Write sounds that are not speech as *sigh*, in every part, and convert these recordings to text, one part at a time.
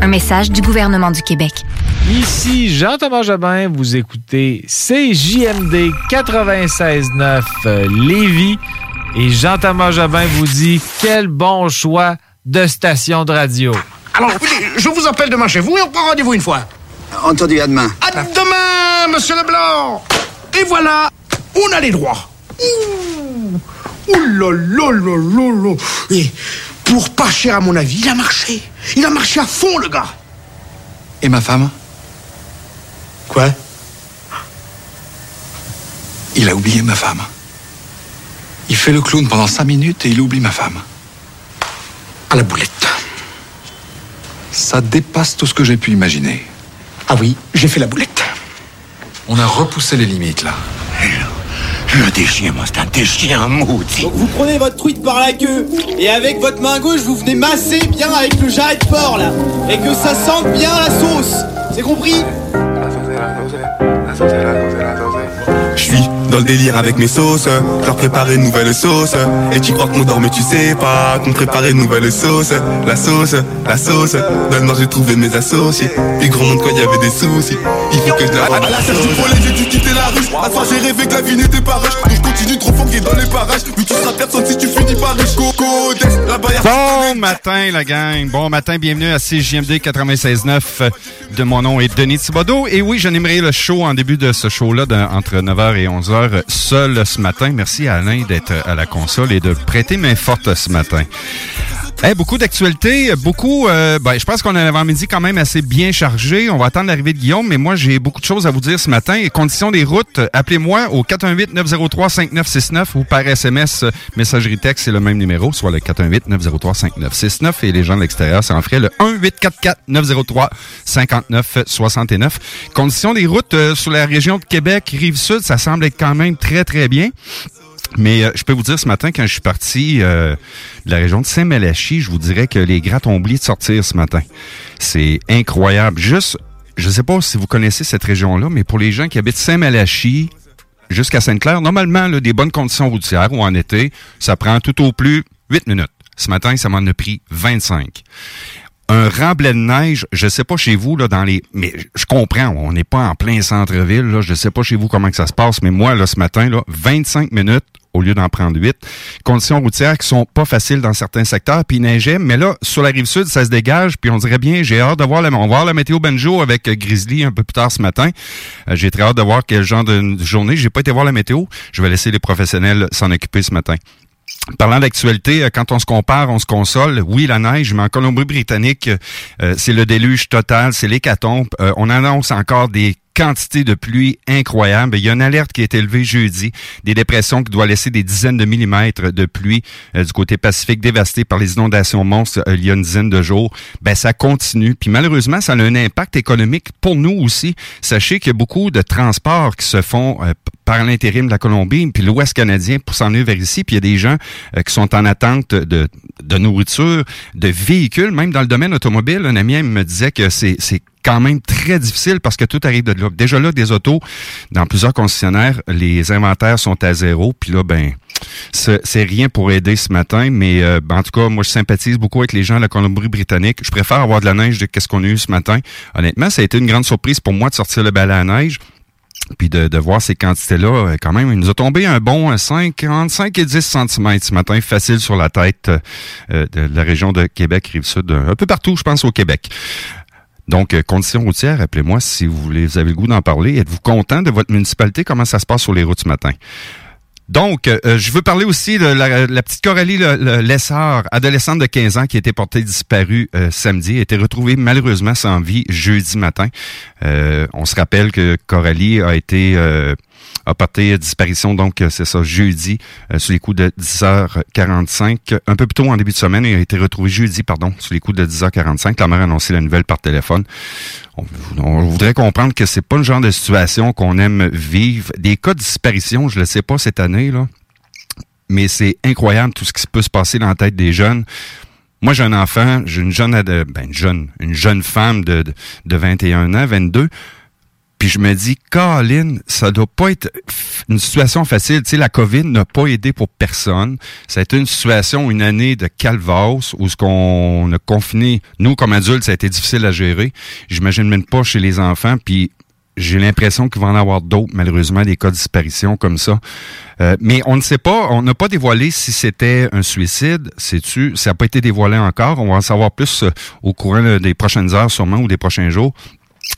Un message du gouvernement du Québec. Ici Jean-Thomas Jobin, vous écoutez CJMD 96.9 euh, Lévis et Jean-Thomas Jobin vous dit quel bon choix de station de radio. Alors, je vous appelle demain chez vous et on prend rendez-vous une fois. Entendu, à demain. À demain, monsieur Leblanc Et voilà, on a les droits. Ouh, Ouh là là là là là Et pour pas cher à mon avis, il a marché. Il a marché à fond, le gars. Et ma femme? Quoi? Il a oublié ma femme. Il fait le clown pendant cinq minutes et il oublie ma femme. À la boulette. Ça dépasse tout ce que j'ai pu imaginer. Ah oui, j'ai fait la boulette. On a repoussé les limites, là. Le déchien, moi, c'est un déchien maudit. Donc vous prenez votre truite par la queue et avec votre main gauche vous venez masser bien avec le jarret de porc là et que ça sente bien la sauce. C'est compris? Je suis dans le délire avec mes sauces, je leur préparer une nouvelle sauce. Et tu crois qu'on dort mais tu sais pas qu'on préparait une nouvelle sauce. La sauce, la sauce, donne-moi j'ai trouvé mes associés. Puis gros monde quand il y avait des soucis, il faut que je la À la cherche du problème j'ai dû quitter la rue. À j'ai rêvé que la vie n'était pas riche. Donc je continue trop foqué dans les parages. Mais tu seras personne si tu finis par riche. Bon matin, la gang. Bon matin, bienvenue à CJMD 96.9 de mon nom est Denis Thibodeau. Et oui, j'animerai le show en début de ce show-là entre 9h et 11h seul ce matin. Merci à Alain d'être à la console et de prêter main forte ce matin. Eh, beaucoup d'actualités, beaucoup. euh, ben, je pense qu'on a un avant-midi quand même assez bien chargé. On va attendre l'arrivée de Guillaume, mais moi j'ai beaucoup de choses à vous dire ce matin. Conditions des routes, appelez-moi au 418-903-5969 ou par SMS, messagerie texte, c'est le même numéro, soit le 418-903-5969 et les gens de l'extérieur, ça en ferait le 1-844-903-5969. Conditions des routes euh, sur la région de Québec, Rive-Sud, ça semble être quand même très très bien. Mais euh, je peux vous dire ce matin, quand je suis parti euh, de la région de Saint-Malachie, je vous dirais que les grattes ont oublié de sortir ce matin. C'est incroyable. Juste, je sais pas si vous connaissez cette région-là, mais pour les gens qui habitent Saint-Malachie jusqu'à Sainte-Claire, normalement, des bonnes conditions routières ou en été, ça prend tout au plus 8 minutes. Ce matin, ça m'en a pris 25 un remblai de neige, je sais pas chez vous là dans les mais je comprends, on n'est pas en plein centre-ville là, je sais pas chez vous comment que ça se passe, mais moi ce matin là, 25 minutes au lieu d'en prendre 8. Conditions routières qui sont pas faciles dans certains secteurs, puis il neigeait, mais là, sur la rive sud, ça se dégage, puis on dirait bien, j'ai hâte de voir la, on va voir la météo banjo avec Grizzly un peu plus tard ce matin. Euh, j'ai très hâte de voir quel genre de journée. J'ai pas été voir la météo. Je vais laisser les professionnels s'en occuper ce matin. Parlant d'actualité, euh, quand on se compare, on se console. Oui, la neige, mais en Colombie-Britannique, euh, c'est le déluge total, c'est l'hécatombe. On annonce encore des quantités de pluie incroyables. Il y a une alerte qui est élevée jeudi, des dépressions qui doivent laisser des dizaines de millimètres de pluie euh, du côté Pacifique dévasté par les inondations monstres euh, il y a une dizaine de jours. Ben ça continue. Puis malheureusement, ça a un impact économique pour nous aussi. Sachez qu'il y a beaucoup de transports qui se font euh, par l'intérim de la Colombie, puis l'Ouest canadien pour s'en venir vers ici. Puis il y a des gens euh, qui sont en attente de, nourriture, de véhicules, même dans le domaine automobile. Un ami me disait que c'est quand même très difficile parce que tout arrive de là. Déjà là, des autos, dans plusieurs concessionnaires, les inventaires sont à zéro. Puis là, ben, c'est rien pour aider ce matin, mais euh, ben, en tout cas, moi, je sympathise beaucoup avec les gens de la Colombie-Britannique. Je préfère avoir de la neige de qu'est-ce qu'on a eu ce matin. Honnêtement, ça a été une grande surprise pour moi de sortir le balai à neige puis de, voir ces quantités-là, euh, quand même, il nous a tombé un bon 5, 5 et 10 cm ce matin, facile sur la tête euh, de la région de Québec, Rive-Sud, un peu partout, je pense, au Québec. Donc, euh, conditions routières, appelez-moi si vous vous avez le goût d'en parler. Êtes-vous content de votre municipalité? Comment ça se passe sur les routes ce matin? Donc, euh, je veux parler aussi de la, petite Coralie Lessard, adolescente de 15 ans qui a été portée disparue euh, samedi, a été retrouvée malheureusement sans vie jeudi matin. on se rappelle que Coralie a été a porté disparition, donc euh, c'est ça, jeudi, euh, sous les coups de 10h45. Un peu plus tôt en début de semaine, il a été retrouvé jeudi, pardon, sous les coups de 10h45. La mère a annoncé la nouvelle par téléphone. On, voudrait comprendre que c'est pas le genre de situation qu'on aime vivre. Des cas de disparition, je le sais pas cette année, là. Mais c'est incroyable tout ce qui peut se passer dans la tête des jeunes. Moi, j'ai un enfant, j'ai une jeune, ben, jeune, une jeune femme de, de, de 21 ans, 22. Puis je me dis, Colin, ça doit pas être une situation facile. Tu sais, la COVID n'a pas aidé pour personne. Ça a été une situation, une année de calvasse où ce qu'on a confiné, nous comme adultes, ça a été difficile à gérer. J'imagine même pas chez les enfants. Puis j'ai l'impression qu'il va en avoir d'autres, malheureusement, des cas de disparition comme ça. Euh, mais on ne sait pas, on n'a pas dévoilé si c'était un suicide, sais-tu? Ça n'a pas été dévoilé encore. On va en savoir plus euh, au courant des prochaines heures sûrement ou des prochains jours.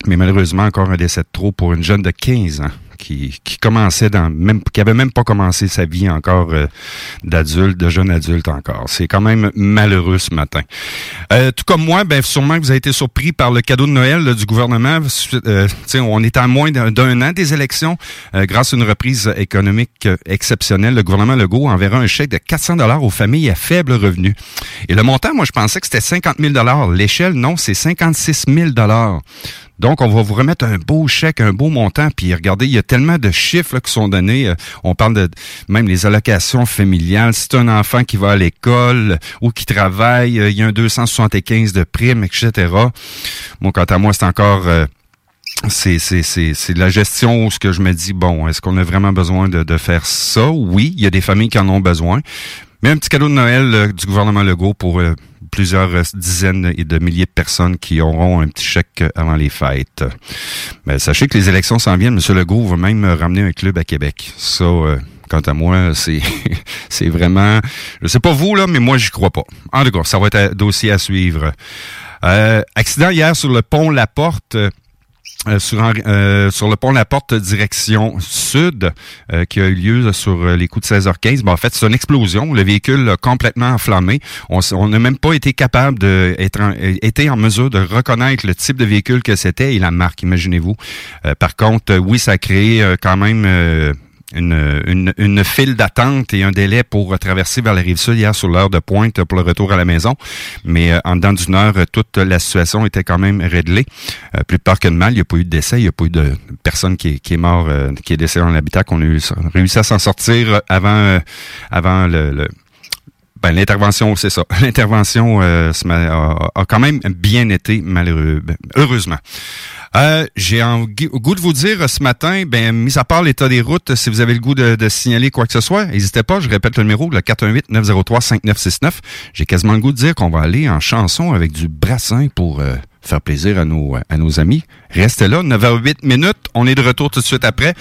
Mais malheureusement, encore un décès de trop pour une jeune de 15 ans qui, qui commençait dans même qui avait même pas commencé sa vie encore euh, d'adulte, de jeune adulte encore. C'est quand même malheureux ce matin. Euh, tout comme moi, ben sûrement que vous avez été surpris par le cadeau de Noël du gouvernement. Euh, on est à moins d'un an des élections. Euh, grâce à une reprise économique exceptionnelle, le gouvernement Legault enverra un chèque de 400 dollars aux familles à faible revenu. Et le montant, moi, je pensais que c'était 50 000 dollars. L'échelle, non, c'est 56 000 dollars. Donc, on va vous remettre un beau chèque, un beau montant. Puis regardez, il y a tellement de chiffres qui sont donnés. Euh, on parle de même les allocations familiales. Si un enfant qui va à l'école ou qui travaille, euh, il y a un 275 de primes, etc. Moi, quant à moi, c'est encore... Euh, c'est c'est c'est la gestion où ce que je me dis bon est-ce qu'on a vraiment besoin de faire ça? Oui il y a des familles qui en ont besoin mais un petit cadeau de Noël du gouvernement Legault pour plusieurs euh, dizaines et de milliers de personnes qui auront un petit chèque avant les fêtes. Mais sachez que les élections s'en viennent. M. Legault va même ramener un club à Québec. Ça, euh, quant à moi, *laughs* c'est c'est vraiment... Je sais pas vous, là, mais moi, j'y crois pas. En tout cas, ça va être un dossier à suivre. Euh, accident hier sur le pont La Porte. Euh, sur, euh, sur le pont La Porte direction sud euh, qui a eu lieu sur les coups de 16h15. Ben, en fait, c'est une explosion. Le véhicule a complètement enflammé. On n'a même pas été capable de en, été en mesure de reconnaître le type de véhicule que c'était et la marque, imaginez-vous. par contre, oui, ça a créé quand même une, une, une file d'attente et un délai pour traverser vers la rive sud hier sur l'heure de pointe pour le retour à la maison. Mais euh, en dedans d'une heure, toute la situation était quand même réglée. Euh, plus tard que de mal, il n'y a pas eu de décès, il n'y a pas eu de personne qui est, qui est mort, euh, qui est décédé dans l'habitat, qu'on a eu, réussi à s'en sortir avant, avant le, ben, l'intervention, c'est ça. *laughs* L'intervention a, a, quand même bien été, malheureux, ben, heureusement. Euh, j'ai un goût de vous dire ce matin, ben, mis à part l'état des routes, si vous avez le goût de, signaler quoi que ce soit, n'hésitez pas, je répète le numéro, le 418-903-5969. J'ai quasiment le goût de dire qu'on va aller en chanson avec du brassin pour euh, faire plaisir à nos, amis. Restez là, 9h08 minutes. On est de retour tout de suite après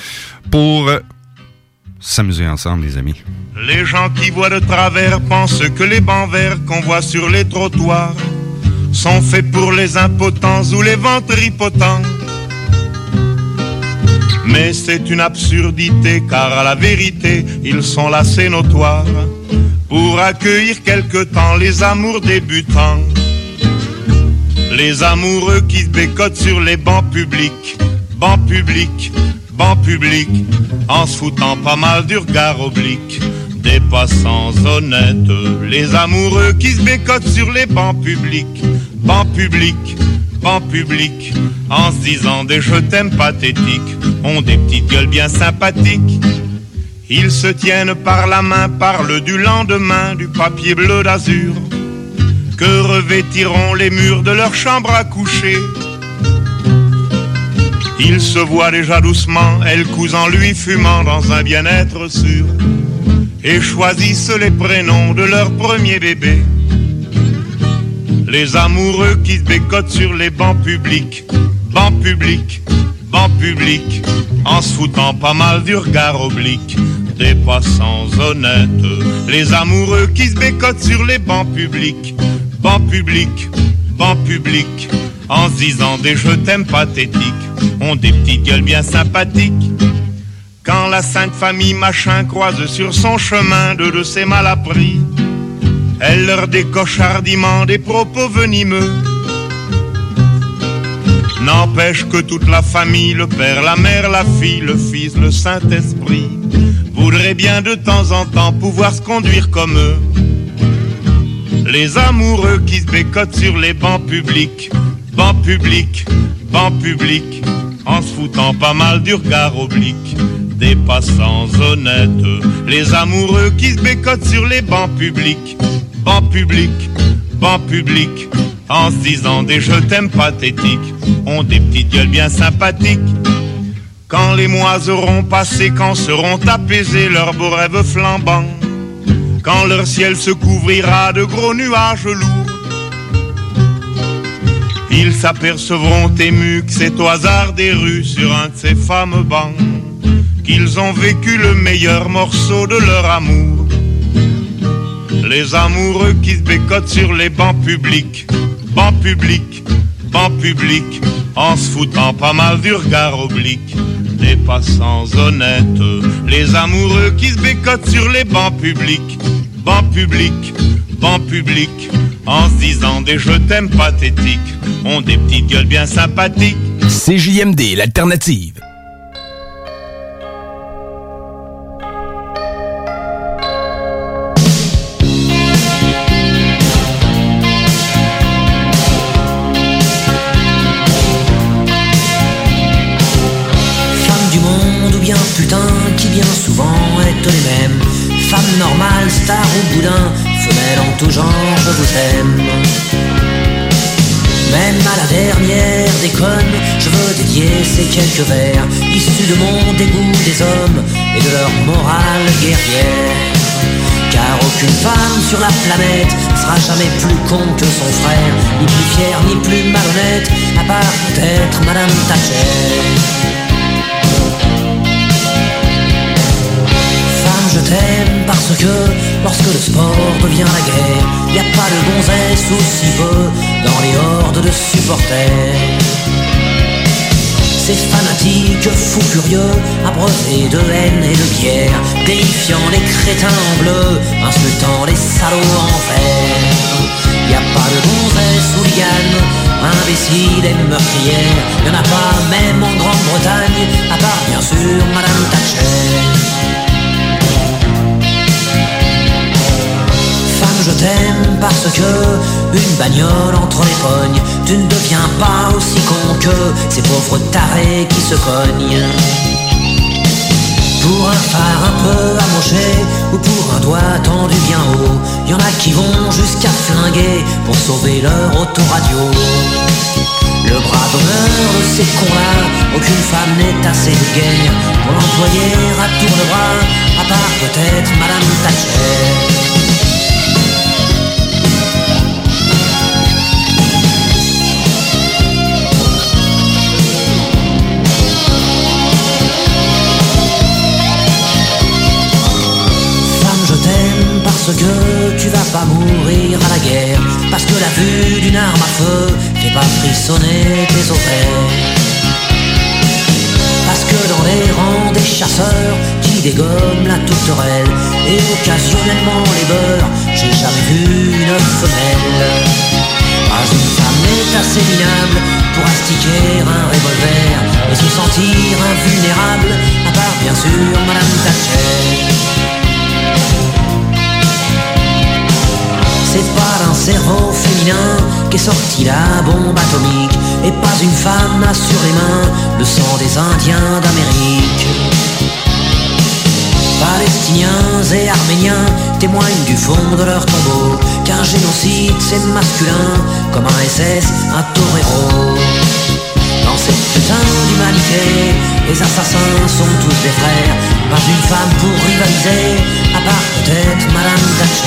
pour euh, s'amuser ensemble, les amis. Les gens qui voient de travers pensent que les bancs verts qu'on voit sur les trottoirs sont faits pour les impotents ou les ventripotents. Mais c'est une absurdité car à la vérité ils sont là c'est notoire pour accueillir quelque temps les amours débutants. Les amoureux qui bécotent sur les bancs publics, bancs publics, bancs publics, en se foutant pas mal du regard oblique des passants honnêtes, les amoureux qui se bécotent sur les bancs publics, bancs publics, banc public, en se disant des je t'aime pathétiques, ont des petites gueules bien sympathiques. Ils se tiennent par la main, parlent du lendemain, du papier bleu d'azur, que revêtiront les murs de leur chambre à coucher? Ils se voient déjà doucement, elle cousant lui fumant dans un bien-être sûr, et choisissent les prénoms de leur premier bébé. Les amoureux qui se bécotent sur les bancs publics, bancs publics, bancs publics, en se foutant pas mal du regard oblique des passants honnêtes. Les amoureux qui se bécotent sur les bancs publics, bancs publics, bancs publics, en se disant des je t'aime pathétiques, ont des petites gueules bien sympathiques. Quand la sainte famille machin croise sur son chemin deux de ses malappris, elle leur décoche hardiment des propos venimeux. N'empêche que toute la famille, le père, la mère, la fille, le fils, le Saint-Esprit, voudrait bien de temps en temps pouvoir se conduire comme eux. Les amoureux qui se bécotent sur les bancs publics, bancs publics, bancs publics, en se foutant pas mal du regard oblique. Des passants honnêtes. Les amoureux qui se bécotent sur les bancs publics, bancs publics, bancs publics, en se disant des je t'aime pathétiques, ont des petites gueules bien sympathiques. Quand les mois auront passé, quand seront apaisés leurs beaux rêves flambants, quand leur ciel se couvrira de gros nuages lourds, ils s'apercevront émus que c'est au hasard des rues sur un de ces fameux bancs qu'ils ont vécu le meilleur morceau de leur amour. Les amoureux qui se bécotent sur les bancs publics, bancs publics, bancs publics, en se foutant pas mal du regard oblique des passants honnêtes. Les amoureux qui se bécotent sur les bancs publics, bancs publics, bancs publics, en se disant des je t'aime pathétiques, ont des petites gueules bien sympathiques. CJMD, l'alternative. Dernière déconne, je veux dédier ces quelques vers Issus de mon dégoût des hommes et de leur morale guerrière car aucune femme sur la planète sera jamais plus con que son frère, ni plus fière ni plus malhonnête, à part peut-être Madame Thatcher. Je t'aime parce que lorsque le sport devient la guerre, y a pas de gonzesse ou si peu dans les hordes de supporters. Ces fanatiques fous furieux, abreuvés de haine et de guerre, déifiant les crétins en bleu, insultant les salauds en vert. Y a pas de gonzesse ou liane, imbécile et meurtrière, y en a pas même en Grande-Bretagne, à part bien sûr Madame Thatcher. Je t'aime parce que une bagnole entre les pognes, tu ne deviens pas aussi con que ces pauvres tarés qui se cognent. Pour un phare un peu amoché ou pour un doigt tendu bien haut, y en a qui vont jusqu'à flinguer pour sauver leur autoradio. Le bras d'honneur de ces cons-là, aucune femme n'est assez vulgaire pour l'employer à tour de bras, à part peut-être Madame Thatcher. Parce que tu vas pas mourir à la guerre. Parce que la vue d'une arme à feu fait pas frissonner tes ovaires. Parce que dans les rangs des chasseurs qui dégomment la tourterelle et occasionnellement les beurs, j'ai jamais vu une femelle. Pas une femme n'est assez minable pour astiquer un revolver et se sentir invulnérable, à part bien sûr Madame Thatcher. C'est pas d'un cerveau féminin qu'est sortie la bombe atomique, et pas une femme n'a sur les mains le sang des Indiens d'Amérique. Palestiniens et Arméniens témoignent du fond de leur tombeau qu'un génocide c'est masculin comme un SS, un torero. Dans cette putain d'humanité, les assassins sont tous des frères, pas une femme pour rivaliser, à part peut-être Madame Thatcher.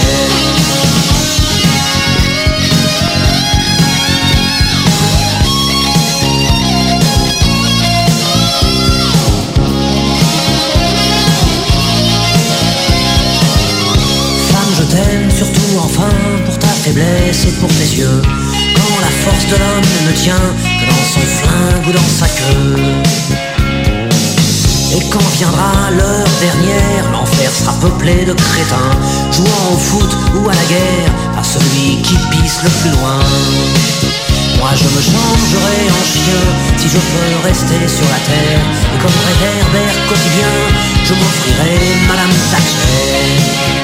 Viendra l'heure dernière, l'enfer sera peuplé de crétins, jouant au foot ou à la guerre, à celui qui pisse le plus loin. Moi je me changerai en chien si je peux rester sur la terre. Et comme réverbère quotidien, je m'offrirai Madame Thatcher.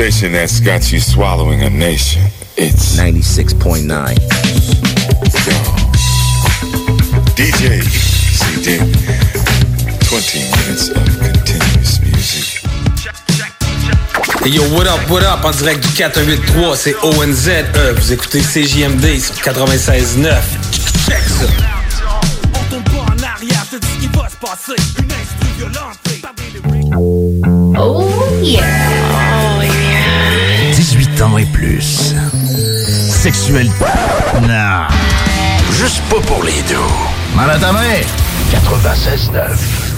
Station that's got you swallowing a nation. It's 96.9. DJ CD. 20 minutes of continuous music. Hey yo, what up, what up, en direct du 4183, c'est ONZ, euh, vous écoutez CJMD sur 96.9. Check ça. Non. Juste pas pour les deux. Mal à ta main. 96.9.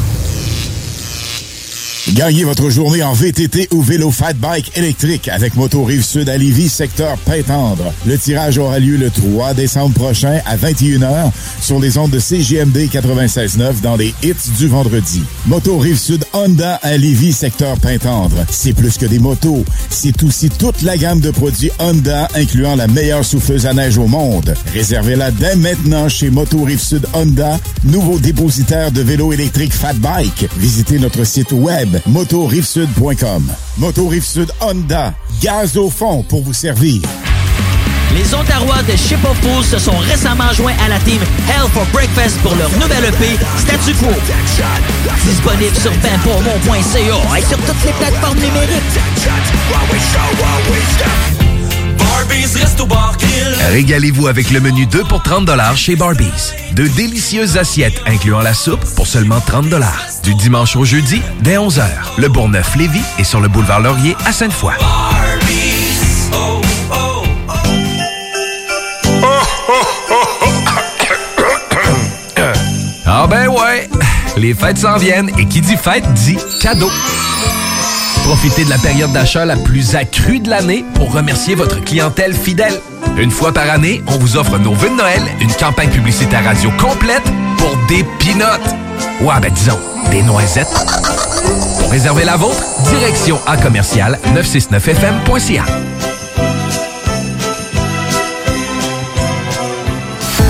Gagnez votre journée en VTT ou vélo fat bike électrique avec Moto Rive-Sud à Lévis, secteur Pintendre. Le tirage aura lieu le 3 décembre prochain à 21h sur les ondes de CGMD 96.9 dans les hits du vendredi. Moto Rive-Sud Honda à Lévis, secteur Pintendre. C'est plus que des motos. C'est aussi toute la gamme de produits Honda, incluant la meilleure souffleuse à neige au monde. Réservez-la dès maintenant chez Moto Rive-Sud Honda, nouveau dépositaire de vélos électriques Fat Bike. Visitez notre site web motorivesud.com. Moto Rive-Sud Honda, gaz au fond pour vous servir. Les Ontarois de Ship se sont récemment joints à la team Hell for Breakfast pour leur nouvelle EP Statu Quo. Disponible sur benpourmont.ca et sur toutes les plateformes numériques. Régalez-vous avec le menu 2 pour 30 chez Barbies. De délicieuses assiettes incluant la soupe pour seulement 30 Du dimanche au jeudi, dès 11h. Le Bourgneuf-Lévis est sur le boulevard Laurier à Sainte-Foy. Ah ben ouais, les fêtes s'en viennent et qui dit fête dit cadeau. Profitez de la période d'achat la plus accrue de l'année pour remercier votre clientèle fidèle. Une fois par année, on vous offre nos vœux de Noël, une campagne publicitaire radio complète pour des pinottes. Ouais, ben disons, des noisettes. Pour réserver la vôtre, direction à commercial 969fm.ca.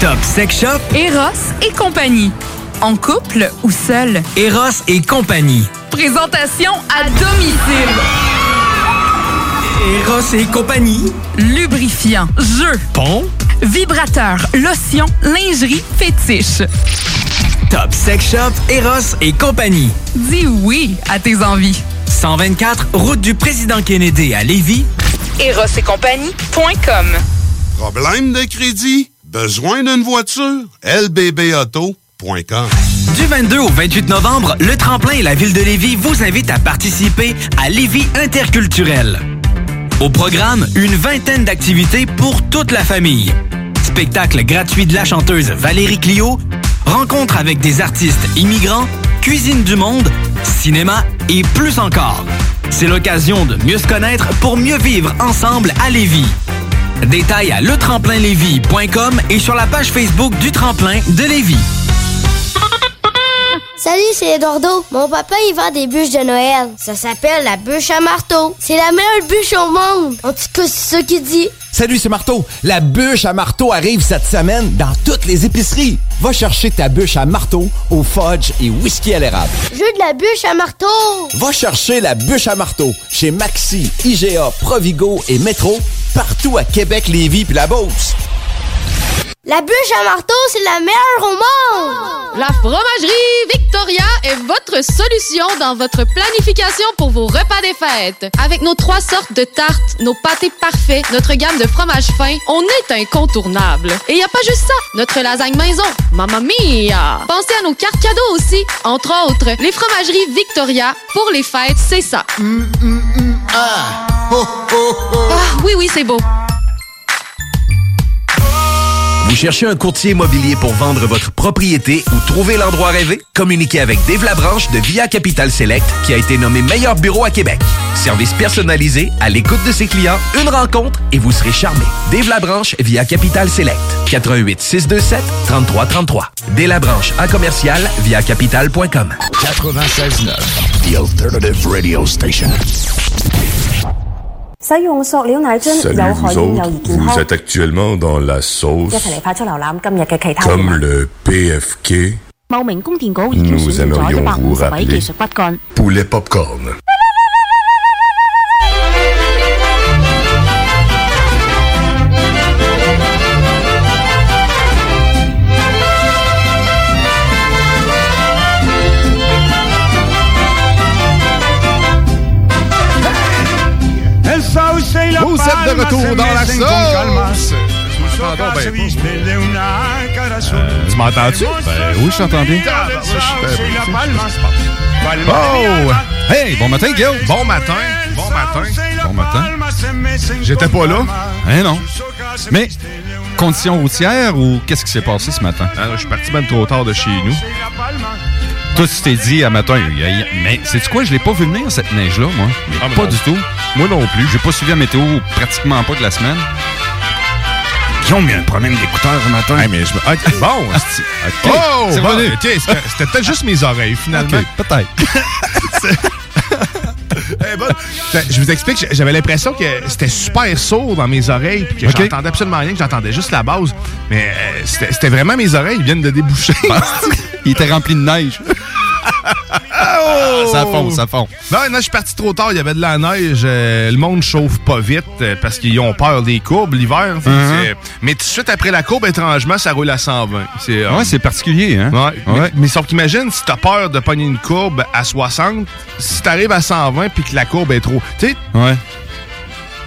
Top Sex Shop. Eros et compagnie. En couple ou seul? Eros et compagnie. Présentation à domicile. Eros et compagnie. Lubrifiant, jeu, Pont. vibrateur, lotion, lingerie, fétiche. Top Sex Shop, Eros et compagnie. Dis oui à tes envies. 124, route du président Kennedy à Lévis. Eros et compagnie.com Problème de crédit? Besoin d'une voiture? lbbauto.com Du 22 au 28 novembre, le Tremplin et la Ville de Lévis vous invitent à participer à Lévis Interculturel. Au programme, une vingtaine d'activités pour toute la famille. Spectacle gratuit de la chanteuse Valérie Clio, rencontres avec des artistes immigrants, cuisine du monde, cinéma et plus encore. C'est l'occasion de mieux se connaître pour mieux vivre ensemble à Lévis. Détails à letremplinlévis.com et sur la page Facebook du Tremplin de Lévis. Salut, c'est Eduardo. Mon papa, il vend des bûches de Noël. Ça s'appelle la bûche à marteau. C'est la meilleure bûche au monde. En tout cas, c'est ça qu'il dit. Salut, c'est Marteau. La bûche à marteau arrive cette semaine dans toutes les épiceries. Va chercher ta bûche à marteau au fudge et whisky à l'érable. Je veux de la bûche à marteau. Va chercher la bûche à marteau chez Maxi, IGA, Provigo et Métro, partout à Québec, Lévis puis la Beauce. La bûche à marteau, c'est la meilleure au monde. La fromagerie Victoria est votre solution dans votre planification pour vos repas des fêtes. Avec nos trois sortes de tartes, nos pâtés parfaits, notre gamme de fromages fins, on est incontournable. Et y a pas juste ça, notre lasagne maison, mamma mia! Pensez à nos cartes cadeaux aussi, entre autres, les fromageries Victoria, pour les fêtes, c'est ça. Ah! Ah, oui, oui, c'est beau. Cherchez un courtier immobilier pour vendre votre propriété ou trouver l'endroit rêvé? Communiquez avec Dave Labranche de Via Capital Select qui a été nommé meilleur bureau à Québec. Service personnalisé, à l'écoute de ses clients, une rencontre et vous serez charmé. Dave Labranche via Capital Select. 88 627 3333. Dave Labranche à commercial via capital.com. 96.9, The Alternative Radio Station. 使用塑料奶樽有害影 autres, 又易健 vous 康。êtes actuellement dans la sauce 一齊嚟快速浏览今日嘅其他 comme 新聞 le PFK 茂名供电局已經 Nous 選用咗一百五十位技术骨干。poulet popcorn. Vous êtes de retour dans la sauce. Tu m'entends-tu? Ben oui, je t'entends bien. Oh! Hey, bon matin, Guillaume! Bon matin, bon matin. Bon matin. J'étais pas là. Hein, non. Mais, conditions routières ou qu'est-ce qui s'est passé ce matin? Ah, je suis parti même trop tard de chez nous. Toi, tu t'es dit à matin, mais c'est quoi, je l'ai pas vu venir cette neige-là, moi? Ah, pas non. du tout. Moi non plus. J'ai pas suivi la météo pratiquement pas de la semaine. Guillaume, il y a un problème d'écouteurs ce matin. mais je ok, bon, *laughs* c'est- OK, Oh, bon, c'était peut-être juste mes oreilles, finalement. Peut-être. *laughs* Eh ben, je vous explique, j'avais l'impression que c'était super sourd dans mes oreilles, puis que j'entendais absolument rien, que j'entendais juste la base. Mais euh, c'était c'était vraiment mes oreilles, ils viennent de déboucher. *laughs* il était rempli de neige. Ça fond, ça fond. Non, non, je suis parti trop tard, il y avait de la neige. euh, le monde chauffe pas vite euh, parce qu'ils ont peur des courbes l'hiver. c'est- Mais tout de suite après la courbe, étrangement, ça roule à 120. C'est, euh, Ouais, c'est particulier, hein? Ouais, mais-. Mais, sauf qu'imagine, si t'as peur de pogner une courbe à 60, si t'arrives à 120 puis que la courbe est trop. Tu sais, Ouais.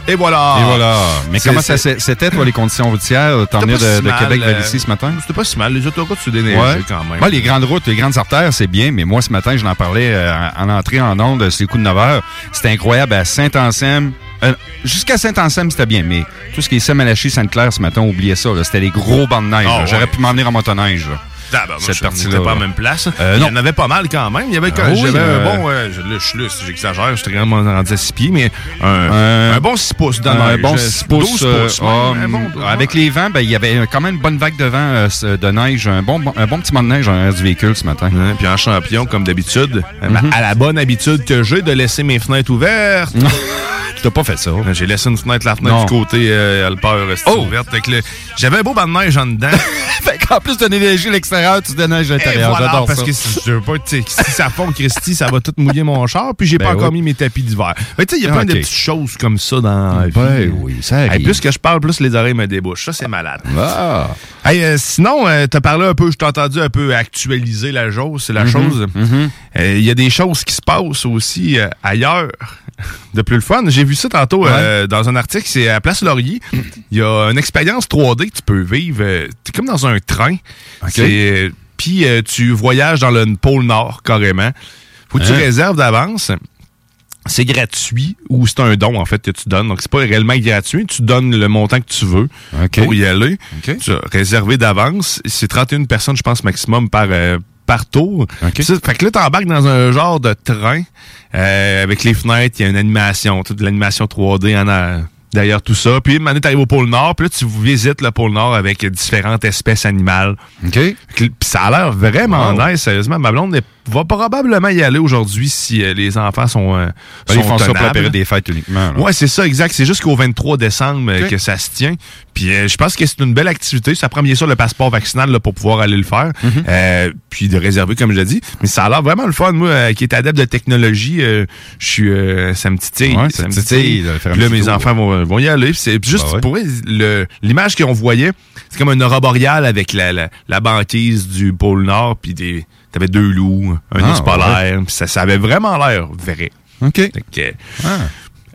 Et voilà. Et voilà. Mais comment ça c'était, toi, les conditions routières? T'en pas de, si de mal, Québec vers euh, ici ce matin? C'était pas si mal. Les autoroutes se déneigent Ouais. quand même. Ouais, les grandes routes, les grandes artères, c'est bien, mais moi, ce matin, je l'en parlais euh, en entrée en onde, c'est le coup de 9 heures. C'était incroyable à Saint-Anselme. Euh, Jusqu'à Saint-Anselme, c'était bien, mais tout ce qui est Saint-Malachie, Sainte-Claire, ce matin, oubliez ça. C'était des gros bancs de neige. Ah. J'aurais pu m'en venir en motoneige. là. Ah, ben, moi, Cette partie-là, pas à la même place. Euh, Il y non. en avait pas mal quand même. Il y avait, Ah oui, j'avais euh, un bon, euh, je, là, je suis là, j'exagère, j'étais quand même rendu à 6 pieds, mais un, un bon 6 pouces dans un bon Euh, 6 pouces. 12 euh, pouces, même, ah, un bon- mm, avec les vents, ben, il y avait quand même une bonne vague de vent euh, de neige, un bon, un bon petit banc de neige en arrière du véhicule ce matin. Puis en champion, comme d'habitude, euh, ma- Mhm. à la bonne habitude que j'ai de laisser mes fenêtres ouvertes. *laughs* T'as pas fait ça? J'ai laissé une fenêtre, la fenêtre Non. du côté euh, Alpeur restée Oh! ouverte. Le- J'avais un beau banc de neige en dedans. *laughs* fait qu'en plus de neiger à tu déneiges Et l'intérieur. voilà, J'adore parce ça. que si, je veux pas, tu sais, si ça fond, Christy, ça va tout mouiller mon char, puis j'ai Ben pas encore oui. mis mes tapis d'hiver. Que tu sais, il y a plein de petites choses comme ça dans la vie. Ben oui, ça arrive. plus que je parle, plus les oreilles me débouchent. Ça, c'est malade. Ah. Hey, euh, sinon, euh, t'as parlé un peu, je t'ai entendu un peu actualiser la chose, c'est la Mhm, chose. mhm. Euh, Il y a des choses qui se passent aussi euh, ailleurs *laughs* de plus le fun. J'ai vu ça tantôt euh, dans un article, c'est à Place Laurier. Il y a une expérience 3D que tu peux vivre. T'es comme dans un train. Euh, Puis tu voyages dans le pôle Nord, carrément. Faut que tu Hein? réserves d'avance. C'est gratuit ou c'est un don en fait que tu donnes. Donc c'est pas réellement gratuit, tu donnes le montant que tu veux pour y aller. Tu as réservé d'avance, c'est 31 personnes je pense maximum par euh, par tour. Ça, fait que là t'embarques dans un genre de train euh, avec les fenêtres, il y a une animation, toute l'animation 3D en a D'ailleurs, tout ça. Puis, maintenant, tu arrives au pôle Nord, puis là, tu visites le pôle Nord avec différentes espèces animales. OK. Puis ça a l'air vraiment nice, sérieusement. Ma blonde va probablement y aller aujourd'hui si euh, les enfants sont, euh, Ben, sont ils font ça pour la période des fêtes uniquement. là. Ouais, c'est ça, exact. C'est jusqu'au 23 décembre euh, que ça se tient. Puis euh, je pense que c'est une belle activité. Ça prend bien sûr le passeport vaccinal là, pour pouvoir aller le faire. Mhm. Euh, puis de réserver, comme je l'ai dit. Mais ça a l'air vraiment le fun. Moi, euh, qui est adepte de technologie, euh, je suis, euh, ça me titille. Ouais, ça te titille un Puis là, mes tour. enfants vont, vont y aller. C'est juste Bah ouais. pour l'image qu'on voyait, c'est comme un aurore boréale avec la, la, la banquise du pôle Nord. Puis des, t'avais deux loups, un Ah, ours polaire. Puis ça, ça avait vraiment l'air vrai. OK. Fait que,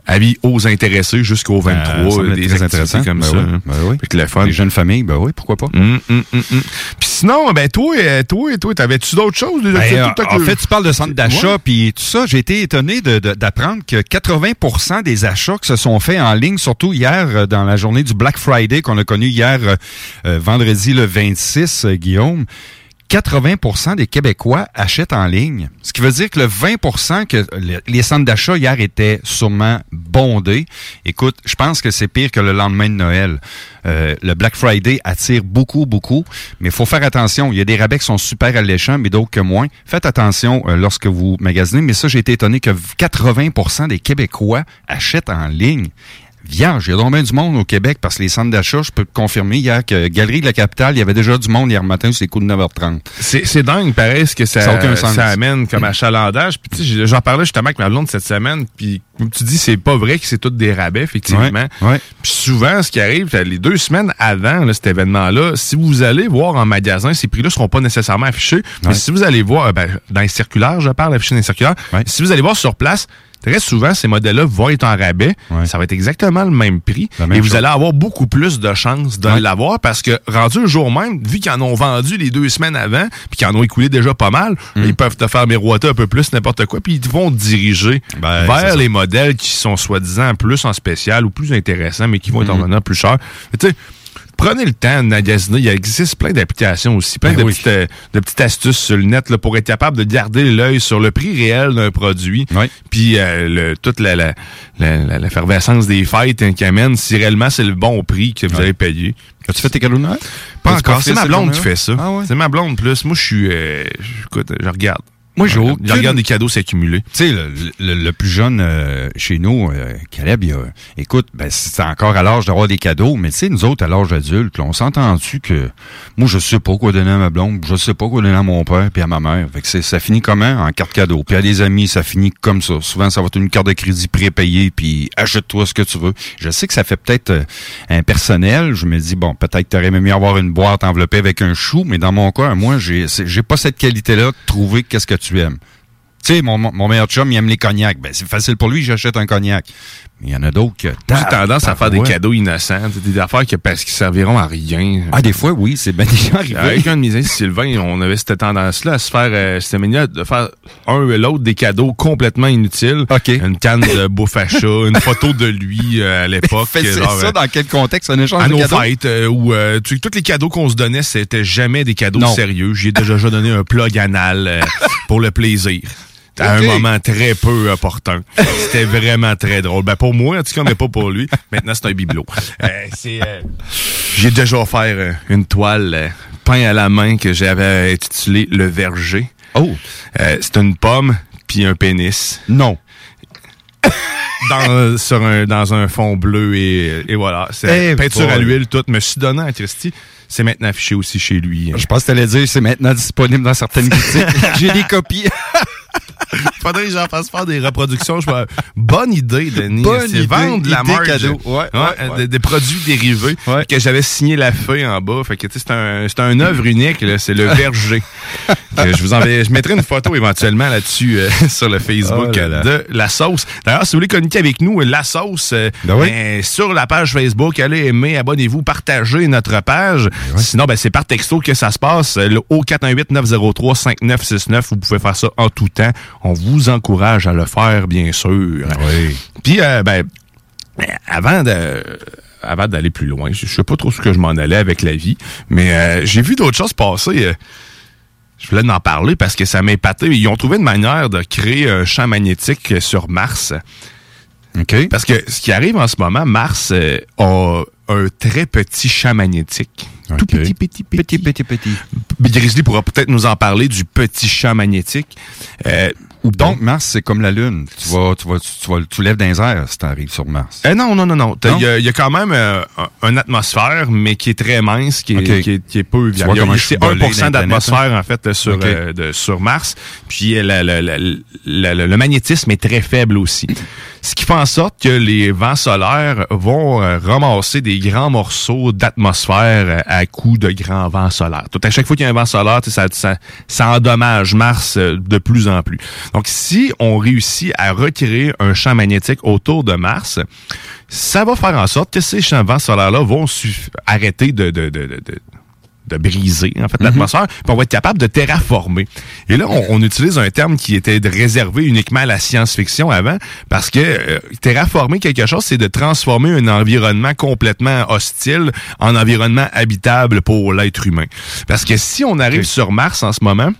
avis aux intéressés jusqu'au 23, Ah, ça me des très activités intéressant. comme Ben ça. oui, ben oui. Fait que le fun. Les jeunes familles, ben oui, pourquoi pas. Hum, hum, hum. Puis sinon, ben toi, euh, toi, toi, t'avais-tu d'autres choses? Ben, euh, en fait, tu parles de centre d'achat, puis tout ça. J'ai été étonné d'apprendre que 80% des achats qui se sont faits en ligne, surtout hier euh, dans la journée du Black Friday qu'on a connu hier, euh, euh, vendredi le 26, euh, Guillaume. 80% des Québécois achètent en ligne. Ce qui veut dire que le 20% que le- les centres d'achat hier étaient sûrement bondés. Écoute, je pense que c'est pire que le lendemain de Noël. Euh, le Black Friday attire beaucoup, beaucoup, mais il faut faire attention. Il y a des rabais qui sont super alléchants, mais d'autres que moins. Faites attention euh, lorsque vous magasinez. Mais ça, j'ai été étonné que 80% des Québécois achètent en ligne. Vierge, il y a donc bien du monde au Québec parce que les centres d'achat, je peux te confirmer hier que Galerie de la Capitale, il y avait déjà du monde hier matin sur les coups de 9h30. C'est c'est dingue, pareil, ce que ça, Ça sens. ça amène comme achalandage. Puis tu sais, j'en parlais justement avec ma blonde cette semaine, puis comme tu dis, c'est pas vrai que c'est tout des rabais, effectivement. Ouais, ouais. Puis souvent, ce qui arrive, les deux semaines avant là, cet événement-là, si vous allez voir en magasin, ces prix-là seront pas nécessairement affichés. Mais si vous allez voir, euh, ben, dans les circulaires, je parle, affichés dans les circulaires, si vous allez voir sur place, Très souvent, ces modèles-là vont être en rabais. Ça va être exactement le même prix. même et vous chose. allez avoir beaucoup plus de chances de Ouais. l'avoir parce que rendu le jour même, vu qu'ils en ont vendu les deux semaines avant, puis qu'ils en ont écoulé déjà pas mal, Hmm. ils peuvent te faire miroiter un peu plus n'importe quoi, puis ils vont te diriger Ben, vers les modèles qui sont soi-disant plus en spécial ou plus intéressants, mais qui vont être en venant plus cher. Mais tu sais, Prenez le temps de magasiner. Il existe plein d'applications aussi, plein Ben de, oui. petites, euh, de petites astuces sur le net là, pour être capable de garder l'œil sur le prix réel d'un produit. Puis euh, le, toute la, la, la- la- l'effervescence des fêtes hein, qui amène, si réellement c'est le bon prix que vous allez payer. As-tu fait tes Noël? Pas encore. C'est ma blonde qui fait ça. Ah ouais? C'est ma blonde plus. Moi, je suis... euh, écoute, je regarde. Moi, j'ai aucune- regarde les cadeaux s'accumuler. Tu sais, le, le- le plus jeune euh, chez nous, euh, Caleb, il a, écoute, ben, c'est encore à l'âge d'avoir des cadeaux, mais tu sais, nous autres, à l'âge adulte, là, on s'entend-tu que moi, je sais pas quoi donner à ma blonde, je sais pas quoi donner à mon père puis à ma mère. Fait que ça finit comment? En carte cadeau. Puis à des amis, ça finit comme ça. Souvent, ça va être une carte de crédit prépayée, puis achète-toi ce que tu veux. Je sais que ça fait peut-être euh, impersonnel. Je me dis, bon, peut-être t'aurais aimé mieux avoir une boîte enveloppée avec un chou, mais dans mon cas, moi, j'ai pas cette qualité-là de trouver qu'est-ce que tu Tu sais, mon, mon meilleur chum, il aime les cognacs. Ben, c'est facile pour lui, j'achète un cognac. Il y en a d'autres que... Moi, j'ai tendance à faire des cadeaux innocents, des affaires que, parce qu'ils serviront à rien. Ah, des fois, oui, c'est bien déjà arrivé. Avec un de mes amis, Sylvain, on avait cette tendance-là à se faire, euh, cette mania de faire un ou l'autre des cadeaux complètement inutiles. Une canne de *laughs* bouffe à chat, une photo de lui euh, à l'époque. C'est ça, euh, dans quel contexte? Un échange à de nos cadeaux? fêtes, euh, où euh, tu tous les cadeaux qu'on se donnait, c'était jamais des cadeaux Non. sérieux. J'ai déjà, déjà donné un plug anal pour le plaisir. À un moment très peu opportun. C'était vraiment très drôle. Ben pour moi, en tout cas, mais pas pour lui. Maintenant, c'est un bibelot. Euh, euh, J'ai déjà offert euh, une toile euh, peint à la main que j'avais intitulée Le Verger. Oh! c'est une pomme puis un pénis. Non. Dans, sur un, dans un fond bleu et, et voilà. C'est Eh peinture à l'huile, tout. Me suis donné à Christy. C'est maintenant affiché aussi chez lui. Je pense que t'allais dire c'est maintenant disponible dans certaines *laughs* boutiques. J'ai des copies. *laughs* Faudrait que j'en fasse faire des reproductions. Je Bonne idée, Denis. Bonne idée, vendre de la idée marge. cadeau. Ouais, ouais, euh, ouais. Des, des produits dérivés. Que j'avais signé la feuille en bas. Fait que, c'est un, c'est un œuvre unique. C'est le *laughs* verger. Que je vous enverrai, je mettrai une photo éventuellement là-dessus, euh, *laughs* sur le Facebook Oh là de la sauce. D'ailleurs, si vous voulez communiquer avec nous, la sauce, euh, ben, sur la page Facebook, allez aimer, abonnez-vous, partagez notre page. Sinon, ben, c'est par texto que ça se passe. Le au 418-903-5969, vous pouvez faire ça en tout temps. On vous encourage à le faire, bien sûr. Oui. Puis, euh, ben, avant de avant d'aller plus loin, je, sais pas trop ce que je m'en allais avec la vie, mais euh, j'ai vu d'autres choses passer. euh, je voulais en parler parce que ça m'a épaté. Ils ont trouvé une manière de créer un champ magnétique sur Mars. OK. Parce que ce qui arrive en ce moment, Mars euh, a un très petit champ magnétique. Tout petit, petit, petit. Petit, petit, petit. Grizzly pourra peut-être nous en parler du petit champ magnétique. Donc, Mars, c'est comme la Lune. Tu vas, tu vas, tu vas, tu lèves dans les airs si t'arrives sur Mars. Euh, non, non, non, non. Il y, a- il y a quand même euh, un- une atmosphère, mais qui est très mince, qui est, Ok. qui est, qui est peu je C'est suis volé 1% dans la d'atmosphère, hein? en fait, sur, euh, de- sur Mars. Puis euh, la- la- la- la- la- le magnétisme est très faible aussi. Ce qui fait en sorte que les vents solaires vont euh, ramasser des grands morceaux d'atmosphère euh, à coup de grands vents solaires. Tout à chaque fois qu'il y a un vent solaire, ça, ça, ça endommage Mars euh, de plus en plus. Donc, si on réussit à recréer un champ magnétique autour de Mars, ça va faire en sorte que ces champs vents solaires-là vont arrêter de, de, de, de, de- briser en fait l'atmosphère, puis on va être capable de terraformer. Et là, on, on utilise un terme qui était réservé uniquement à la science-fiction avant, parce que euh, terraformer quelque chose, c'est de transformer un environnement complètement hostile en environnement habitable pour l'être humain. Parce que si on arrive sur Mars en ce moment,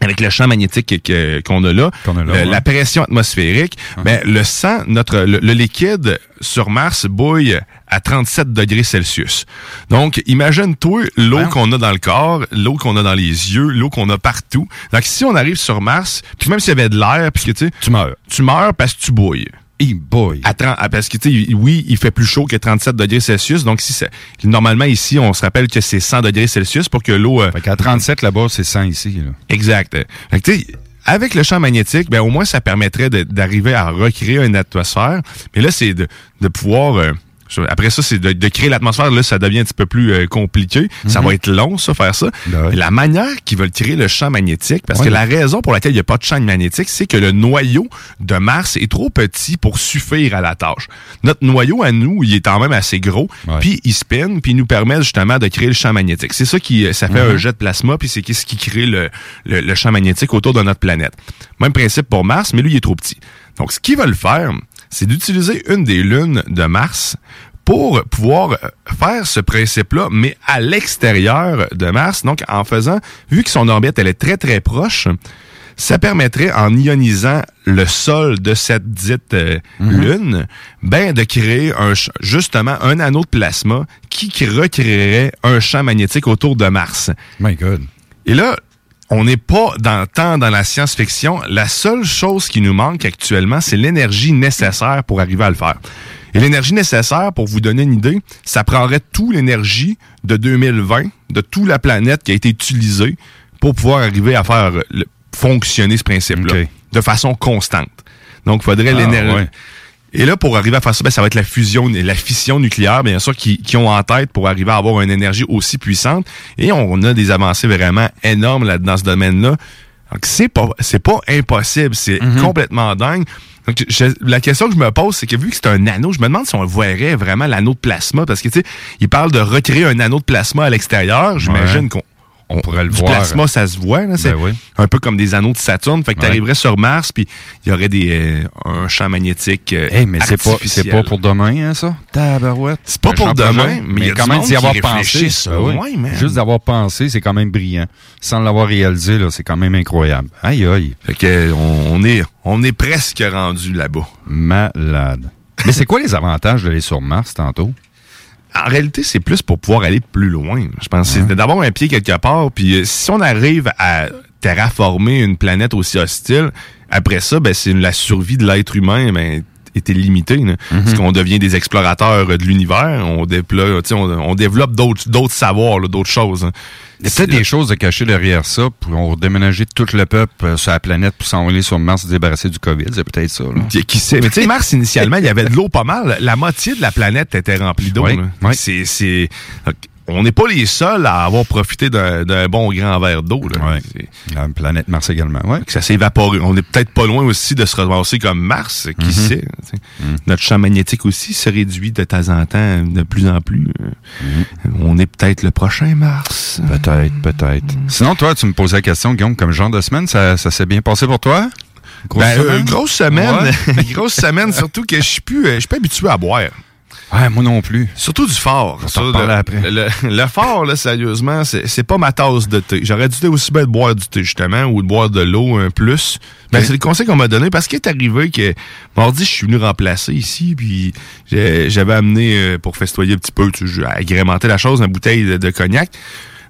avec le champ magnétique que- qu'on a là, Qu'on a là, le- ouais. la pression atmosphérique, ben, le sang, notre le, le liquide sur Mars bouille à 37 degrés Celsius. Donc, imagine-toi l'eau qu'on a dans le corps, l'eau qu'on a dans les yeux, l'eau qu'on a partout. Donc, si on arrive sur Mars, puis même s'il y avait de l'air, puis que tu sais, Tu meurs. tu meurs parce que tu bouilles. Il boy. À 30 ah, parce que, tu sais, oui, il fait plus chaud que 37 degrés Celsius. Donc, si c'est, normalement, ici, on se rappelle que c'est 100 degrés Celsius pour que l'eau, euh, Fait qu'à 37 là-bas, c'est 100 ici. Là. Exact. Fait que, tu sais, avec le champ magnétique, ben au moins ça permettrait d'arriver à recréer une atmosphère. Mais là, c'est de, de pouvoir. euh, après ça, c'est de, de créer l'atmosphère. Là, ça devient un petit peu plus euh, compliqué. Ça Mhm. va être long, ça, faire ça. Ben La manière qu'ils veulent créer le champ magnétique, parce Ouais. que la raison pour laquelle il n'y a pas de champ magnétique, c'est que le noyau de Mars est trop petit pour suffire à la tâche. Notre noyau à nous, il est quand même assez gros, puis il spin, puis il nous permet justement de créer le champ magnétique. C'est ça qui, ça fait Mhm. un jet de plasma, puis c'est ce qui crée le, le, le champ magnétique autour de notre planète. Même principe pour Mars, mais lui, il est trop petit. Donc, ce qu'ils veulent faire, c'est d'utiliser une des lunes de Mars pour pouvoir euh, faire ce principe-là, mais à l'extérieur de Mars. Donc, en faisant, vu que son orbite, elle est très, très proche, ça permettrait, en ionisant le sol de cette dite euh, lune, ben, de créer un, justement un anneau de plasma qui recréerait un champ magnétique autour de Mars. My God. Et là, on n'est pas dans tant dans la science-fiction. La seule chose qui nous manque actuellement, c'est l'énergie nécessaire pour arriver à le faire. Et l'énergie nécessaire, pour vous donner une idée, ça prendrait toute l'énergie de 2020, de toute la planète qui a été utilisée pour pouvoir arriver à faire le- fonctionner ce principe-là de façon constante. Donc, il faudrait Ah, l'énergie. ouais. Et là, pour arriver à faire ça, ben, ça va être la fusion, la fission nucléaire, bien sûr, qui, qui ont en tête pour arriver à avoir une énergie aussi puissante. Et on a des avancées vraiment énormes là, dans ce domaine-là. Donc, c'est pas, c'est pas impossible, c'est complètement dingue. Donc, je- la question que je me pose, c'est que vu que c'est un anneau, je me demande si on verrait vraiment l'anneau de plasma, parce que, tu sais, il parle de recréer un anneau de plasma à l'extérieur. J'imagine Ouais. qu'on On pourrait le du voir. plasma, ça se voit. Là, c'est Ben oui. un peu comme des anneaux de Saturne. Fait que Ouais. tu arriverais sur Mars, puis il y aurait des, euh, un champ magnétique euh, Hey, mais c'est pas, c'est pas pour demain, hein, ça? Tabarouette. C'est pas Un pour demain, mais il y a quand même d'y avoir pensé. Ben oui. Juste d'avoir pensé, c'est quand même brillant. Sans l'avoir réalisé, là, c'est quand même incroyable. Aïe, aïe. Fait que euh, on, on est, on est presque rendu là-bas. Malade. Mais c'est quoi les avantages d'aller sur Mars tantôt? En réalité, c'est plus pour pouvoir aller plus loin. Je pense c'est d'avoir un pied quelque part. Puis euh, si on arrive à terraformer une planète aussi hostile, après ça, ben, c'est la survie de l'être humain. Ben, était limitée. là. Parce qu'on devient des explorateurs de l'univers, on, on, on développe d'autres savoirs, d'autres choses. Il y a peut-être des choses de cacher derrière ça pour déménager tout le peuple euh, sur la planète pour s'envoler sur Mars et se débarrasser du COVID. C'est peut-être ça. Là. Qui, qui sait? Mais tu sais, *laughs* Mars, initialement, il y avait de l'eau pas mal. La moitié de la planète était remplie d'eau. Oui, là. oui. C'est, c'est, on n'est pas les seuls à avoir profité d'un, bon grand verre d'eau. La planète Mars également. Ouais. que ça s'est évaporé. On est peut-être pas loin aussi de se ramasser comme Mars, qui Mhm. sait. sais. Notre champ magnétique aussi se réduit de temps en temps, de plus en plus. On est peut-être le prochain Mars. Peut-être, peut-être. Sinon, toi, tu me posais la question, Guillaume, comme genre de semaine, ça, ça s'est bien passé pour toi? Grosse Ben, euh, semaine? grosse semaine. Ouais. *laughs* grosse semaine, surtout que je suis plus, euh, je suis pas habitué à boire. Ouais, moi non plus. Surtout du fort. Ça, le, après. Le, le fort, là, sérieusement, c'est c'est pas ma tasse de thé. J'aurais dû aussi bien de boire du thé, justement, ou de boire de l'eau un plus. Ben, c'est le conseil qu'on m'a donné parce qu'il est arrivé que mardi, je suis venu remplacer ici, puis j'avais amené, euh, pour festoyer un petit peu, tu agrémenté la chose, une bouteille de, de cognac.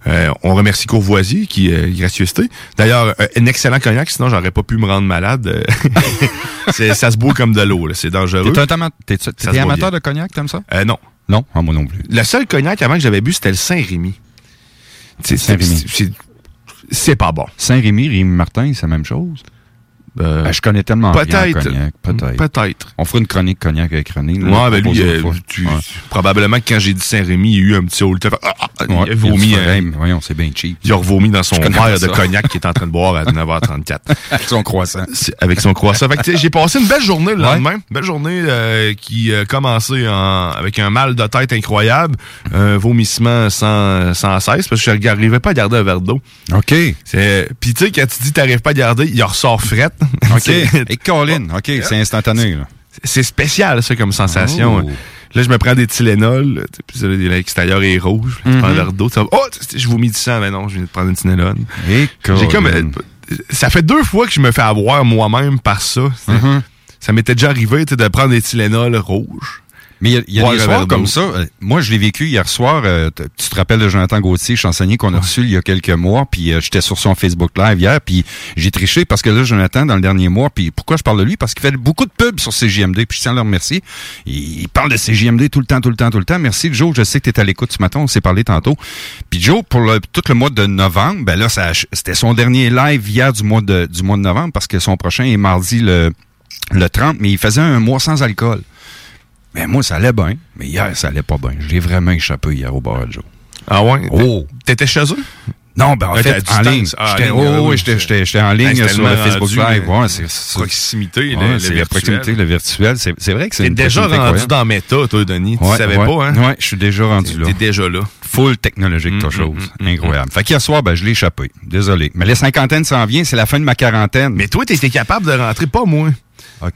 Euh, on remercie Courvoisier qui euh, gracieuseté. D'ailleurs, euh, un excellent cognac, sinon j'aurais pas pu me rendre malade. Euh, *laughs* c'est- ça se boit comme de l'eau, là, c'est dangereux. T'es amateur bien. de cognac, t'aimes ça? Euh, non. Non, ah, moi non plus. Le seul cognac avant que j'avais bu, c'était le Saint-Rémy. C'est- Saint-Rémy. c'est- pas bon. Saint-Rémy, Rémy-Martin, c'est la même chose? Euh, Ben, je connais tellement peut-être. cognac. Peut-être. Peut-être. On fera une chronique cognac avec René. là, Ouais, ben lui, euh, tu- Ouais. probablement que quand j'ai dit Saint-Rémy, il y a eu un petit haut le ah, ah, Il Ouais, a vomi. il a euh, voyons, c'est bien cheap. il a revomi dans son verre de cognac qu'il est en train de boire à *laughs* 9h34. Avec son croissant. Avec son croissant. Fait que, tu sais, j'ai passé une belle journée le lendemain. Belle journée euh, qui a commencé en- avec un mal de tête incroyable, un vomissement sans, sans cesse, parce que je n'arrivais pas à garder un verre d'eau. OK. C'est- Puis tu sais, quand tu dis que t'arrives pas à garder, il ressort fret. *laughs* OK. C'est- Et Colin, OK, c'est instantané. C'est spécial, ça, comme sensation. Oh. Là, je me prends des Tylenol. Puis l'extérieur est rouge. là, Tu prends Mhm. d'eau. tu vas, Oh, je vomis du sang. Mais non, je viens de prendre une Tylenol. Et J'ai comme... Euh, ça fait deux fois que je me fais avoir moi-même par ça. Mhm. Ça m'était déjà arrivé de prendre des Tylenol rouges. Mais il y a, y a des soirs comme ça. Moi, je l'ai vécu hier soir. euh, tu te rappelles de Jonathan Gauthier, chansonnier qu'on a reçu il y a quelques mois. Puis euh, j'étais sur son Facebook Live hier. Puis j'ai triché parce que là, Jonathan, dans le dernier mois, puis pourquoi je parle de lui? Parce qu'il fait beaucoup de pubs sur CJMD. Puis je tiens à le remercier. Il, il parle de CJMD tout le temps, tout le temps, tout le temps. Merci, Joe. Je sais que tu es à l'écoute ce matin. On s'est parlé tantôt. Puis Joe, pour le- tout le mois de novembre, ben là, c'était son dernier live hier du mois de, du mois de novembre parce que son prochain est mardi le, le 30. Mais il faisait un mois sans alcool. Mais moi, ça allait bien. Mais hier, ça allait pas bien. Je l'ai vraiment échappé hier au bar à Joe. Ah ouais? Oh! T'étais chez eux? Non, ben en Ouais, fait, en ligne. Ah, J'étais oh, oui, en ligne sur le Facebook Live. euh, Ouais, c'est proximité, ouais, le c'est la proximité, le virtuel. C'est vrai que c'est T'es déjà rendu incroyable. dans Meta, toi, Denis? Tu savais pas, hein? Ouais, je suis déjà rendu là. T'es déjà là. Full technologique, ta Mm, chose. mm, mm, Incroyable. Fait qu'hier soir, ben, je l'ai échappé. Désolé. Mais la cinquantaine s'en vient, c'est la fin de ma quarantaine. Mais toi, t'étais capable de rentrer, pas moi.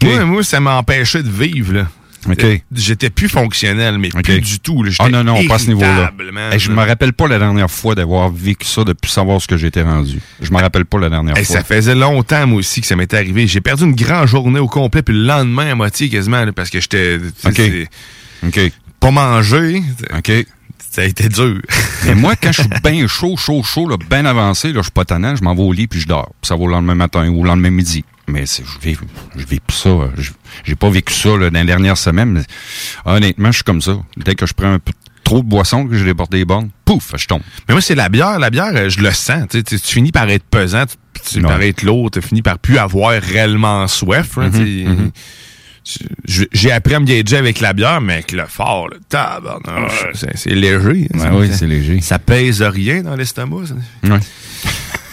Moi, moi, ça m'empêchait de vivre, là. Euh, J'étais plus fonctionnel, mais plus du tout. là. Ah non, non, pas à ce niveau-là. Hey, je me rappelle pas la dernière fois d'avoir vécu ça, de plus savoir ce que j'étais rendu. Je me rappelle pas la dernière Hey, fois. ça faisait longtemps, moi aussi, que ça m'était arrivé. J'ai perdu une grande journée au complet, puis le lendemain à moitié quasiment, là, parce que j'étais... sais, OK. Pas manger. OK. Ça a été dur. *laughs* Mais moi, quand je suis bien chaud, chaud, chaud, bien avancé, là, je suis pas tannant, je m'en vais au lit puis je dors. Puis ça va au lendemain matin ou au lendemain midi. Mais je vis, je vis plus ça. Je- J'ai pas vécu ça là, dans les dernières semaines. Mais honnêtement, je suis comme ça. Dès que je prends un peu trop de boisson, que j'ai débordé les bornes, pouf, je tombe. Mais moi, c'est la bière. La bière, euh, je le sens. Tu, sais, tu- tu finis par être pesant, tu, tu par être lourd, tu finis par plus avoir réellement soif. hein, Mhm, mhm. Je- J'ai appris à me gager avec la bière, mais avec le fort, le c'est léger. hein, Ouais, oui, c'est léger. Ça pèse rien dans l'estomac. Ouais.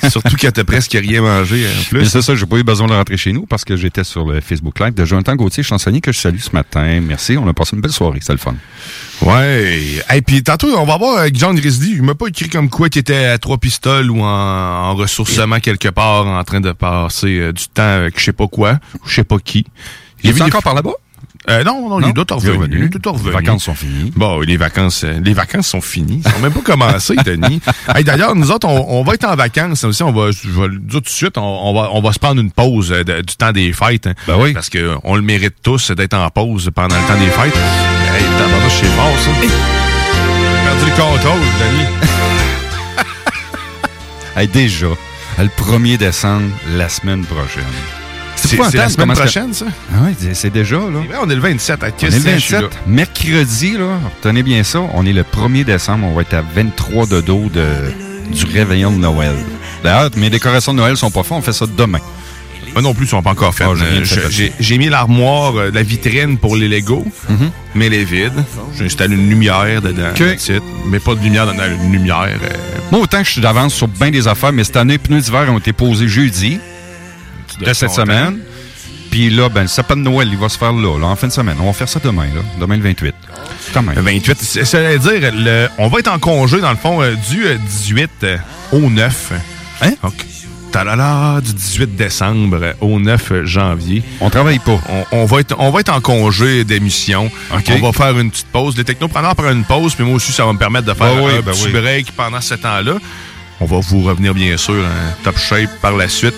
*laughs* Surtout quand t'as presque rien mangé en Mais plus. c'est ça, j'ai pas eu besoin de rentrer chez nous parce que j'étais sur le Facebook Live de Jonathan Gauthier, chansonnier que je salue ce matin. Merci, on a passé une belle soirée, c'était le fun. Ouais. Et puis tantôt, on va voir avec John Grizzly. Il m'a pas écrit comme quoi qu'il était à trois pistoles ou en, en ressourcement quelque part en train de passer euh, du temps avec je sais pas quoi, je sais pas qui. Il est vu encore par là-bas? Euh, non, non, Non? il doit être revenu. revenu. Il doit être Les vacances sont finies. Bon, les vacances, euh, les vacances sont finies. Ils sont même pas commencées, *laughs* Denis. Hey, D'ailleurs, nous autres, on, on va être en vacances. Aussi, on va, je vais le dire tout de suite, on, on va, on va se prendre une pause euh, de- du temps des fêtes. hein. Ben oui. Parce que on le mérite tous d'être en pause pendant le temps des fêtes. Hey, tabarnouche, c'est fort, ça. Perdu le contrôle, Denis. *laughs* Hey, déjà, le 1er décembre, la semaine prochaine. C'est pas la semaine prochaine, ça? Ah oui, c'est- déjà, là. Vrai, on est le 27. À On est qu'est-ce le que je suis là? 27. Mercredi, là, retenez bien ça, on est le 1er décembre, on va être à 23 de dos de, du réveillon de Noël. D'ailleurs, mes décorations de Noël sont pas faites, on fait ça demain. Moi non plus, ils sont pas encore faits. Ah, j'ai mis l'armoire, euh, la vitrine pour les Legos, Mhm. mais elle est vide. J'ai installé une lumière dedans, mais pas de lumière dans la lumière. euh, Moi, autant que je suis d'avance sur bien des affaires, mais cette année, les pneus d'hiver ont été posés jeudi de cette semaine. Puis là, ben, le sapin de Noël, il va se faire là, là, en fin de semaine. On va faire ça demain, là. Demain, le 28. Quand même. Le 28. C'est- dire, le- on va être en congé, dans le fond, euh, du euh, 18 euh, au 9. Hein? Donc, talala, du 18 décembre au 9 janvier. On travaille pas. On, on va, être, on va être en congé d'émission. OK. On va faire une petite pause. Les technopreneurs prennent une pause, puis moi aussi, ça va me permettre de faire Ben oui, un ben petit oui. break pendant ce temps-là. On va vous revenir, bien sûr, en top shape par la suite.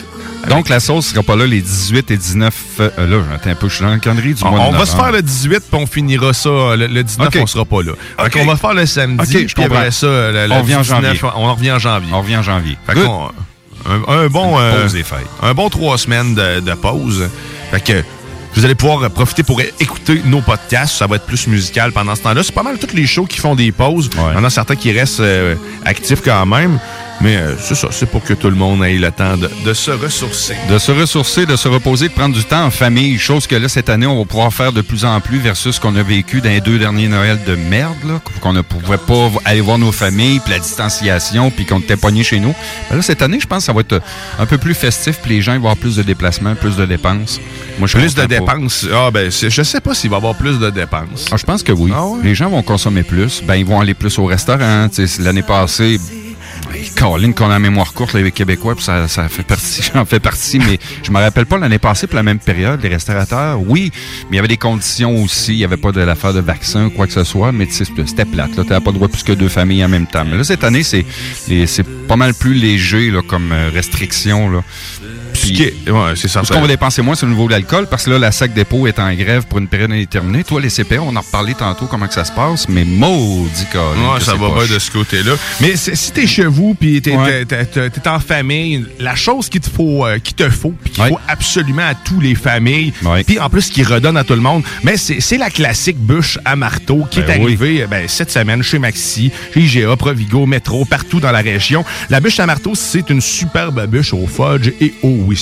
Donc, la sauce sera pas là les 18 et 19. euh, là, attends un peu, je suis dans le calendrier du On, mois de on va se faire le 18, puis on finira ça. Le, le 19, OK. on sera pas là. Fait OK. qu'on va faire le samedi, OK, je puis après ça, le, le On revient en 19, janvier. on en revient en janvier. On revient en janvier. Fait qu'on- un, un bon... Une euh, pause des fêtes. Un bon trois semaines de, de pause. Fait que vous allez pouvoir profiter pour écouter nos podcasts. Ça va être plus musical pendant ce temps-là. C'est pas mal tous les shows qui font des pauses. Il y en a certains qui restent euh, actifs quand même. Mais euh, c'est ça, c'est pour que tout le monde ait le temps de, de se ressourcer. De se ressourcer, de se reposer, de prendre du temps en famille, chose que là, cette année, on va pouvoir faire de plus en plus versus ce qu'on a vécu dans les deux derniers Noëls de merde, là, qu'on ne pouvait pas aller voir nos familles, puis la distanciation, puis qu'on était pognés chez nous. Ben là, cette année, je pense que ça va être un peu plus festif, puis les gens vont avoir plus de déplacements, plus de dépenses. Moi, je Plus de dépenses. Ah, ben, je sais pas s'il va y avoir plus de dépenses. Ah, je pense que oui. Les gens vont consommer plus. Ben, ils vont aller plus au restaurant. L'année passée, Caroline, qu'on a la mémoire courte, les Québécois, puis ça, ça fait partie, *laughs* j'en fais partie, mais je me rappelle pas l'année passée, pour la même période, les restaurateurs, oui, mais il y avait des conditions aussi. Il n'y avait pas de l'affaire de vaccin quoi que ce soit, mais c'était plate. Tu n'avais pas droit plus que deux familles en même temps. Mais là, cette année, c'est pas mal plus léger là, comme euh, restriction. Là. Puis, ouais, c'est ça. Parce qu'on va dépenser moins sur le niveau de l'alcool, parce que là, la SAC dépôt est en grève pour une période indéterminée. Toi, les CPA, on en reparlait tantôt comment que ça se passe, mais maudit Caroline, Ouais, que ça c'est va poche. pas de ce côté-là. Mais c'est- si t'es chez vous puis t'es Ouais. en famille, la chose qu'il te faut, euh, qu'il te faut, puis qu'il faut absolument à tous les familles, puis en plus qui redonne à tout le monde, mais c'est c'est la classique bûche à marteau qui Ben est arrivée euh, ben, cette semaine chez Maxi, chez IGA, Provigo, Métro, partout dans la région. La bûche à marteau, c'est une superbe bûche au fudge et au whisky.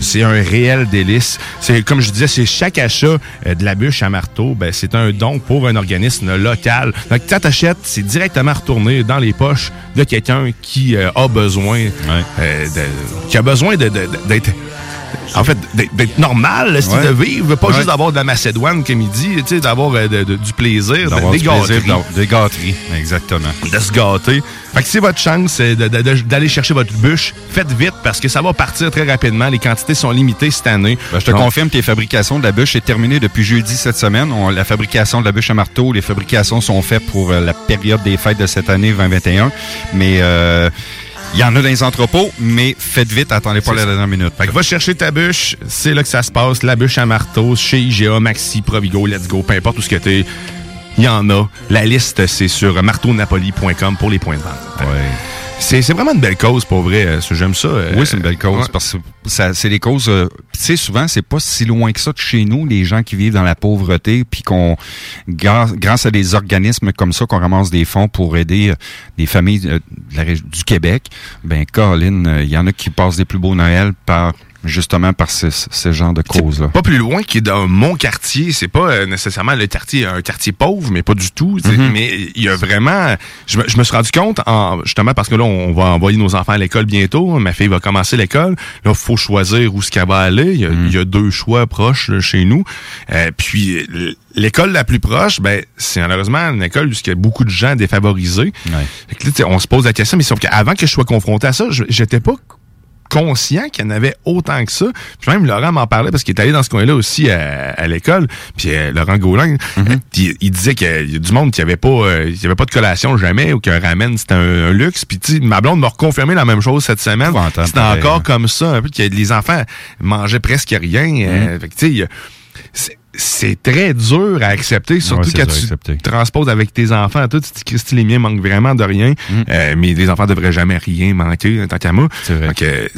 C'est un réel délice. C'est comme je disais, c'est chaque achat euh, de la bûche à marteau, ben, c'est un don pour un organisme local. Donc quand t'achètes, c'est directement retourné dans les poches de quelqu'un qui euh, a besoin euh, de- qui a besoin d'être en fait, d'être- normal, c'est Ouais. de vivre, pas Ouais. juste d'avoir de la macédoine, comme il dit, tu sais, d'avoir euh, du plaisir, D'avoir des gâteries. des gâteries, exactement. De se gâter. Fait que c'est votre chance euh, d'aller chercher votre bûche. Faites vite parce que ça va partir très rapidement. Les quantités sont limitées cette année. Ben, je te Donc, confirme que les fabrications de la bûche est terminée depuis jeudi cette semaine. On- la fabrication de la bûche à marteau, les fabrications sont faites pour euh, la période des fêtes de cette année 2021. Mais euh, il y en a dans les entrepôts, mais faites vite, attendez pas la ça. dernière minute. Fait que va chercher ta bûche, c'est là que ça se passe. La bûche à marteau, chez IGA, Maxi, Provigo, Let's Go, peu importe où ce que t'es. Il y en a. La liste, c'est sur marteaunapoli.com pour les points de vente. C'est c'est vraiment une belle cause, pour vrai. euh, J'aime ça. euh, Oui, c'est une belle cause ouais. parce que ça, c'est des causes. euh, tu sais, souvent, c'est pas si loin que ça de chez nous, les gens qui vivent dans la pauvreté, puis qu'on, grâce, grâce à des organismes comme ça, qu'on ramasse des fonds pour aider des familles de la région- du Québec. Ben, Caroline, euh, il y en a qui passent des plus beaux Noëls par justement par ce, ce- ce genre de causes-là. Pas plus loin qui est dans mon quartier. C'est pas euh, nécessairement le quartier, un quartier pauvre, mais pas du tout. Mhm. Mais il y a vraiment. Je me, je me suis rendu compte, en, justement, parce que là, on va envoyer nos enfants à l'école bientôt. Ma fille va commencer l'école. Là, il faut choisir où ce qu'elle va aller. Il y a, Mhm. il y a deux choix proches là, chez nous. Euh, puis l'école la plus proche, ben, c'est malheureusement une école où il y a beaucoup de gens défavorisés. Fait que là, on se pose la question, mais sauf qu'avant que je sois confronté à ça, j'étais pas conscient qu'il y en avait autant que ça. Puis même Laurent m'en parlait parce qu'il est allé dans ce coin-là aussi à, à l'école. Puis euh, Laurent Gaulin, euh, puis il disait qu'il y a du monde qui avait pas euh, qui avait pas de collation jamais ou qu'un ramen c'était un, un luxe. Puis tu ma blonde m'a reconfirmé la même chose cette semaine. C'était encore hein. comme ça, un peu que les enfants mangeaient presque rien. euh, fait que, c'est- très dur à accepter, surtout Ouais, quand tu accepter. transposes avec tes enfants. Toi, tu te dis, Christy, les miens manquent vraiment de rien. Mm. Euh, mais les enfants devraient jamais rien manquer, tant qu'à moi. C'est vrai. Donc, euh,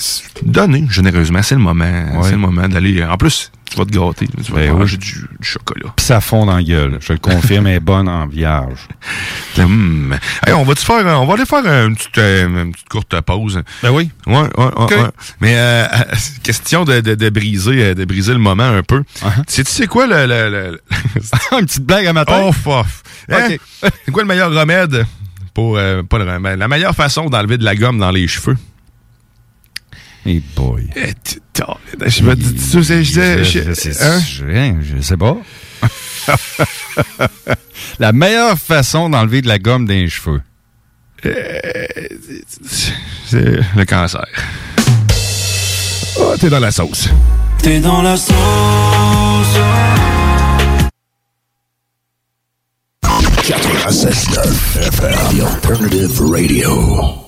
généreusement, c'est le moment. Ouais. C'est le moment d'aller. En plus, tu vas te gâter. Tu vas Ben manger oui. du, du chocolat. Puis ça fond dans la gueule. Je le confirme, elle est bonne en vierge. *laughs* Hum. Hey, on va te faire, on va aller faire une petite, euh, une petite courte pause? Ben oui. Ouais, ouais, ouais. Mais euh, *laughs* question de, de, de briser, euh, de briser le moment un peu. Uh-huh. Tu sais, tu sais quoi le, le, le- *laughs* Une petite blague à matin? Oh, fof. Hein? C'est quoi le meilleur remède pour euh, pas le remède, la meilleure façon d'enlever de la gomme dans les cheveux? Hey boy. Eh, Je me dis, tu sais, je sais, Je- je- je sais- hein? je sais pas. *laughs* La meilleure façon d'enlever de la gomme dans les cheveux. C'est le cancer. Ah, t'es dans la sauce. T'es dans la sauce. 96.9 FM, The Alternative Radio.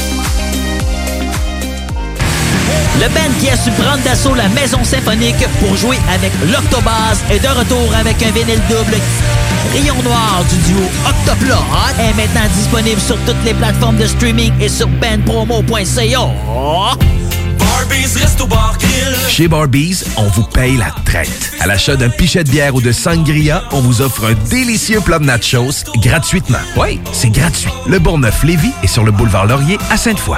Le band qui a su prendre d'assaut la maison symphonique pour jouer avec l'Octobase est de retour avec un vinyle double. Rayon Noir du duo Octoplot est maintenant disponible sur toutes les plateformes de streaming et sur bandpromo.ca. Chez Barbies, on vous paye la traite. À l'achat d'un pichet de bière ou de sangria, on vous offre un délicieux plat de nachos gratuitement. Oui, c'est gratuit. Le Bourgneuf-Lévis est sur le boulevard Laurier à Sainte-Foy.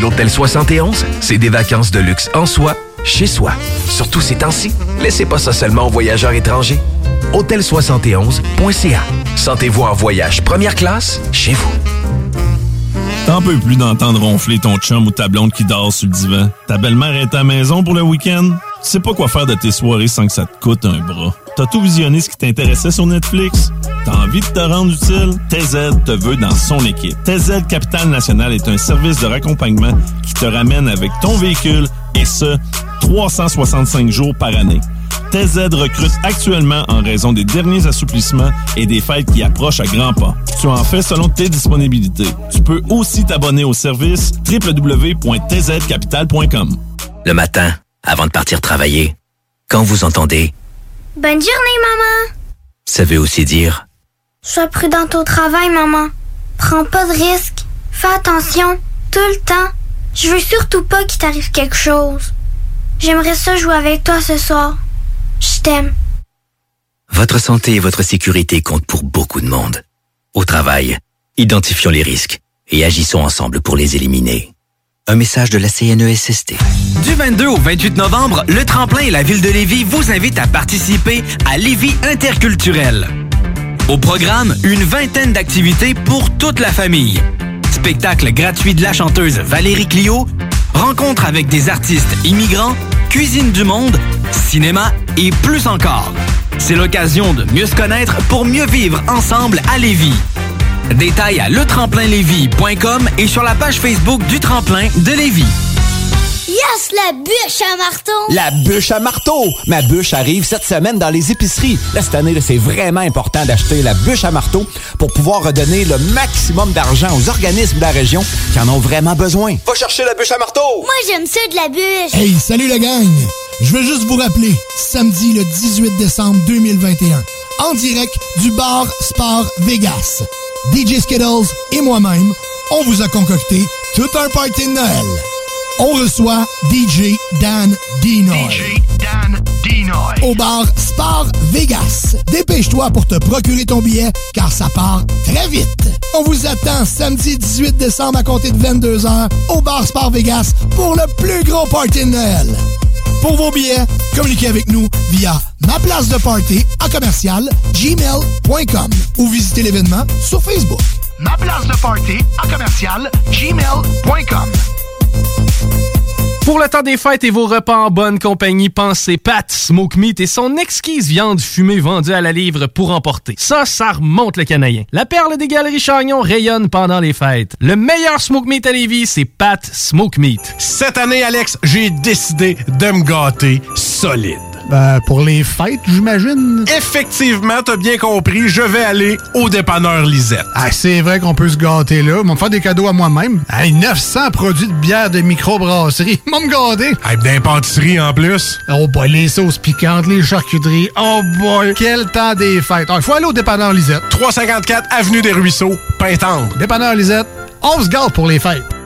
L'Hôtel 71, c'est des vacances de luxe en soi, chez soi. Surtout ces temps-ci, laissez pas ça seulement aux voyageurs étrangers. Hôtel71.ca. Sentez-vous en voyage première classe chez vous. T'en peux plus d'entendre ronfler ton chum ou ta blonde qui dort sur le divan. Ta belle-mère est à la maison pour le week-end? Tu sais pas quoi faire de tes soirées sans que ça te coûte un bras. T'as tout visionné ce qui t'intéressait sur Netflix? T'as envie de te rendre utile? TZ te veut dans son équipe. TZ Capital National est un service de raccompagnement qui te ramène avec ton véhicule et ce, 365 jours par année. TZ recrute actuellement en raison des derniers assouplissements et des fêtes qui approchent à grands pas. Tu en fais selon tes disponibilités. Tu peux aussi t'abonner au service www.tzcapital.com. Le matin, avant de partir travailler, quand vous entendez, Bonne journée, maman. ça veut aussi dire Sois prudente au travail, maman. Prends pas de risques. Fais attention, tout le temps. Je veux surtout pas qu'il t'arrive quelque chose. J'aimerais ça jouer avec toi ce soir. Je t'aime. votre santé et votre sécurité comptent pour beaucoup de monde. Au travail, identifions les risques et agissons ensemble pour les éliminer. Un message de la CNESST. Du 22 au 28 novembre, le Tremplin et la Ville de Lévis vous invitent à participer à Lévis Interculturel. Au programme, une vingtaine d'activités pour toute la famille. Spectacle gratuit de la chanteuse Valérie Clio, rencontre avec des artistes immigrants, cuisine du monde, cinéma et plus encore. C'est l'occasion de mieux se connaître pour mieux vivre ensemble à Lévis. Détails à letremplinlévis.com et sur la page Facebook du Tremplin de Lévis. Yes, la bûche à marteau! La bûche à marteau! Ma bûche arrive cette semaine dans les épiceries. Là, cette année, c'est vraiment important d'acheter la bûche à marteau pour pouvoir redonner le maximum d'argent aux organismes de la région qui en ont vraiment besoin. Va chercher la bûche à marteau! Moi, j'aime ça de la bûche! Hey, salut la gang! Je veux juste vous rappeler, samedi le 18 décembre 2021, en direct du bar Sport Vegas. DJ Skittles et moi-même, on vous a concocté tout un party de Noël. On reçoit DJ Dan Dinoy. DJ Dan Dinoy. Au bar Sport Vegas. Dépêche-toi pour te procurer ton billet car ça part très vite. On vous attend samedi 18 décembre à compter de 22h au bar Sport Vegas pour le plus gros party de Noël. Pour vos billets, communiquez avec nous via ma place de party à commercial gmail.com ou visitez l'événement sur Facebook. Ma place de party à commercial gmail.com. Pour le temps des fêtes et vos repas en bonne compagnie, pensez Pat Smoke Meat et son exquise viande fumée vendue à la livre pour emporter. Ça, ça remonte le canadien. La perle des galeries Chagnon rayonne pendant les fêtes. Le meilleur Smoke Meat à Lévis, c'est Pat Smoke Meat. Cette année, Alex, j'ai décidé de me gâter solide. Ben, pour les fêtes, j'imagine. Effectivement, t'as bien compris, je vais aller au dépanneur Lisette. Ah, c'est vrai qu'on peut se gâter là. Ils me faire des cadeaux à moi-même. Hey, 900 produits de bière de microbrasserie. Ils me gâter. Hey, d'impantisserie en plus. Oh boy, les sauces piquantes, les charcuteries. Oh boy, quel temps des fêtes. Il faut aller au dépanneur Lisette. 354 Avenue des Ruisseaux, Pintendre. Dépanneur Lisette, on se gâte pour les fêtes.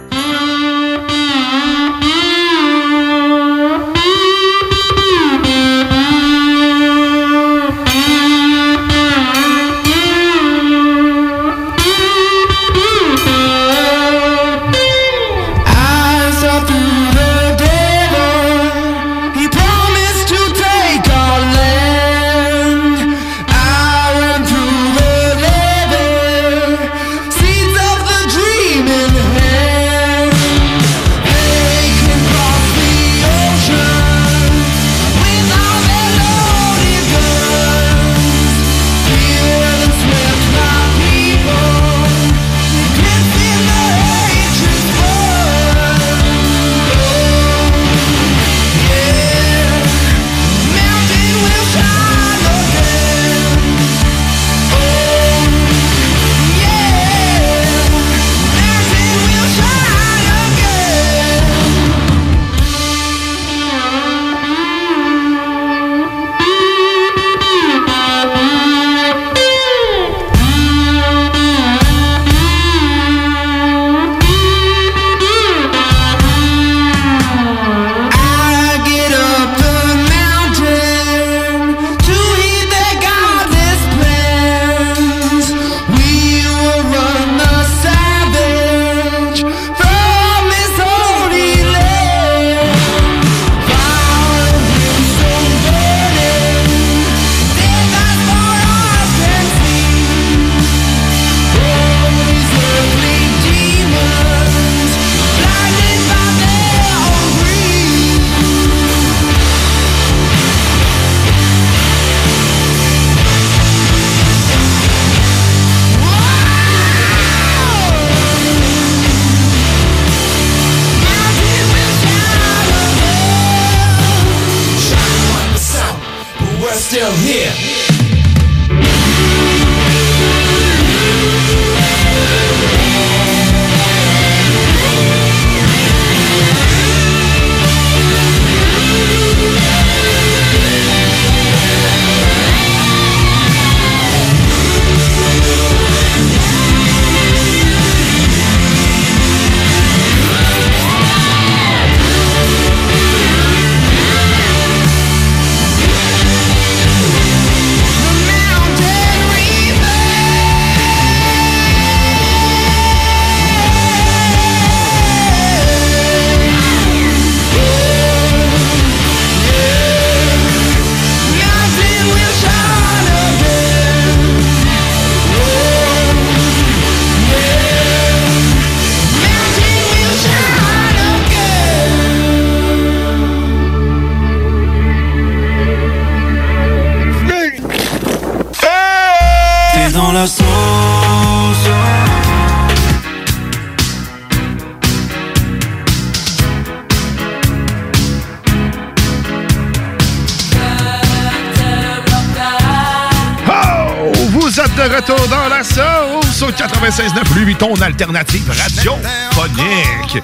De retour dans la sauce au 96.9 Louis ton alternative radiophonique.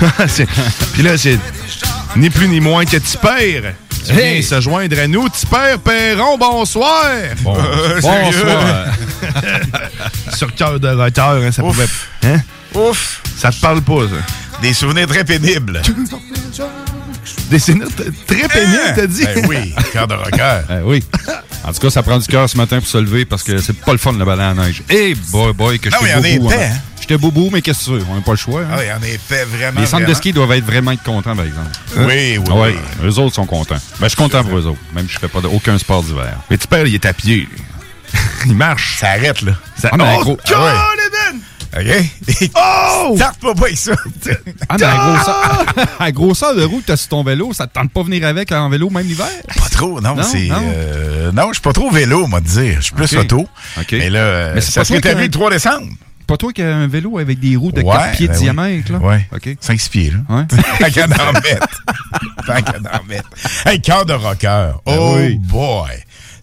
*laughs* C'est- Puis là, c'est ni plus ni moins que Tipper. Hey! se joindre à nous. Tipper Perron, bonsoir. Bon- Euh, bonsoir. *laughs* Sur cœur de retard, hein, ça pouvait... Hein? Ouf! Ça te parle pas, ça? Des souvenirs très pénibles. Des souvenirs très pénibles, t'as dit? Ben oui, cœur de rocker. *laughs* Ben oui. En tout cas, ça prend du cœur ce matin pour se lever parce que c'est pas le fun le ballon à neige. Eh boy boy que j'étais boubou. épais, hein. hein? J'étais boubou, mais qu'est-ce que tu veux? On n'a pas le choix. hein. Ah oui, en effet, vraiment. Les centres de ski doivent être vraiment contents, par exemple. Oui, oui, Ah ouais, oui. Eux autres sont contents. Ben, je suis content pour eux autres, même si je fais pas de- aucun sport d'hiver. Mais Tipper, il est à pied. *laughs* Il marche. Ça arrête, là. Ça... Ah, mais oh, gros- God, Ah ouais. OK? *laughs* Oh! Tarte pas avec ça. Ah, mais à grosseur, *laughs* *laughs* à grosseur de roue que t'as sur ton vélo, ça te tente pas venir avec en vélo même l'hiver? Pas trop, non. Non, c'est, non? euh, non, je suis pas trop vélo, on va te dire. Je suis plus OK. auto. OK. Mais là, Mais c'est ça pas serait toi qui établi a- le 3 décembre. pas toi qui as un vélo avec des roues de Ouais, 4 pieds de ben diamètre, là? Ouais. OK. 5-6 pieds, là. Ouais. Tant qu'à en mettre. Tant qu'à en mettre. Hey, cœur de rocker. Oh oui. boy.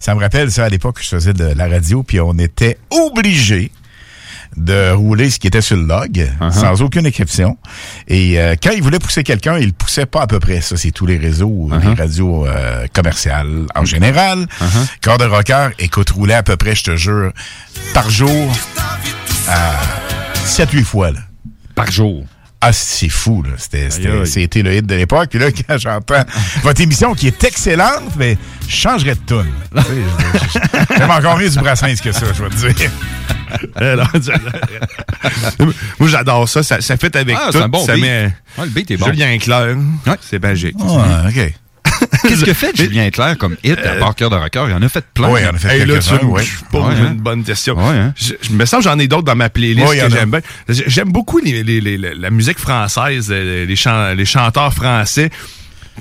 Ça me rappelle ça à l'époque où je faisais de la radio, puis on était obligé de rouler ce qui était sur le log, sans aucune exception. Et euh, quand il voulait pousser quelqu'un, il le poussait pas à peu près. Ça, c'est tous les réseaux, les radios euh, commerciales en général. Cœur de rocker, écoute, roulait à peu près, je te jure, par jour, à 7-8 fois. Là. Par jour. Ah, c'est fou, là. C'était, le hit de l'époque. Puis là, *laughs* quand j'entends votre émission qui est excellente, mais je changerais de tune. *laughs* J'aime encore mieux du Brassens que ça, je vais te dire. *laughs* Je- Moi, j'adore ça. Ça, ça fait avec Ah, tout. c'est un bon ça beat. Ah, met Ouais, le beat est bon. Julien Clerc. C'est magique. Ah, OK. Qu'est-ce que *laughs* fait Julien Clerc comme hit à part cœur de rocker? Il en a fait plein. Oui, il en a fait Hey, là, tu quelques-uns, me ouais. poses Ouais, hein. une bonne question. Ouais, hein. Je, je me sens que j'en ai d'autres dans ma playlist que j'aime bien. J'aime beaucoup les, les- les- la musique française, euh, les, chan- les chanteurs français.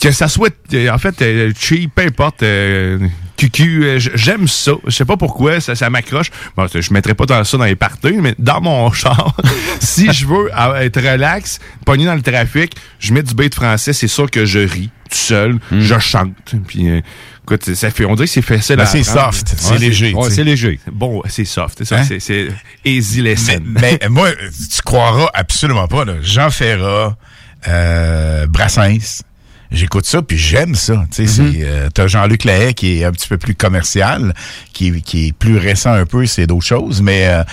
Que ça soit, euh, en fait, euh, cheap, peu importe, euh, cucu, euh, j'aime ça. Je sais pas pourquoi, ça, ça m'accroche. Bon, je mettrais pas dans ça dans les parties, mais dans mon *laughs* char, si je veux être relax, pogné dans le trafic, je mets du beat français, c'est sûr que je ris tout seul, Hmm. je chante. Puis, euh, écoute, ça fait, on dirait que c'est facile Ben, à c'est soft, c'est léger, ouais, c'est léger. Bon, c'est soft, c'est Hein? c'est- c'est easy lesson. Mais, mais moi, tu croiras absolument pas, là. Jean Ferrat, euh, Brassens. J'écoute ça, puis j'aime ça. Tu c'est, euh, t'as Jean-Luc Lahaye qui est un petit peu plus commercial, qui, qui est plus récent un peu, c'est d'autres choses. Mais euh,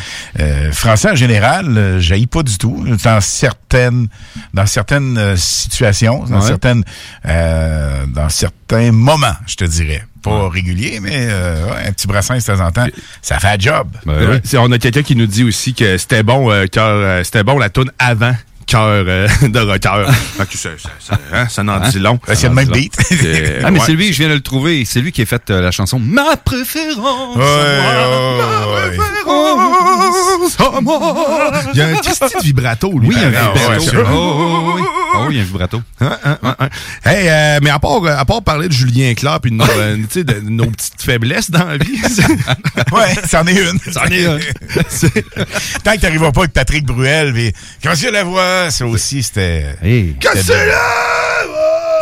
euh, français en général, euh, j'haïs pas du tout. Dans certaines, dans certaines euh, situations, dans Ouais. certaines, euh, dans certains moments, je te dirais. Pas régulier, mais euh, ouais, un petit brassin de temps en temps, ça fait un job. Ouais. C'est- On a quelqu'un qui nous dit aussi que c'était bon, euh, euh, c'était bon la toune avant cœur euh, *laughs* de rocker. *laughs* Ça, ça, ça, hein, ça n'en Hein? dit long. *laughs* C'est le même beat. Ah, mais ouais. c'est lui, je viens de le trouver. C'est lui qui a fait euh, la chanson Ma préférence. Ouais, ouais, ouais. à moi. Il y a un petit vibrato, lui. Oui, il y a un Ah, vibrato. Oh, oh, oui. Oh, il y a un vibrato. Hein. Hey, euh, mais à part, à part parler de Julien Clerc puis de nos, de petites faiblesses dans la vie, Ouais, c'en est une. C'en est une. Tant que t'arriveras pas avec Patrick Bruel, mais quand tu la voix, ça aussi, c'était... Hey.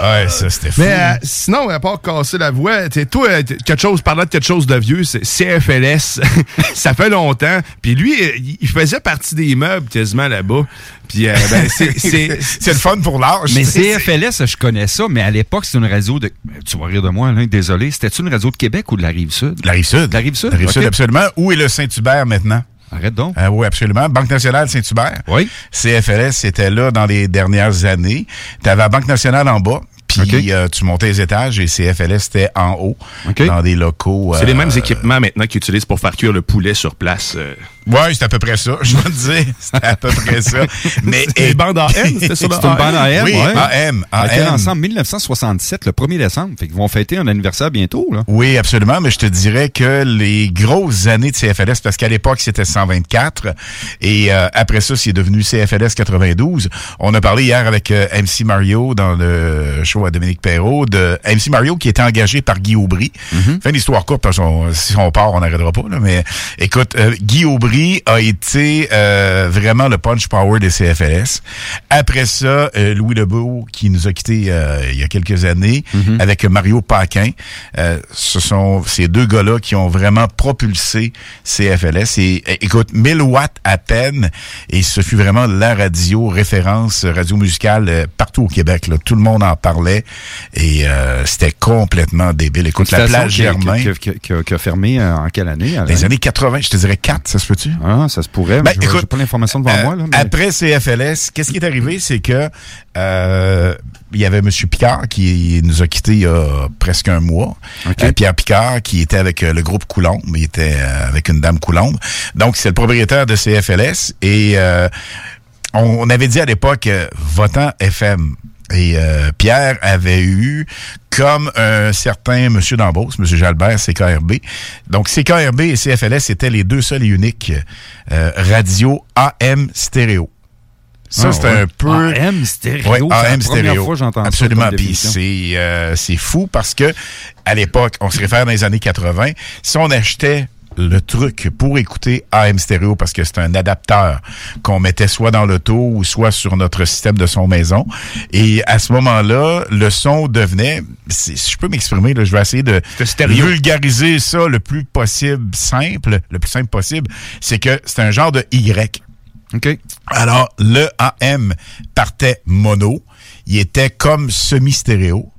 Ouais, ça, c'était fou. Mais euh, sinon, à part casser la voix, tu sais, toi, euh, t- quelque chose, parlant de quelque chose de vieux, c'est CFLS. *laughs* ça fait longtemps. Puis lui, euh, il faisait partie des meubles quasiment là-bas. Puis euh, ben, c'est- *laughs* c'est C'est le fun pour l'âge. Mais *laughs* CFLS, je connais ça, mais à l'époque, c'était une radio de. Tu vas rire de moi, là, désolé. C'était-tu une radio de Québec ou de la Rive-Sud? La Rive-Sud. La Rive-Sud? La Rive-Sud, absolument. Où est le Saint-Hubert maintenant? Arrête donc. Ah oui, absolument. Banque nationale Saint-Hubert. Oui. CFLS, c'était là dans les dernières années. Tu avais la Banque nationale en bas, puis OK. euh, tu montais les étages et CFLS, c'était en haut, OK. dans des locaux. c'est les euh, mêmes équipements maintenant qu'ils utilisent pour faire cuire le poulet sur place. euh. Ouais, c'est à peu près ça. *laughs* Je vais te dire, c'est à peu près ça. *laughs* Mais C'était les bandes AM, c'était ça, C'est une bande AM, Oui, ouais. AM, On était AM. ensemble en 1967, le 1er décembre. Fait qu'ils vont fêter un anniversaire bientôt, là. Oui, absolument, mais je te dirais que les grosses années de CFLS, parce qu'à l'époque, c'était 124, et euh, après ça, c'est devenu CFLS 92. On a parlé hier avec euh, MC Mario dans le show à Dominique Perrault, de MC Mario qui était engagé par Guy Aubry. Fin d'histoire courte, parce qu'on si on part, on n'arrêtera pas, là, mais écoute, euh, Guy Aubry a été euh, vraiment le punch power des CFLS. Après ça, euh, Louis Lebeau, qui nous a quittés euh, il y a quelques années, avec Mario Paquin. Euh, ce sont ces deux gars-là qui ont vraiment propulsé CFLS. Et euh, écoute, 1000 watts à peine, et ce fut vraiment la radio référence radio musicale euh, partout au Québec. Là. Tout le monde en parlait, et euh, c'était complètement débile. Écoute, la plage Germain, qui, qui- qui- qui a fermé euh, en quelle année? les années 80, je te dirais 4, ça se peut-tu? Ah, ça se pourrait. Ben, je n'ai pas l'information devant Euh, moi. Là, mais- Après CFLS, qu'est-ce qui est arrivé? C'est que euh, il y avait M. Picard qui nous a quittés il y a presque un mois. Euh, Pierre Picard, qui était avec le groupe Coulombe, il était avec une dame Coulombe. Donc, c'est le propriétaire de CFLS. Et on, on avait dit à l'époque, votant FM. Et euh, Pierre avait eu comme un certain monsieur d'Ambos, monsieur Jalbert, CKRB. Donc CKRB et CFLS étaient les deux seuls et uniques euh, radios AM stéréo. Ça, Ah, c'est ouais. un peu... AM stéréo, Ouais, c'est la AM première stéréo. fois que j'entends ça Absolument. Puis définition. c'est euh, c'est fou parce que à l'époque, on se réfère dans les années 80, si on achetait le truc pour écouter AM stéréo parce que c'est un adapteur qu'on mettait soit dans l'auto ou soit sur notre système de son maison. Et à ce moment-là, le son devenait, si je peux m'exprimer, je vais essayer de vulgariser ça le plus possible simple, le plus simple possible, c'est que c'est un genre de Y. OK. Alors, le AM partait mono. Il était comme semi-stéréo.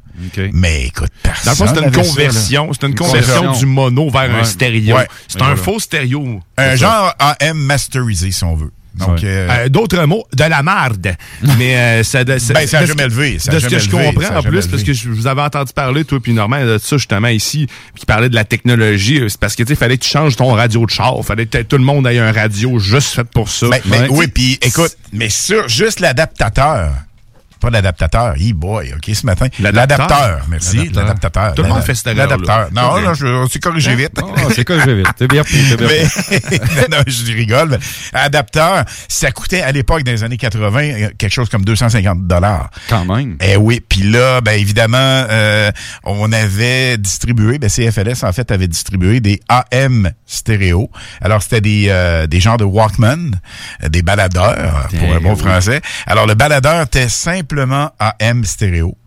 Mais écoute, Dans le fond, personne c'est une conversion. C'est une conversion du mono vers un stéréo. Ouais. C'est un voilà. faux stéréo. Un genre AM masterisé, si on veut. Donc, euh, Euh, D'autres mots, de la marde. *laughs* Mais euh, ça, de, Ben, ça a de ce jamais ça a de ce que je comprends a en plus, parce que je vous avais entendu parler, toi puis Normand, de ça justement ici, puis qui parlait de la technologie. C'est parce que tu sais, fallait que tu changes ton radio de char. Fallait que tout le monde ait un radio juste fait pour ça. Ouais. oui, puis écoute, mais sur juste l'adaptateur. Pas l'adaptateur, e boy, OK, ce matin. L'adapteur. Merci. L'adapteur. Tout le monde fait cette. C'est Non, non, je, on s'est corrigé vite. C'est corrigé vite. C'est bien pris, c'est bien pris. *laughs* Non, je rigole. mais adapteur, ça coûtait à l'époque, dans les années 80, euh, quelque chose comme 250 dollars. Quand même. Eh oui, puis là, ben évidemment, euh, on avait distribué, ben CFLS en fait avait distribué des AM stéréo. Alors c'était des euh, des genres de Walkman, euh, des baladeurs pour un bon oui. français. Alors le baladeur était simplement AM stéréo.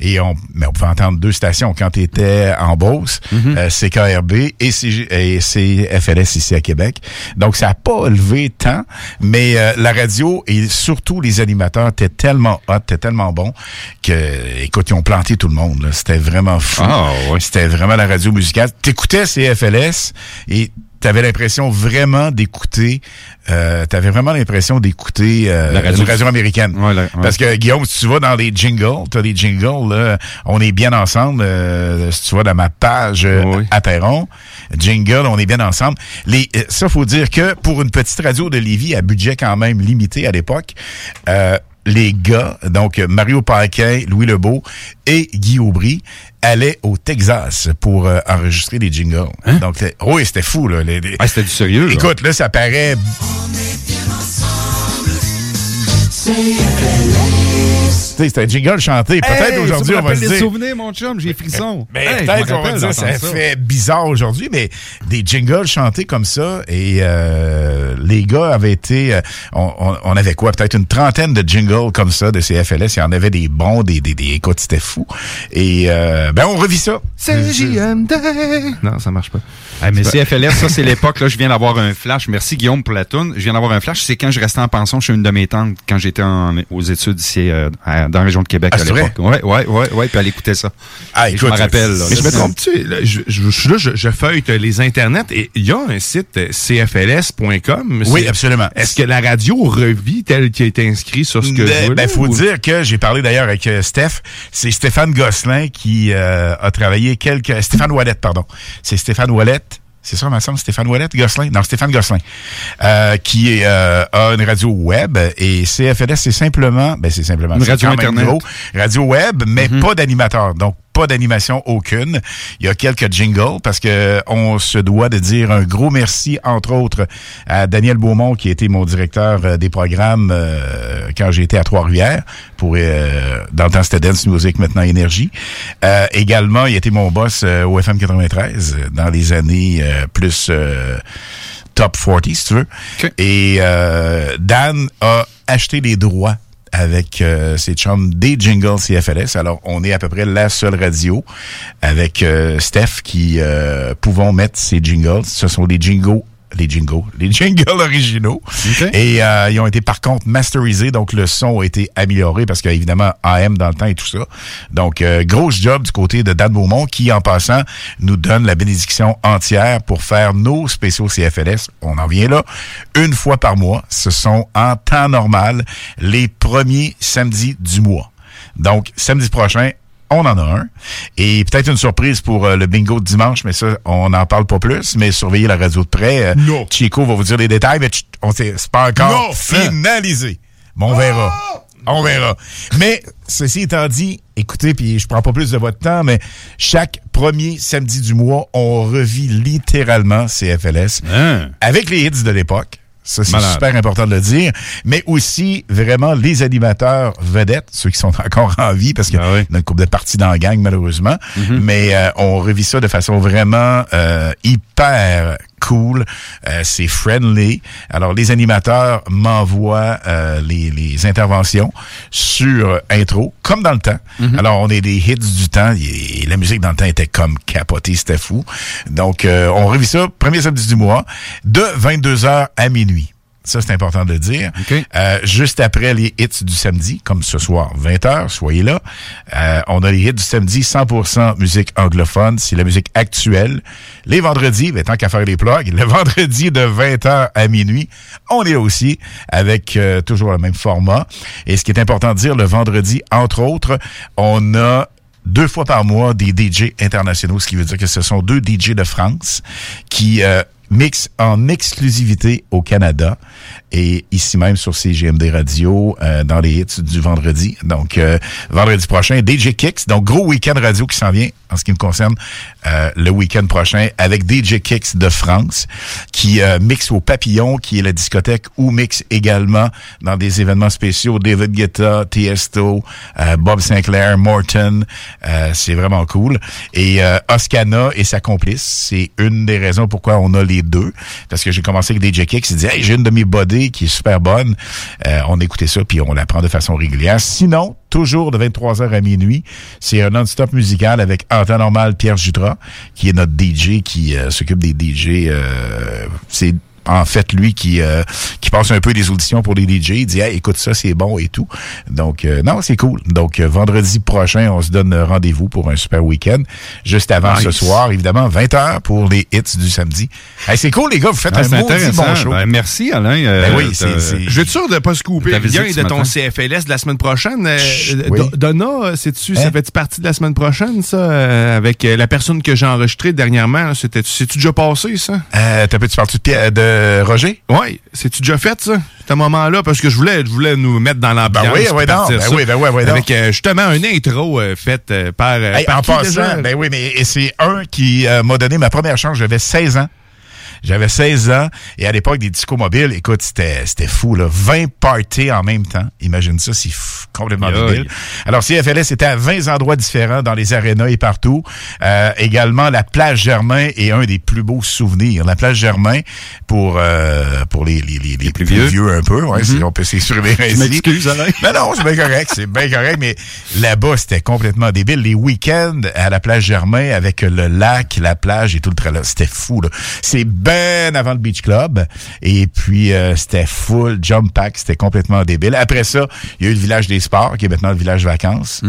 Et on, mais on pouvait entendre deux stations quand tu étais en Beauce, euh, CKRB et, CG et CFLS ici à Québec. Donc, ça n'a pas levé tant, mais euh, la radio et surtout les animateurs étaient tellement hot, étaient tellement bons que, écoute, ils ont planté tout le monde. là. C'était vraiment fou. Ah, ouais. C'était vraiment la radio musicale. T'écoutais CFLS et t'avais l'impression vraiment d'écouter, euh, t'avais vraiment l'impression d'écouter euh, La radio- américaine. Ouais, ouais. Parce que Guillaume, si tu vas dans les jingles, t'as des jingles, là, on est bien ensemble. euh, si tu vas dans ma page euh, à Perron, jingle, on est bien ensemble. Les, euh, ça, faut dire que pour une petite radio de Lévis à budget quand même limité à l'époque, euh, les gars, donc Mario Paquin, Louis Lebeau et Guy Aubry, allaient au Texas pour euh, enregistrer des jingles. Donc, c'est- oui, c'était fou. Là, les- les- Ah, c'était du sérieux. là. Écoute, là, ça paraît c'est un jingle chanté. Peut-être Hey, aujourd'hui, ça me on va se dire. souvenirs, mon chum, j'ai frisson. Mais Hey, peut-être qu'on va dire ça d'entendre fait bizarre aujourd'hui, mais des jingles chantés comme ça et euh, les gars avaient été, euh, on, on- on avait quoi, peut-être une trentaine de jingles comme ça de CFLS. Il y en avait des bons, des, des, des écoute, c'était fou. Et euh, ben on revit ça. CJMD. Non, ça marche pas. Ah, mais CFLS, ça, c'est l'époque, là, je viens d'avoir un flash. Merci, Guillaume, pour la toune. Je viens d'avoir un flash. C'est quand je restais en pension chez une de mes tantes, quand j'étais aux études ici, euh, dans la région de Québec Ah, à l'époque. Ouais, ouais, ouais, ouais, puis elle écoutait ça. Ah, écoute, je me rappelle, là. Mais je me trompe-tu? Je, je, je suis là, je, je feuillete les internets et il y a un site euh, cfls.com. Oui, absolument. Est-ce que la radio revit tel qu'il a été inscrit sur ce que je Ben, vois ben, faut ou- dire que j'ai parlé d'ailleurs avec euh, Steph. C'est Stéphane Gosselin qui euh, a travaillé quelques... Stéphane Wallet, pardon. C'est Stéphane Wallet. C'est ça, me semble, Stéphane Wallet, Gosselin? Non, Stéphane Gosselin. Euh, qui est, euh, a une radio web et CFLS, c'est simplement... Ben, c'est simplement... Une radio Internet. gros. Radio web, mais pas d'animateur. Donc, pas d'animation aucune. Il y a quelques jingles parce que on se doit de dire un gros merci, entre autres, à Daniel Beaumont, qui été mon directeur euh, des programmes euh, quand j'étais à Trois-Rivières, pour euh, dans le temps c'était Dance Music, maintenant Énergie. Euh, également, il été mon boss euh, au FM 93 euh, dans les années euh, plus euh, top 40, si tu veux. Et euh, Dan a acheté les droits avec euh, ses chums des jingles CFLS. Alors, on est à peu près la seule radio avec euh, Steph qui euh, pouvons mettre ces jingles. Ce sont des jingles les jingles, les jingles originaux. Et euh, ils ont été par contre masterisés, donc le son a été amélioré parce qu'évidemment AM dans le temps et tout ça. Donc euh, grosse job du côté de Dan Beaumont qui en passant nous donne la bénédiction entière pour faire nos spéciaux CFLS. On en vient là une fois par mois. Ce sont en temps normal les premiers samedis du mois. Donc samedi prochain on en a un. Et peut-être une surprise pour euh, le bingo de dimanche, mais ça, on n'en parle pas plus. Mais surveillez la radio de près. Euh, Chico va vous dire les détails, mais on sait, c'est pas encore finalisé. Mais on verra. On verra. Mais, ceci étant dit, écoutez, puis je prends pas plus de votre temps, mais chaque premier samedi du mois, on revit littéralement CFLS avec les hits de l'époque. Ça, c'est super important de le dire. Mais aussi, vraiment, les animateurs vedettes, ceux qui sont *laughs* encore en vie, parce qu'il y a une couple de parties dans la gang, malheureusement. Mais euh, on revit ça de façon vraiment euh, hyper cool, euh, c'est friendly. Alors, les animateurs m'envoient euh, les, les interventions sur intro, comme dans le temps. Alors, on est des hits du temps. Et la musique dans le temps était comme capotée, c'était fou. Donc, euh, on revit ça, premier samedi du mois, de 22h à minuit. Ça, c'est important de le dire. Euh, juste après les hits du samedi, comme ce soir, 20h, soyez là. Euh, on a les hits du samedi, 100% musique anglophone. C'est la musique actuelle. Les vendredis, ben, tant qu'à faire les plugs, le *laughs* vendredi de 20h à minuit, on est aussi avec euh, toujours le même format. Et ce qui est important de dire, le vendredi, entre autres, on a deux fois par mois des DJ internationaux, ce qui veut dire que ce sont deux DJ de France qui mixent en exclusivité au Canada et ici même sur CGMD Radio euh, dans les hits du vendredi. Donc, euh, vendredi prochain, DJ Kicks. Donc, gros week-end radio qui s'en vient en ce qui me concerne euh, le week-end prochain avec DJ Kicks de France qui euh, mixe au Papillon, qui est la discothèque, ou mixe également dans des événements spéciaux David Guetta, Tiesto, euh, Bob Sinclair, Morton. Euh, c'est vraiment cool. Et Oscana et sa complice, c'est une des raisons pourquoi on a les deux. Parce que j'ai commencé avec DJ Kicks, il dit hey, j'ai une de mes body qui est super bonne. Euh, on écoutait ça, puis on la prend de façon régulière. Sinon, toujours de 23h à minuit. C'est un non-stop musical avec en temps normal Pierre Jutras, qui est notre DJ qui euh, s'occupe des DJ. euh, en fait lui qui euh, qui passe un peu des auditions pour les DJ. Il dit hey, écoute ça, c'est bon et tout. Donc euh, non, c'est cool. Donc euh, vendredi prochain, on se donne rendez-vous pour un super week-end. Juste avant Nice. ce soir, évidemment, 20h pour les hits du samedi. Hey, c'est cool les gars, vous faites Ah, un maudit bon show. Ben, merci, Alain. Euh, Ben oui, t'as- c'est- c'est- Je vais être sûr de ne pas se couper ce de ton matin? CFLS de la semaine prochaine. Euh, oui. Donna, sais-tu, ça Hein? fait partie de la semaine prochaine, ça, euh, avec euh, la personne que j'ai enregistrée dernièrement? C'était, c'est-tu déjà passé, ça? Euh, t'as tu parles-tu de, De Roger? Oui, c'est-tu déjà fait, ça? Ce moment-là, parce que je voulais, je voulais nous mettre dans l'ambiance. Ben oui, non, ben oui, ben oui, oui. Avec euh, justement un intro euh, fait euh, par, euh, Hey, par en qui déjà? passant, ben oui, mais c'est un qui euh, m'a donné ma première chance. J'avais 16 ans. J'avais 16 ans et à l'époque des discos mobiles, écoute, c'était c'était fou là, 20 parties en même temps. Imagine ça, c'est complètement débile. Alors CFLS était à 20 endroits différents dans les arénas et partout. Euh, également la plage Germain est un des plus beaux souvenirs. La plage Germain pour euh, pour les les, les, les plus, vieux. un peu, ouais, si on peut s'exprimer *laughs* ainsi. m'excuse, Alain. Mais *laughs* non, c'est bien correct, c'est bien correct, mais là-bas, c'était complètement débile. Les week-ends à la plage Germain avec le lac, la plage et tout le tralala, c'était fou, là. C'est bien avant le Beach Club. Et puis, euh, c'était full jump pack, c'était complètement débile. Après ça, il y a eu le village des sports, qui est maintenant le village vacances.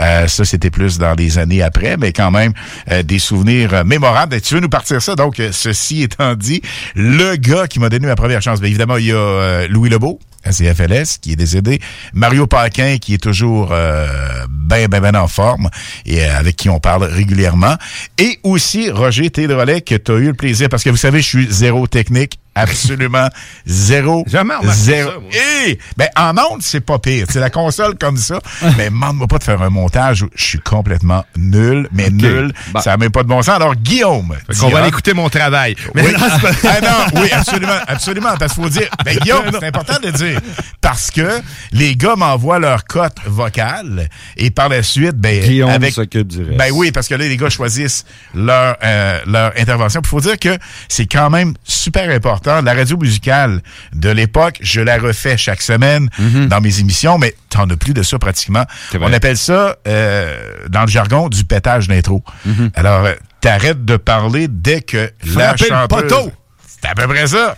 Euh, ça, c'était plus dans des années après, mais quand même, euh, des souvenirs euh, mémorables. Tu veux nous partir ça? Donc, ceci étant dit, le gars qui m'a donné ma première chance, bien évidemment, il y a euh, Louis Lebeau, à CFLS, qui est décédé. Mario Paquin, qui est toujours euh, ben, ben, ben en forme et euh, avec qui on parle régulièrement. Et aussi Roger Tédrolet, que tu as eu le plaisir, parce que vous savez, je suis zéro technique, absolument zéro. Jamais zéro. ça, moi. Et, ben, en ondes, c'est pas pire. C'est la console comme ça. mais demande-moi pas de faire un montage. où Je suis complètement nul, mais nul. Bon. Ça n'a même pas de bon sens. Alors, Guillaume. Fait qu'on va aller écouter mon travail. Mais oui. non, c'est pas- Ah non, oui, absolument, absolument. Parce qu'il faut dire, ben Guillaume, c'est important de le dire. Parce que les gars m'envoient leur cote vocale et par la suite, ben, Guillaume avec. s'occupe du reste. Ben oui, parce que là, les gars choisissent leur, euh, leur intervention. Il faut dire que c'est quand même super important. La radio musicale de l'époque, je la refais chaque semaine dans mes émissions, mais t'en as plus de ça pratiquement. On appelle ça, euh, dans le jargon, du pétage d'intro. Alors, euh, t'arrêtes de parler dès que la Frapper le chanteuse... poteau. C'est à peu près ça.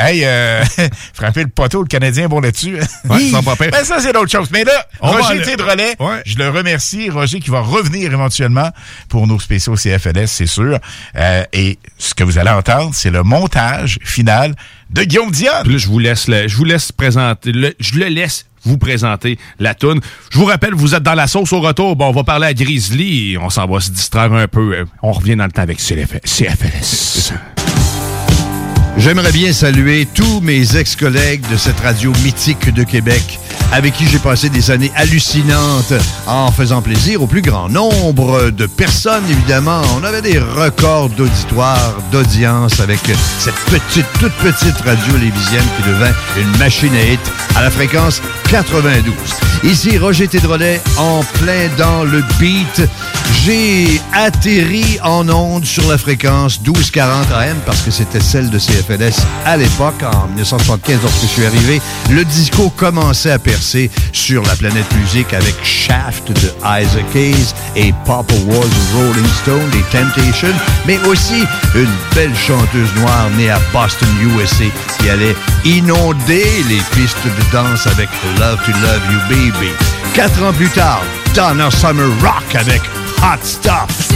Hey, euh, *laughs* frapper le poteau, le Canadien, bon là-dessus. Ouais, pas pire. Ben, ça, c'est d'autres choses. Mais là, On Roger aller- Tédrolet, je le remercie. Roger qui va revenir éventuellement pour nos spéciaux CFLS, c'est sûr. Euh, et ce que vous allez entendre, c'est le montage final de Guillaume Dion. Là, je vous laisse, le- je vous laisse présenter, le- je le laisse vous présenter la toune. Je vous rappelle, vous êtes dans la sauce au retour. Bon, on va parler à Grizzly et on s'en va se distraire un peu. Euh, On revient dans le temps avec CFLS. J'aimerais bien saluer tous mes ex-collègues de cette radio mythique de Québec avec qui j'ai passé des années hallucinantes en faisant plaisir au plus grand nombre de personnes, évidemment. On avait des records d'auditoire, d'audience avec cette petite, toute petite radio lévisienne qui devint une machine à hit à la fréquence 92. Ici, Roger Tédrolet, en plein dans le beat. J'ai atterri en onde sur la fréquence 1240 AM parce que c'était celle de CFLS à l'époque, en 1975, lorsque je suis arrivé. Le disco commençait à percer sur la planète musique avec Shaft de Isaac Hayes et Papa Was Rolling Stone des Temptations, mais aussi une belle chanteuse noire née à Boston, USA, qui allait inonder les pistes de danse avec Love to Love You Baby. Quatre ans plus tard, Donna Summer Rock avec Hot Stuff.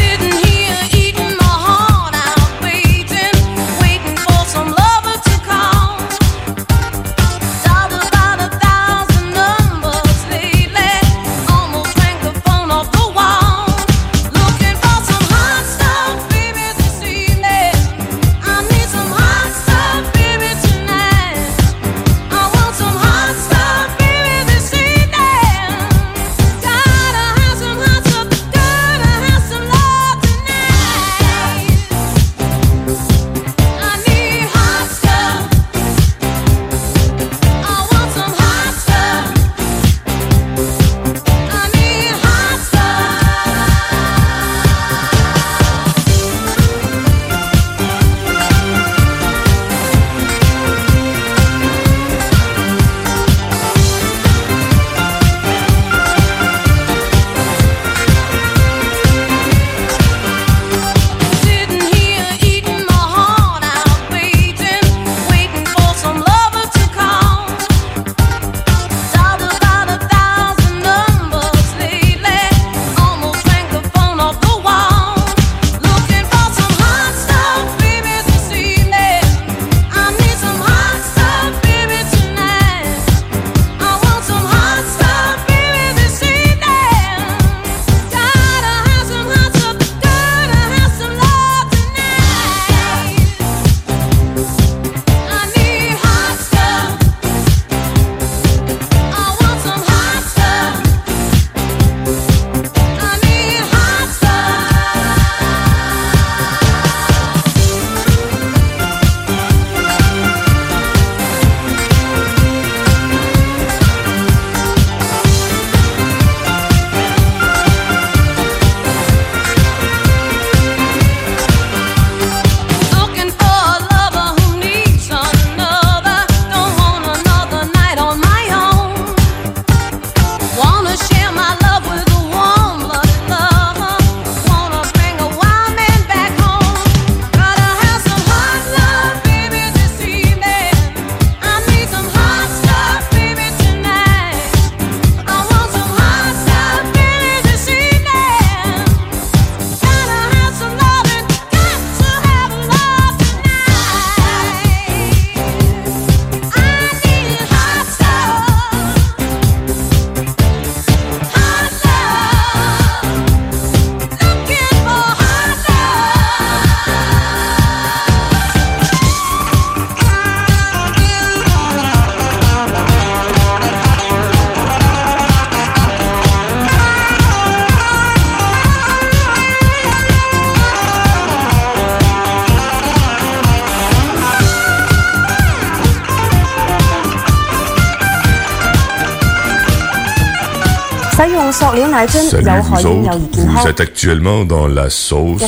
Salut vous autres, vous êtes actuellement dans la sauce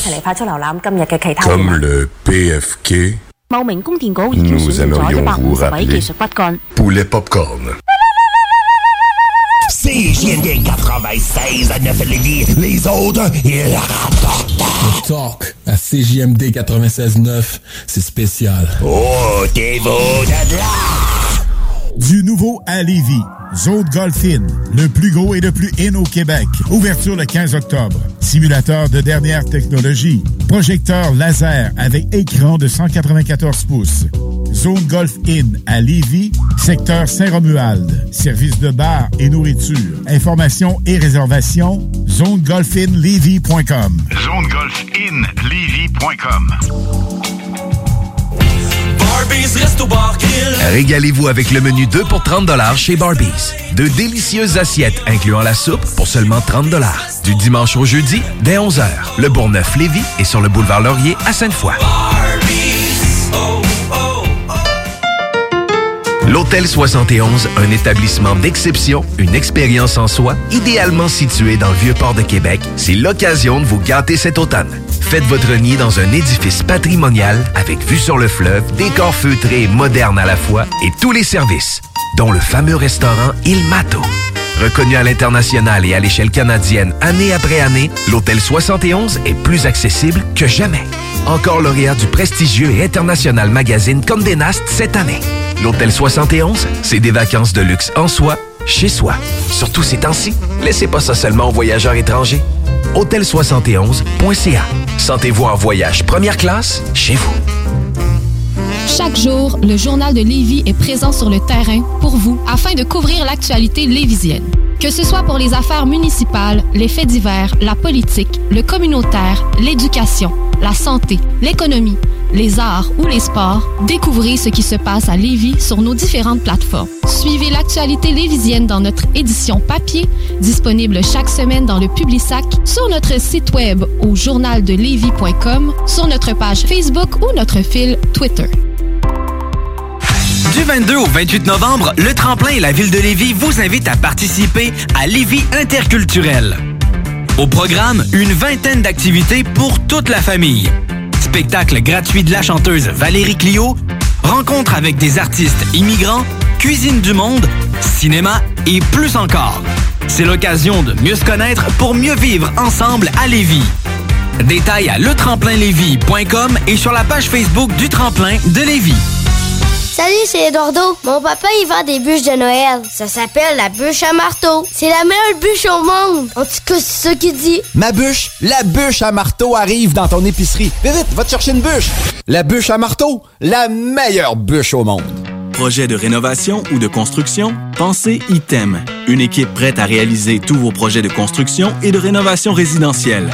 comme le PFK. Nous aimerions vous rappeler Poulet Popcorn. CJMD 96 à 9 Lévis, les autres, ils rapportent. Le talk à CJMD 96.9, c'est spécial. Oh, t'es beau de là! Du nouveau à Lévis Zone Golf In, le plus gros et le plus in au Québec. Ouverture le 15 octobre. Simulateur de dernière technologie. Projecteur laser avec écran de 194 pouces. Zone Golf In à Lévis, secteur Saint-Romuald. Service de bar et nourriture. Informations et réservations, zonegolfinlevy.com. ZoneGolfInLevy.com. Régalez-vous avec le menu 2 pour 30 chez Barbies. De délicieuses assiettes incluant la soupe pour seulement 30 Du dimanche au jeudi, dès 11h. Le Bourgneuf-Lévis est sur le boulevard Laurier à Sainte-Foy. L'Hôtel 71, un établissement d'exception, une expérience en soi, idéalement situé dans le Vieux-Port de Québec, c'est l'occasion de vous gâter cet automne. Faites votre nid dans un édifice patrimonial avec vue sur le fleuve, décor feutré et moderne à la fois et tous les services, dont le fameux restaurant Il Mato. Reconnu à l'international et à l'échelle canadienne année après année, l'Hôtel 71 est plus accessible que jamais. Encore lauréat du prestigieux et international magazine Condé Nast cette année. L'Hôtel 71, c'est des vacances de luxe en soi, chez soi. Surtout ces temps-ci, laissez pas ça seulement aux voyageurs étrangers. Hôtel71.ca. Sentez-vous en voyage première classe chez vous. Chaque jour, le journal de Lévis est présent sur le terrain pour vous afin de couvrir l'actualité lévisienne. Que ce soit pour les affaires municipales, les faits divers, la politique, le communautaire, l'éducation, la santé, l'économie, les arts ou les sports, découvrez ce qui se passe à Lévis sur nos différentes plateformes. Suivez l'actualité lévisienne dans notre édition papier, disponible chaque semaine dans le Publisac, sur notre site web au journaldelevis.com, sur notre page Facebook ou notre fil Twitter. Du 22 au 28 novembre, le Tremplin et la Ville de Lévis vous invitent à participer à Lévis Interculturel. Au programme, une vingtaine d'activités pour toute la famille. Spectacle gratuit de la chanteuse Valérie Clio, rencontre avec des artistes immigrants, cuisine du monde, cinéma et plus encore. C'est l'occasion de mieux se connaître pour mieux vivre ensemble à Lévis. Détails à letremplinlévis.com et sur la page Facebook du Tremplin de Lévis. Salut, c'est Eduardo. Mon papa, il vend des bûches de Noël. Ça s'appelle la bûche à marteau. C'est la meilleure bûche au monde. En tout cas, c'est ça qu'il dit. Ma bûche, la bûche à marteau arrive dans ton épicerie. Vite, vite, va te chercher une bûche. La bûche à marteau, la meilleure bûche au monde. Projet de rénovation ou de construction? Pensez ITEM. Une équipe prête à réaliser tous vos projets de construction et de rénovation résidentielle.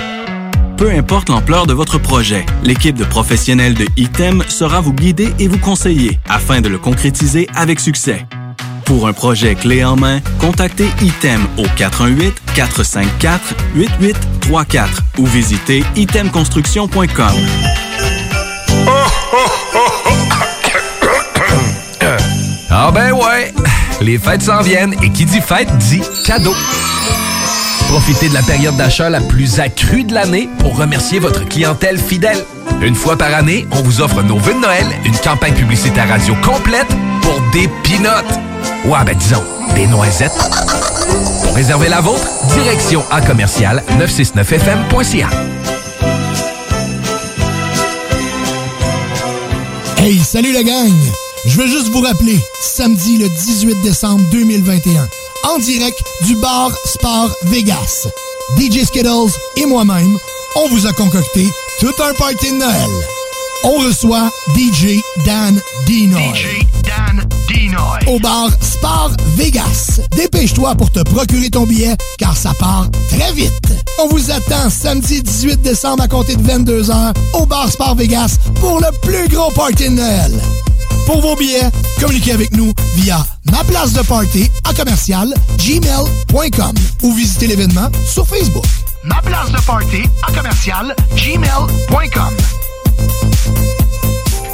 Peu importe l'ampleur de votre projet, l'équipe de professionnels de ITEM sera vous guider et vous conseiller afin de le concrétiser avec succès. Pour un projet clé en main, contactez ITEM au 418-454-8834 ou visitez itemconstruction.com. Ah ben ouais, les fêtes s'en viennent et qui dit fête dit cadeau. Profitez de la période d'achat la plus accrue de l'année pour remercier votre clientèle fidèle. Une fois par année, on vous offre nos vœux de Noël, une campagne publicitaire radio complète pour des pinottes. Ouais, ben disons, des noisettes. Pour réserver la vôtre, direction à commercial 969fm.ca. Hey, salut la gang! Je veux juste vous rappeler, samedi le 18 décembre 2021, en direct du bar Sport Vegas. DJ Skittles et moi-même, on vous a concocté tout un party de Noël. On reçoit DJ Dan Dinoy. DJ Dan Dinoy. Au bar Sport Vegas. Dépêche-toi pour te procurer ton billet, car ça part très vite. On vous attend samedi 18 décembre à compter de 22h au bar Sport Vegas pour le plus gros party de Noël. Pour vos billets, communiquez avec nous via ma place de party à commercial gmail.com ou visitez l'événement sur Facebook. Ma de party à commercial gmail.com.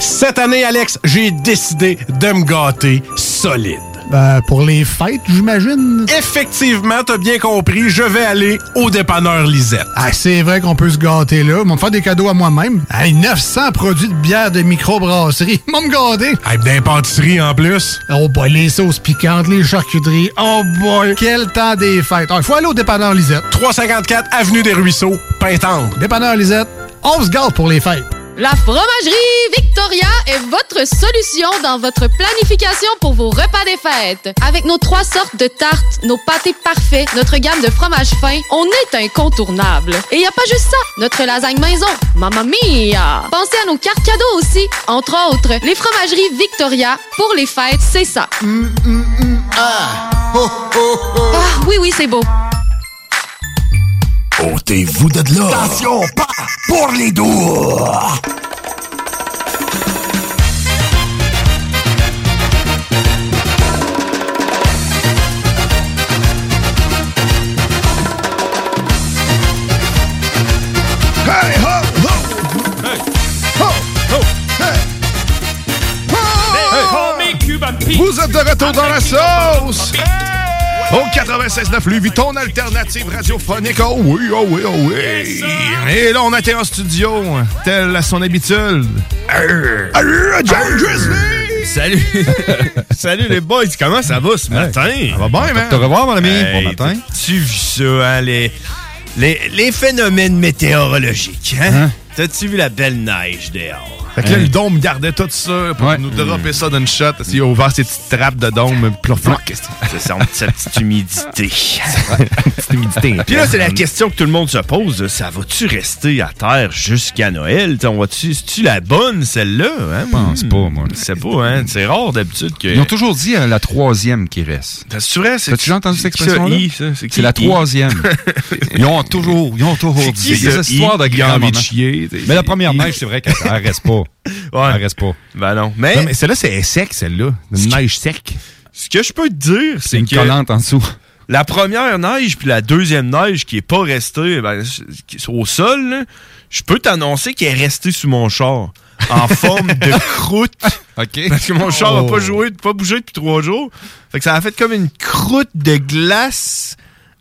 Cette année, Alex, j'ai décidé de me gâter solide. Ben, pour les fêtes, j'imagine. Effectivement, t'as bien compris, je vais aller au dépanneur Lisette. Ah, c'est vrai qu'on peut se gâter là. Ils vont me faire des cadeaux à moi-même. Hey, 900 produits de bière de microbrasserie. *laughs* Ils vont me gâter. Hey, d'impantisserie en plus. Oh boy, les sauces piquantes, les charcuteries. Oh boy, quel temps des fêtes. Il faut aller au dépanneur Lisette. 354 Avenue des Ruisseaux, Pintendre. Dépanneur Lisette, on se gâte pour les fêtes. La fromagerie Victoria est votre solution dans votre planification pour vos repas des fêtes. Avec nos trois sortes de tartes, nos pâtés parfaits, notre gamme de fromages fins, on est incontournable. Et il a pas juste ça, notre lasagne maison, mamma mia! Pensez à nos cartes cadeaux aussi, entre autres, les fromageries Victoria, pour les fêtes, c'est ça. Ah, oui, oui, c'est beau. Ôtez-vous de là! Attention, pas pour les doigts! Vous êtes de retour dans la sauce! Au 96.9 Louis ton alternative radiophonique. Oh oui, oh oui, oh oui. Et là, on était en studio, tel à son habitude. Arr, arr, John Grizzly! Salut! *laughs* Salut les boys, comment ça va ce matin? Ça va bien, man. Te revoir, mon ami. Hey, Bon matin. Tu vu ça, hein, les, les, les phénomènes météorologiques, hein? T'as-tu vu la belle neige dehors? Fait que là, le dôme gardait tout ça pour nous dropper ça d'une shot. Il a ouvert ses petites trappes de dôme. Puis là, floc. C'est ça, petite humidité. *laughs* Petite humidité. Puis là, c'est la question que tout le monde se pose. Ça va-tu rester à terre jusqu'à Noël? T'sais, on va-tu, c'est-tu la bonne, celle-là? Hein? Je pense pas, moi. C'est pas, hein? C'est rare d'habitude que. Ils ont toujours dit euh, la troisième qui reste. C'est vrai? C'est T'as-tu déjà entendu cette expression-là? C'est la troisième. *laughs* ils ont toujours, ils ont toujours C'est dit. Des ça, histoires de chier? Mais la première neige, c'est vrai qu'elle elle reste pas. Elle reste pas. Ben non. Mais, Non, mais celle-là, c'est sec, celle-là. Une neige sec. ce que je peux te dire, c'est une que. collante en dessous. La première neige puis la deuxième neige qui est pas restée ben, au sol, là, je peux t'annoncer qu'elle est restée sous mon char en *laughs* forme de croûte. OK. Parce que mon char a Oh. pas joué, pas bougé depuis trois jours. Fait que ça a fait comme une croûte de glace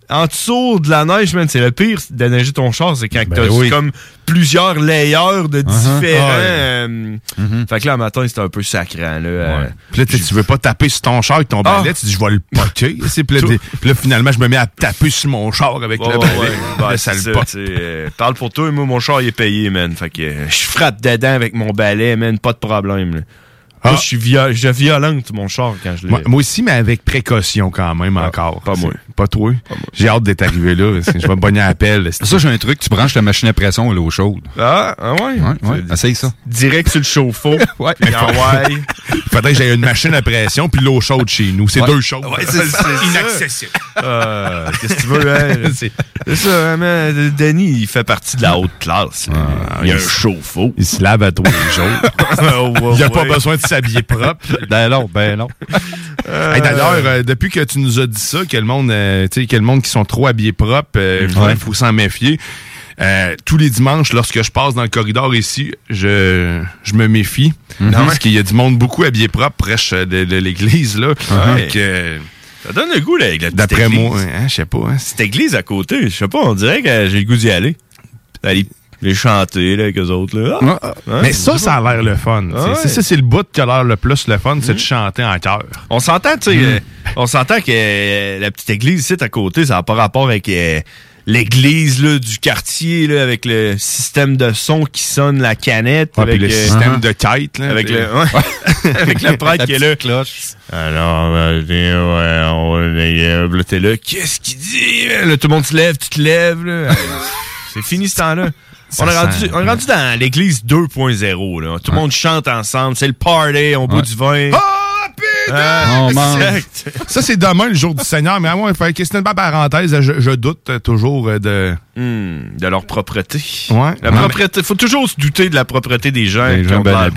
en dessous de la neige, man. C'est le pire de neiger ton char, c'est quand Ben t'as oui. comme plusieurs layers de différents. Ah euh, Fait que là, matin, c'était un peu sacrant, là. euh, Puis là, tu veux pas taper sur ton char avec ton balai, Ah. tu dis, je vais le. C'est Puis là, finalement, je me mets à taper sur mon char avec le balai. ouais. *laughs* Ben, ça le pote. euh, parle pour toi, moi, mon char, il est payé, man. Fait que euh, je frappe dedans avec mon balai, man, pas de problème, là. Moi, je suis vio- je violente, mon char, quand je l'ai. Ah. Moi, moi aussi, mais avec précaution quand même encore. pas moi. Pas toi. J'ai hâte d'être arrivé là. parce que Je vais me bonner à appel. Ça, j'ai un truc. Tu branches la machine à pression à l'eau chaude. Ah, ah ouais? Ouais, ouais. Essaye ça. Direct sur le chauffe-eau. *laughs* Ouais. Puis ouais. *laughs* Faudrait que j'aie une machine à pression puis l'eau chaude chez nous. C'est Ouais. deux choses. Ouais, c'est ça. inaccessible. Euh, Qu'est-ce que tu veux, hein? *laughs* C'est- ça, hein, man. Denis, il fait partie de la haute classe. là. il y a un chauffe-eau. Il se lave à tous les jours. Il a pas besoin de s'habiller propre. Ben non, ben non. Hey, D'ailleurs, euh, depuis que tu nous as dit ça, que le monde, euh, tu sais, que le monde qui sont trop habillés propres, euh, il faut- Ouais. faut s'en méfier. Euh, tous les dimanches, lorsque je passe dans le corridor ici, je, je me méfie. Mhm. Parce qu'il y a du monde beaucoup habillé propre près de, de l'église. là. Ouais. Que, Ça donne le goût, là, avec la D'après moi, hein, je sais pas. hein, Cette église à côté, je sais pas, on dirait que j'ai le goût d'y aller. Aller les chanter, là, avec eux autres, là. Ah, hein, Mais ça, ça a l'air le fun. Ah ouais. Ça, c'est le bout qui a l'air le plus le fun, c'est de chanter en chœur. On s'entend, tu sais, Mm. euh, on s'entend que euh, la petite église ici à côté, ça n'a pas rapport avec euh, l'église du quartier, là, avec le système de son qui sonne la canette. Ouais, avec le système uh-huh. de kite. Là, Avec le, ouais. *laughs* avec le prêtre La qui est là. cloche. Alors, ouais, on, là, t'es là. Qu'est-ce qu'il dit? Là, tout le monde se lève, tu te lèves. *laughs* C'est fini ce temps-là. On est, rendu, sent- on est rendu dans l'église 2.0. Là. Tout le monde chante ensemble. C'est le party, on boit Ouais. du vin. Putain! Ah, mange. exact. Ça, c'est demain, le jour du Seigneur. Mais à moi, c'est une parenthèse. Je, je doute euh, toujours euh, de. Hmm, de leur propreté. Ouais. La Ouais, propreté. Faut toujours se douter de la propreté des gens. Qui ont l'air.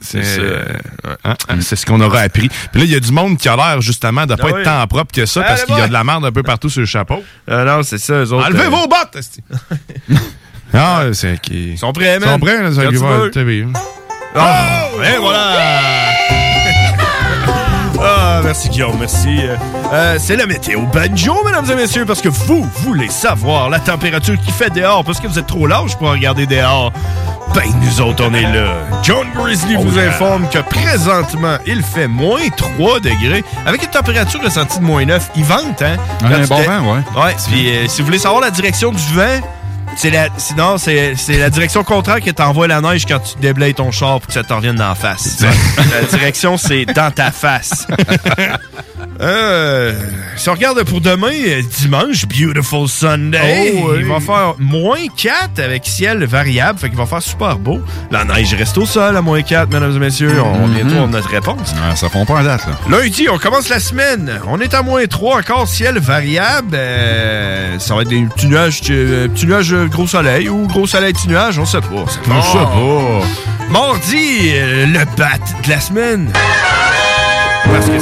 C'est euh, hein, hein, c'est ce qu'on aura appris. Puis là, il y a du monde qui a l'air justement de pas Ah être oui. tant propre que ça parce qu'il y a de la merde un peu partout sur le chapeau. Ah non, c'est ça, eux autres. Enlevez euh, vos bottes! *laughs* ah, c'est qui? Ils sont prêts, Ils man. sont prêts, là, ça Quand qui va t'as vu. Oh! Et voilà! *laughs* Ah, merci Guillaume, merci. Euh, c'est la météo banjo, mesdames et messieurs, parce que vous voulez savoir la température qu'il fait dehors, parce que vous êtes trop large pour regarder dehors. Ben, nous autres, on est là. John Grizzly vous informe que présentement, il fait moins 3 degrés, avec une température ressentie de moins 9. Il vente, hein? Un bon vent, ouais. Ouais, puis euh, si vous voulez savoir la direction du vent, c'est la, sinon, c'est, c'est la direction contraire que t'envoies la neige quand tu déblayes ton char pour que ça t'en revienne dans la face. la direction, c'est dans ta face. *laughs* Euh, si on regarde pour demain, euh, dimanche, Beautiful Sunday, Oh, oui. il va faire moins 4 avec ciel variable, fait qu'il va faire super beau. La neige reste au sol à moins 4, mesdames et messieurs. On, Mm-hmm. bientôt, on a notre réponse. Ah, ça fond pas en date, là. Lundi, on commence la semaine. On est à moins 3, encore ciel variable. Euh, ça va être des petits nuages, euh, petits nuages gros soleil ou gros soleil petit nuage, on sait pas. On sait pas. Mardi, euh, le bat de la semaine. Parce que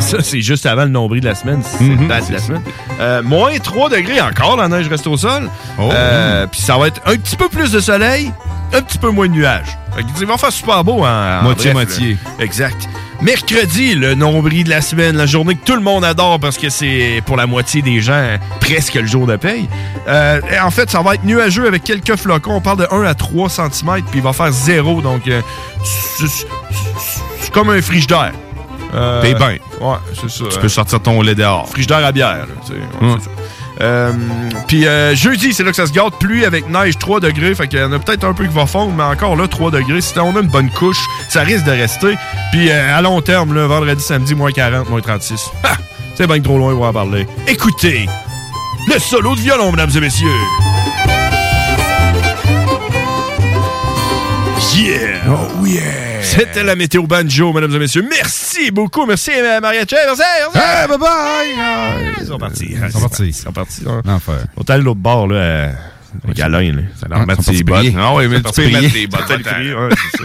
ça, c'est juste avant le nombril de la semaine. C'est bat de la semaine. Euh, moins 3 degrés encore, la neige reste au sol. Oh. Euh, Puis ça va être un petit peu plus de soleil, un petit peu moins de nuages. Fait que, il va faire super beau en, en Moitié. Exact. Mercredi, le nombril de la semaine, la journée que tout le monde adore parce que c'est pour la moitié des gens presque le jour de paye. Euh, et en fait, ça va être nuageux avec quelques flocons. On parle de 1 à 3 cm, puis il va faire zéro. Donc, c'est comme un frigidaire. Euh, T'es bien. Ouais, c'est ça. Tu peux sortir ton lait dehors. Frigidaire à bière, là, tu sais. Ouais, c'est ça. Euh, Puis euh, jeudi, c'est là que ça se gâte. Pluie avec neige, 3 degrés. Fait qu'il y en a peut-être un peu qui va fondre, mais encore là, 3 degrés. Si on a une bonne couche, ça risque de rester. Puis euh, à long terme, là, vendredi, samedi, moins 40, moins 36. Ha! C'est bien que trop loin pour en parler. Écoutez, le solo de violon, mesdames et messieurs. Yeah! Oh yeah! *laughs* C'était la météo banjo, mesdames et messieurs. Merci beaucoup. Merci, euh, Mariette. Merci, merci. Hey, bye bye! Ils sont partis. Ils sont partis. Ils sont partis. On est allé l'autre bord, là, euh, avec Alain, là. Ça leur mettre ses bottes. Ah oui, mais Ils tu peux mettre tes bottes. *laughs* C'est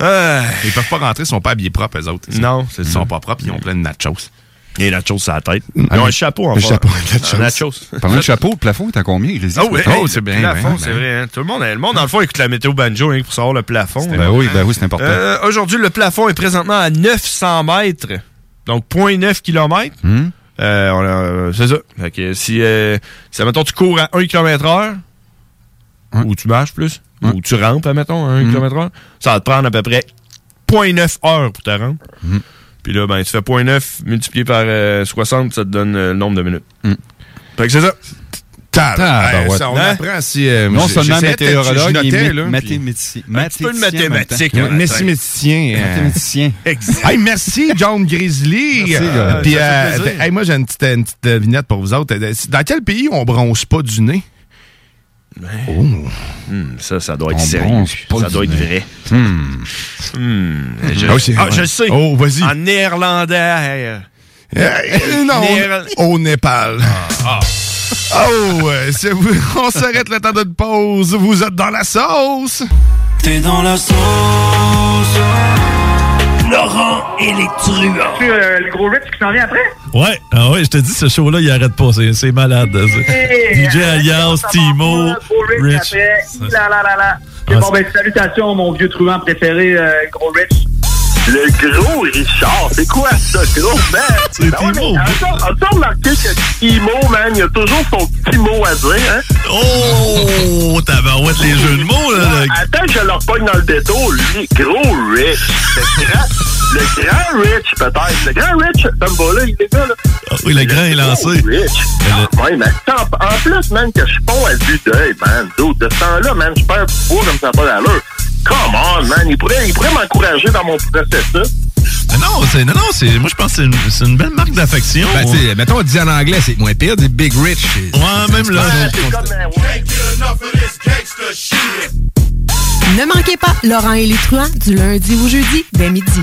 ça. Ils peuvent pas rentrer, ils sont pas habillés propres, eux autres. Non, c'est Ils sont pas propres, ils ont plein de nachos. Et nachos sur la tête. Ah, Ils ont mais- un chapeau en le chapeau, Un nachos. Parlant de chapeau, le plafond est à combien? Il résiste? Ah oui, Oh, c'est le bien. plafond, bien, c'est bien. vrai. hein. Tout le monde, le monde, dans le fond, écoute la météo banjo hein, pour savoir le plafond. Ben oui, ben oui, c'est important. Euh, Aujourd'hui, le plafond est présentement à 900 mètres, donc 0.9 km. Hmm? Euh, euh, c'est ça. Fait que si, euh, si, admettons, tu cours à 1 km heure, ou tu marches plus, ou tu rampes, admettons, à 1 Hmm. km heure, ça va te prendre à peu près 0.9 heures pour te rendre. Hmm. Puis là, ben, tu fais 0.9 multiplié par euh, 60, ça te donne euh, le nombre de minutes. Hmm. Fait que c'est ça. Tabarouette. ça, on Hein? apprend si. euh, Non seulement météorologue, puis- mathématicien. Un petit peu de mathématiques. en même temps. hein, euh, Mathématicien. Exact. Hey, merci, John Grizzly. Merci, Euh. Puis, euh, hey, moi, j'ai une petite, une petite devinette pour vous autres. Euh, Dans quel pays on bronze pas du nez? Hmm, ça, ça doit être On sérieux. Ça doit être vrai. Hmm. Hmm, je, Ah, c'est- ah, je le sais. Oh, vas-y. En néerlandais. euh, Euh, non, au Népal. ah. *laughs* Oh, c'est vous- on s'arrête le temps d'une pause. Vous êtes dans la sauce. T'es dans la sauce. Laurent et les truands. le gros Rich qui s'en vient après? Ouais, ah ouais, je te dis, ce show-là, il arrête pas. C'est, c'est malade. Hey, DJ Alias, Timo, Rich, Rich. après. Là, là, là, là. Ah, bon, ben, salutations, mon vieux truand préféré, euh, Gros Rich. Le gros Richard, c'est quoi ça, gros, man? C'est Ben ouais, Timo. As-tu remarqué que Timo, man, il a toujours son petit mot à dire, hein? Oh, tabarouette, les jeux de mots, là. le- Attends que je leur pogne dans le détour, lui, gros Rich. Le grand, le grand Rich, peut-être. Le grand Rich, ça me va là, il est là, là. Ah oui, le grand est lancé. Gros Rich. Ah, ouais, mais en, en plus, man, que je ponds à vue d'œil, man. De ce temps-là, man, je perds poids comme ça pas d'allure. Come on, man. Il pourrait, il pourrait m'encourager dans mon processus. Mais non, c'est, non, non, c'est, moi, je pense que c'est une, c'est une belle marque d'affection. Ben, tu sais, mettons, on dit en anglais, c'est moins pire, des Big Rich. Ouais, même là. Euh. Ne manquez pas Laurent et les truands du lundi au jeudi dès midi.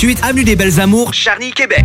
3648 Avenue des Belles Amours, Charny, Québec.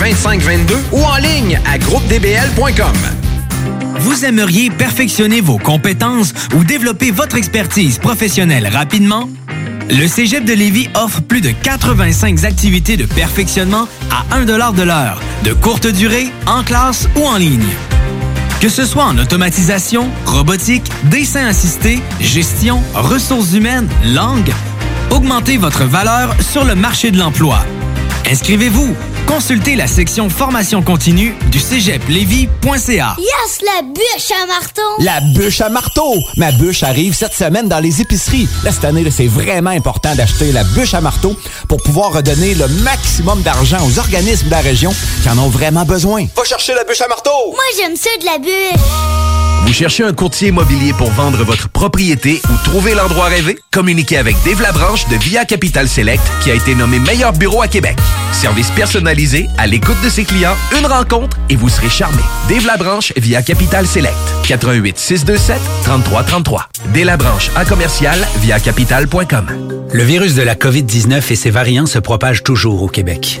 2522 ou en ligne à groupedbl.com. Vous aimeriez perfectionner vos compétences ou développer votre expertise professionnelle rapidement? Le Cégep de Lévis offre plus de 85 activités de perfectionnement à 1 de l'heure, de courte durée, en classe ou en ligne. Que ce soit en automatisation, robotique, dessin assisté, gestion, ressources humaines, langue, augmentez votre valeur sur le marché de l'emploi. Inscrivez-vous Consultez la section formation continue du cégeplevy.ca. Yes, la bûche à marteau! La bûche à marteau! Ma bûche arrive cette semaine dans les épiceries. Là, cette année, c'est vraiment important d'acheter la bûche à marteau pour pouvoir redonner le maximum d'argent aux organismes de la région qui en ont vraiment besoin. Va chercher la bûche à marteau! Moi, j'aime ça de la bûche! Vous cherchez un courtier immobilier pour vendre votre propriété ou trouver l'endroit rêvé? Communiquez avec Dave Labranche de Via Capital Select qui a été nommé meilleur bureau à Québec. Service personnalisé, à l'écoute de ses clients, une rencontre et vous serez charmé. Dave Labranche via Capital Select. 88 627 3333. Dave Labranche à commercial via capital.com. Le virus de la COVID-19 et ses variants se propagent toujours au Québec.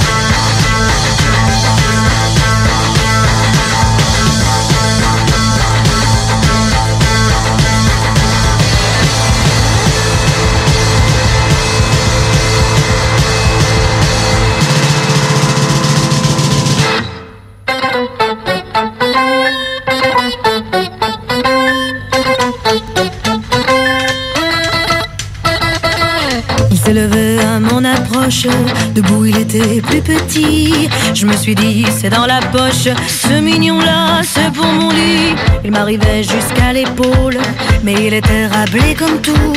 S'est levé à mon approche, debout il était plus petit. Je me suis dit, c'est dans la poche, ce mignon-là, c'est pour mon lit. Il m'arrivait jusqu'à l'épaule, mais il était rablé comme tout.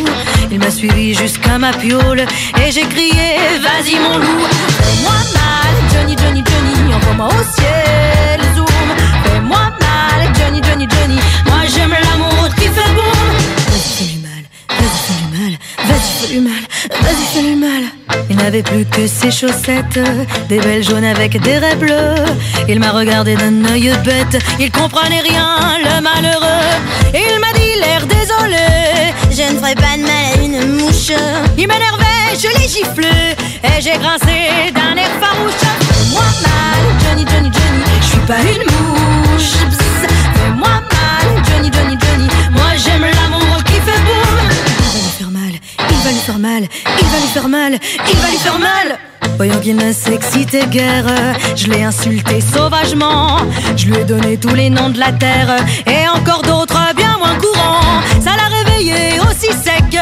Il m'a suivi jusqu'à ma piole, et j'ai crié, vas-y mon loup, fais-moi mal, Johnny, Johnny, Johnny, envoie-moi au ciel, zoom. Fais-moi mal, Johnny, Johnny, Johnny, moi j'aime l'amour qui fait boum. Vas-y, fais-lui mal. Il n'avait plus que ses chaussettes, des belles jaunes avec des raies bleues. Il m'a regardé d'un œil bête, il comprenait rien, le malheureux. Il m'a dit l'air désolé, je ne ferai pas de mal à une mouche. Il m'énervait, je l'ai giflé, et j'ai grincé d'un air farouche. Fais-moi mal, Johnny, Johnny, Johnny, je suis pas une mouche. Fais-moi mal, Johnny, Johnny, Johnny, moi j'aime l'amour qui fait. Il va lui faire mal, il va lui faire mal, il va lui faire mal. Voyant qu'il ne s'excitait guère, je l'ai insulté sauvagement. Je lui ai donné tous les noms de la terre et encore d'autres bien moins courants. Ça l'a réveillé aussi sec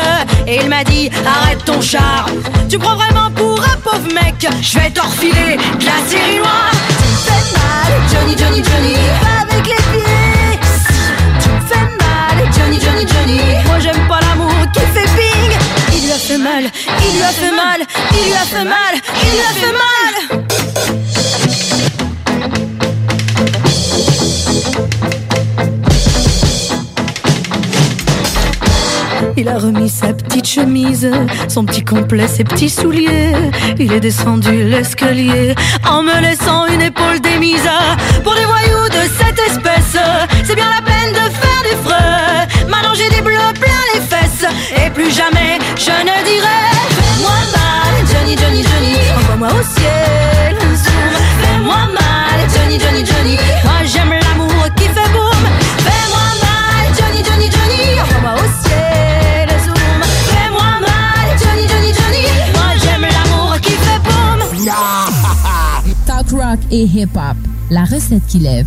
et il m'a dit arrête ton char. Tu prends vraiment pour un pauvre mec? Je vais t'enfiler de la série noire. Tu fais mal, Johnny, Johnny, Johnny, avec les pieds. Tu fais mal, Johnny, Johnny, Johnny. Moi j'aime pas l'amour fait mal, il lui a fait mal, il lui a fait mal, il lui a fait mal. Il a remis sa petite chemise, son petit complet, ses petits souliers. Il est descendu l'escalier en me laissant une épaule démise. Pour des voyous de cette espèce, c'est bien la peine de faire des frais. Maintenant j'ai des bleus plein les fesses et plus jamais je ne dirai. Fais-moi mal, Johnny, Johnny, Johnny, envoie-moi au ciel. Zoom. Fais-moi mal, Johnny, Johnny, Johnny. Moi j'aime l'amour qui fait boum. Fais-moi mal, Johnny, Johnny, Johnny, envoie-moi au ciel. Zoom. Fais-moi mal, Johnny, Johnny, Johnny. Moi j'aime l'amour qui fait boum. *laughs* Talk rock et hip-hop, la recette qui lève.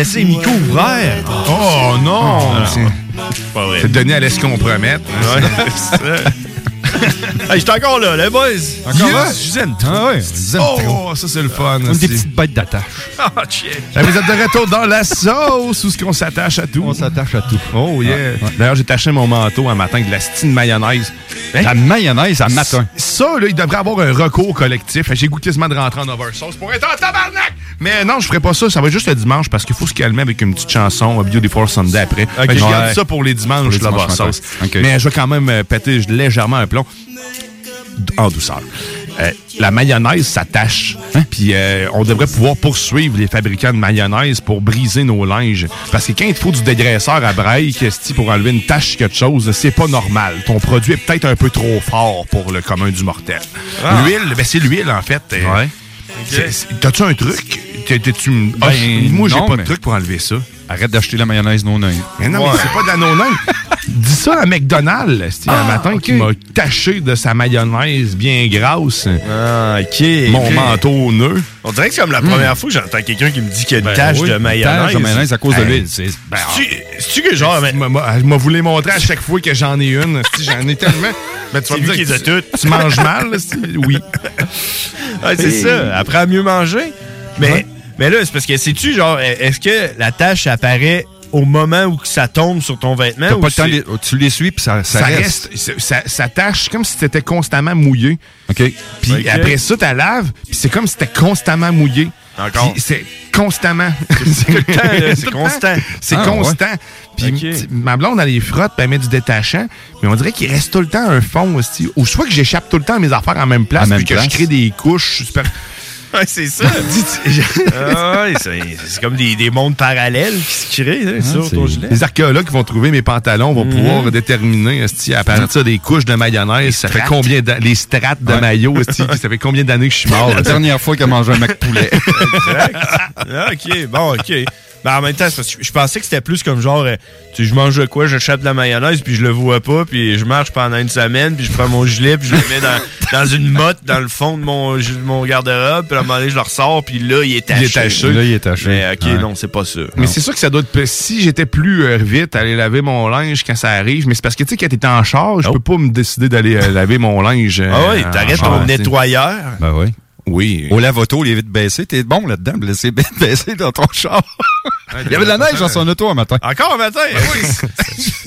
Laissé les micros ouverts. Oh non! C'est *laughs* C'est donné à laisse compromettre. *laughs* hey, j'étais encore là, les boys. Encore là? Je vous aime Ah ouais, vous aime oh, trop. ça c'est le fun. Comme des petites bêtes d'attache. *laughs* Ah, chier. Vous êtes de retour dans la sauce où ce qu'on s'attache à tout. On s'attache à tout. Oh yeah. Ouais. D'ailleurs, j'ai taché mon manteau un matin de la stine mayonnaise. La mayonnaise à matin. Ça, là, il devrait avoir un recours collectif. J'ai goûté quasiment de rentrer en oversauce pour être en tabarnak. Mais non, je ferai pas ça. Ça va être juste le dimanche parce qu'il faut se calmer avec une petite chanson, Beautiful Sunday après. Fait que je garde Ouais. ça pour les dimanches, Pour les la dimanches sauce. matins. OK. Mais je vais quand même euh, péter légèrement un plomb en douceur. Euh, la mayonnaise s'attache. Hein? Puis euh, on devrait pouvoir poursuivre les fabricants de mayonnaise pour briser nos linges. Parce que quand il te faut du dégraisseur à esti, pour enlever une tache quelque chose, c'est pas normal. Ton produit est peut-être un peu trop fort pour le commun du mortel. Ah. L'huile, ben c'est l'huile en fait. Euh, c'est- T'as-tu un truc? T'es-tu- Ah, moi, j'ai Ben, pas de truc pour enlever ça. Arrête d'acheter la mayonnaise non name. Mais non, mais c'est pas de la non *laughs* Dis ça à McDonald's, esti, un matin, qui m'a taché de sa mayonnaise bien grasse. Ah, OK. Mon OK. manteau au nœud. On dirait que c'est comme la première fois que j'entends quelqu'un qui me dit qu'il y a une Ben tache oui, de mayonnaise. tache de mayonnaise à cause de l'huile. C'est- C'est-tu- C'est-tu que genre... mais- m'a- voulu montrer à chaque fois que j'en ai une. J'en ai tellement. *laughs* Mais tu vas me dire que. Tu manges mal, esti? Oui. Ouais, *laughs* c'est ça. Apprends à mieux manger. Mais, mais là, c'est parce que sais-tu, genre, est-ce que la tache apparaît au moment où ça tombe sur ton vêtement? Ou pas le temps, c'est- de les- tu l'essuies puis ça, ça, Ça reste. reste. ça- Ça, tâche comme si t'étais constamment mouillé. OK. Puis après ça, tu laves, puis c'est comme si t'étais constamment mouillé. Encore. C'est constamment. C'est constant. C'est Ah, constant. Puis ma blonde, elle les frotte, puis elle met du détachant. Mais on dirait qu'il reste tout le temps un fond aussi. Ou soit que j'échappe tout le temps mes affaires en même place, puis que je crée des couches super. *laughs* Ouais, c'est ça. *laughs* Ah ouais, c'est comme des, des mondes parallèles qui se créent là, sur ton gilet. Les archéologues qui vont trouver mes pantalons vont pouvoir déterminer esti, à partir des couches de mayonnaise, ça fait combien les strates de Ouais. maillot, ça fait combien d'années que je suis mort. La dernière fois qu'il a mangé un Mac poulet. *laughs* Exact. Ah, OK, bon, OK. Ben, en même temps, c'est parce que je pensais que c'était plus comme genre, euh, tu je mange de quoi, j'achète de la mayonnaise, puis je le vois pas, puis je marche pendant une semaine, puis je prends mon gilet, puis je le mets dans, dans une motte dans le fond de mon, mon garde-robe, puis à un moment donné, je le ressors, puis là, il est taché. Il est taché. Là, il est taché. Mais OK, Ouais. non, c'est pas ça. Mais c'est sûr que ça doit être. Si j'étais plus euh, vite à aller laver mon linge quand ça arrive, mais c'est parce que tu sais, quand t'es en charge, je peux pas me décider d'aller euh, laver mon linge. euh, Ah oui, en t'arrêtes ton nettoyeur. Ben oui. Oui. Au lave-auto, il est vite baissé. T'es bon là-dedans, de laisser vite baisser dans ton char. il y avait de la neige dans son auto un matin. Encore un matin? Oui.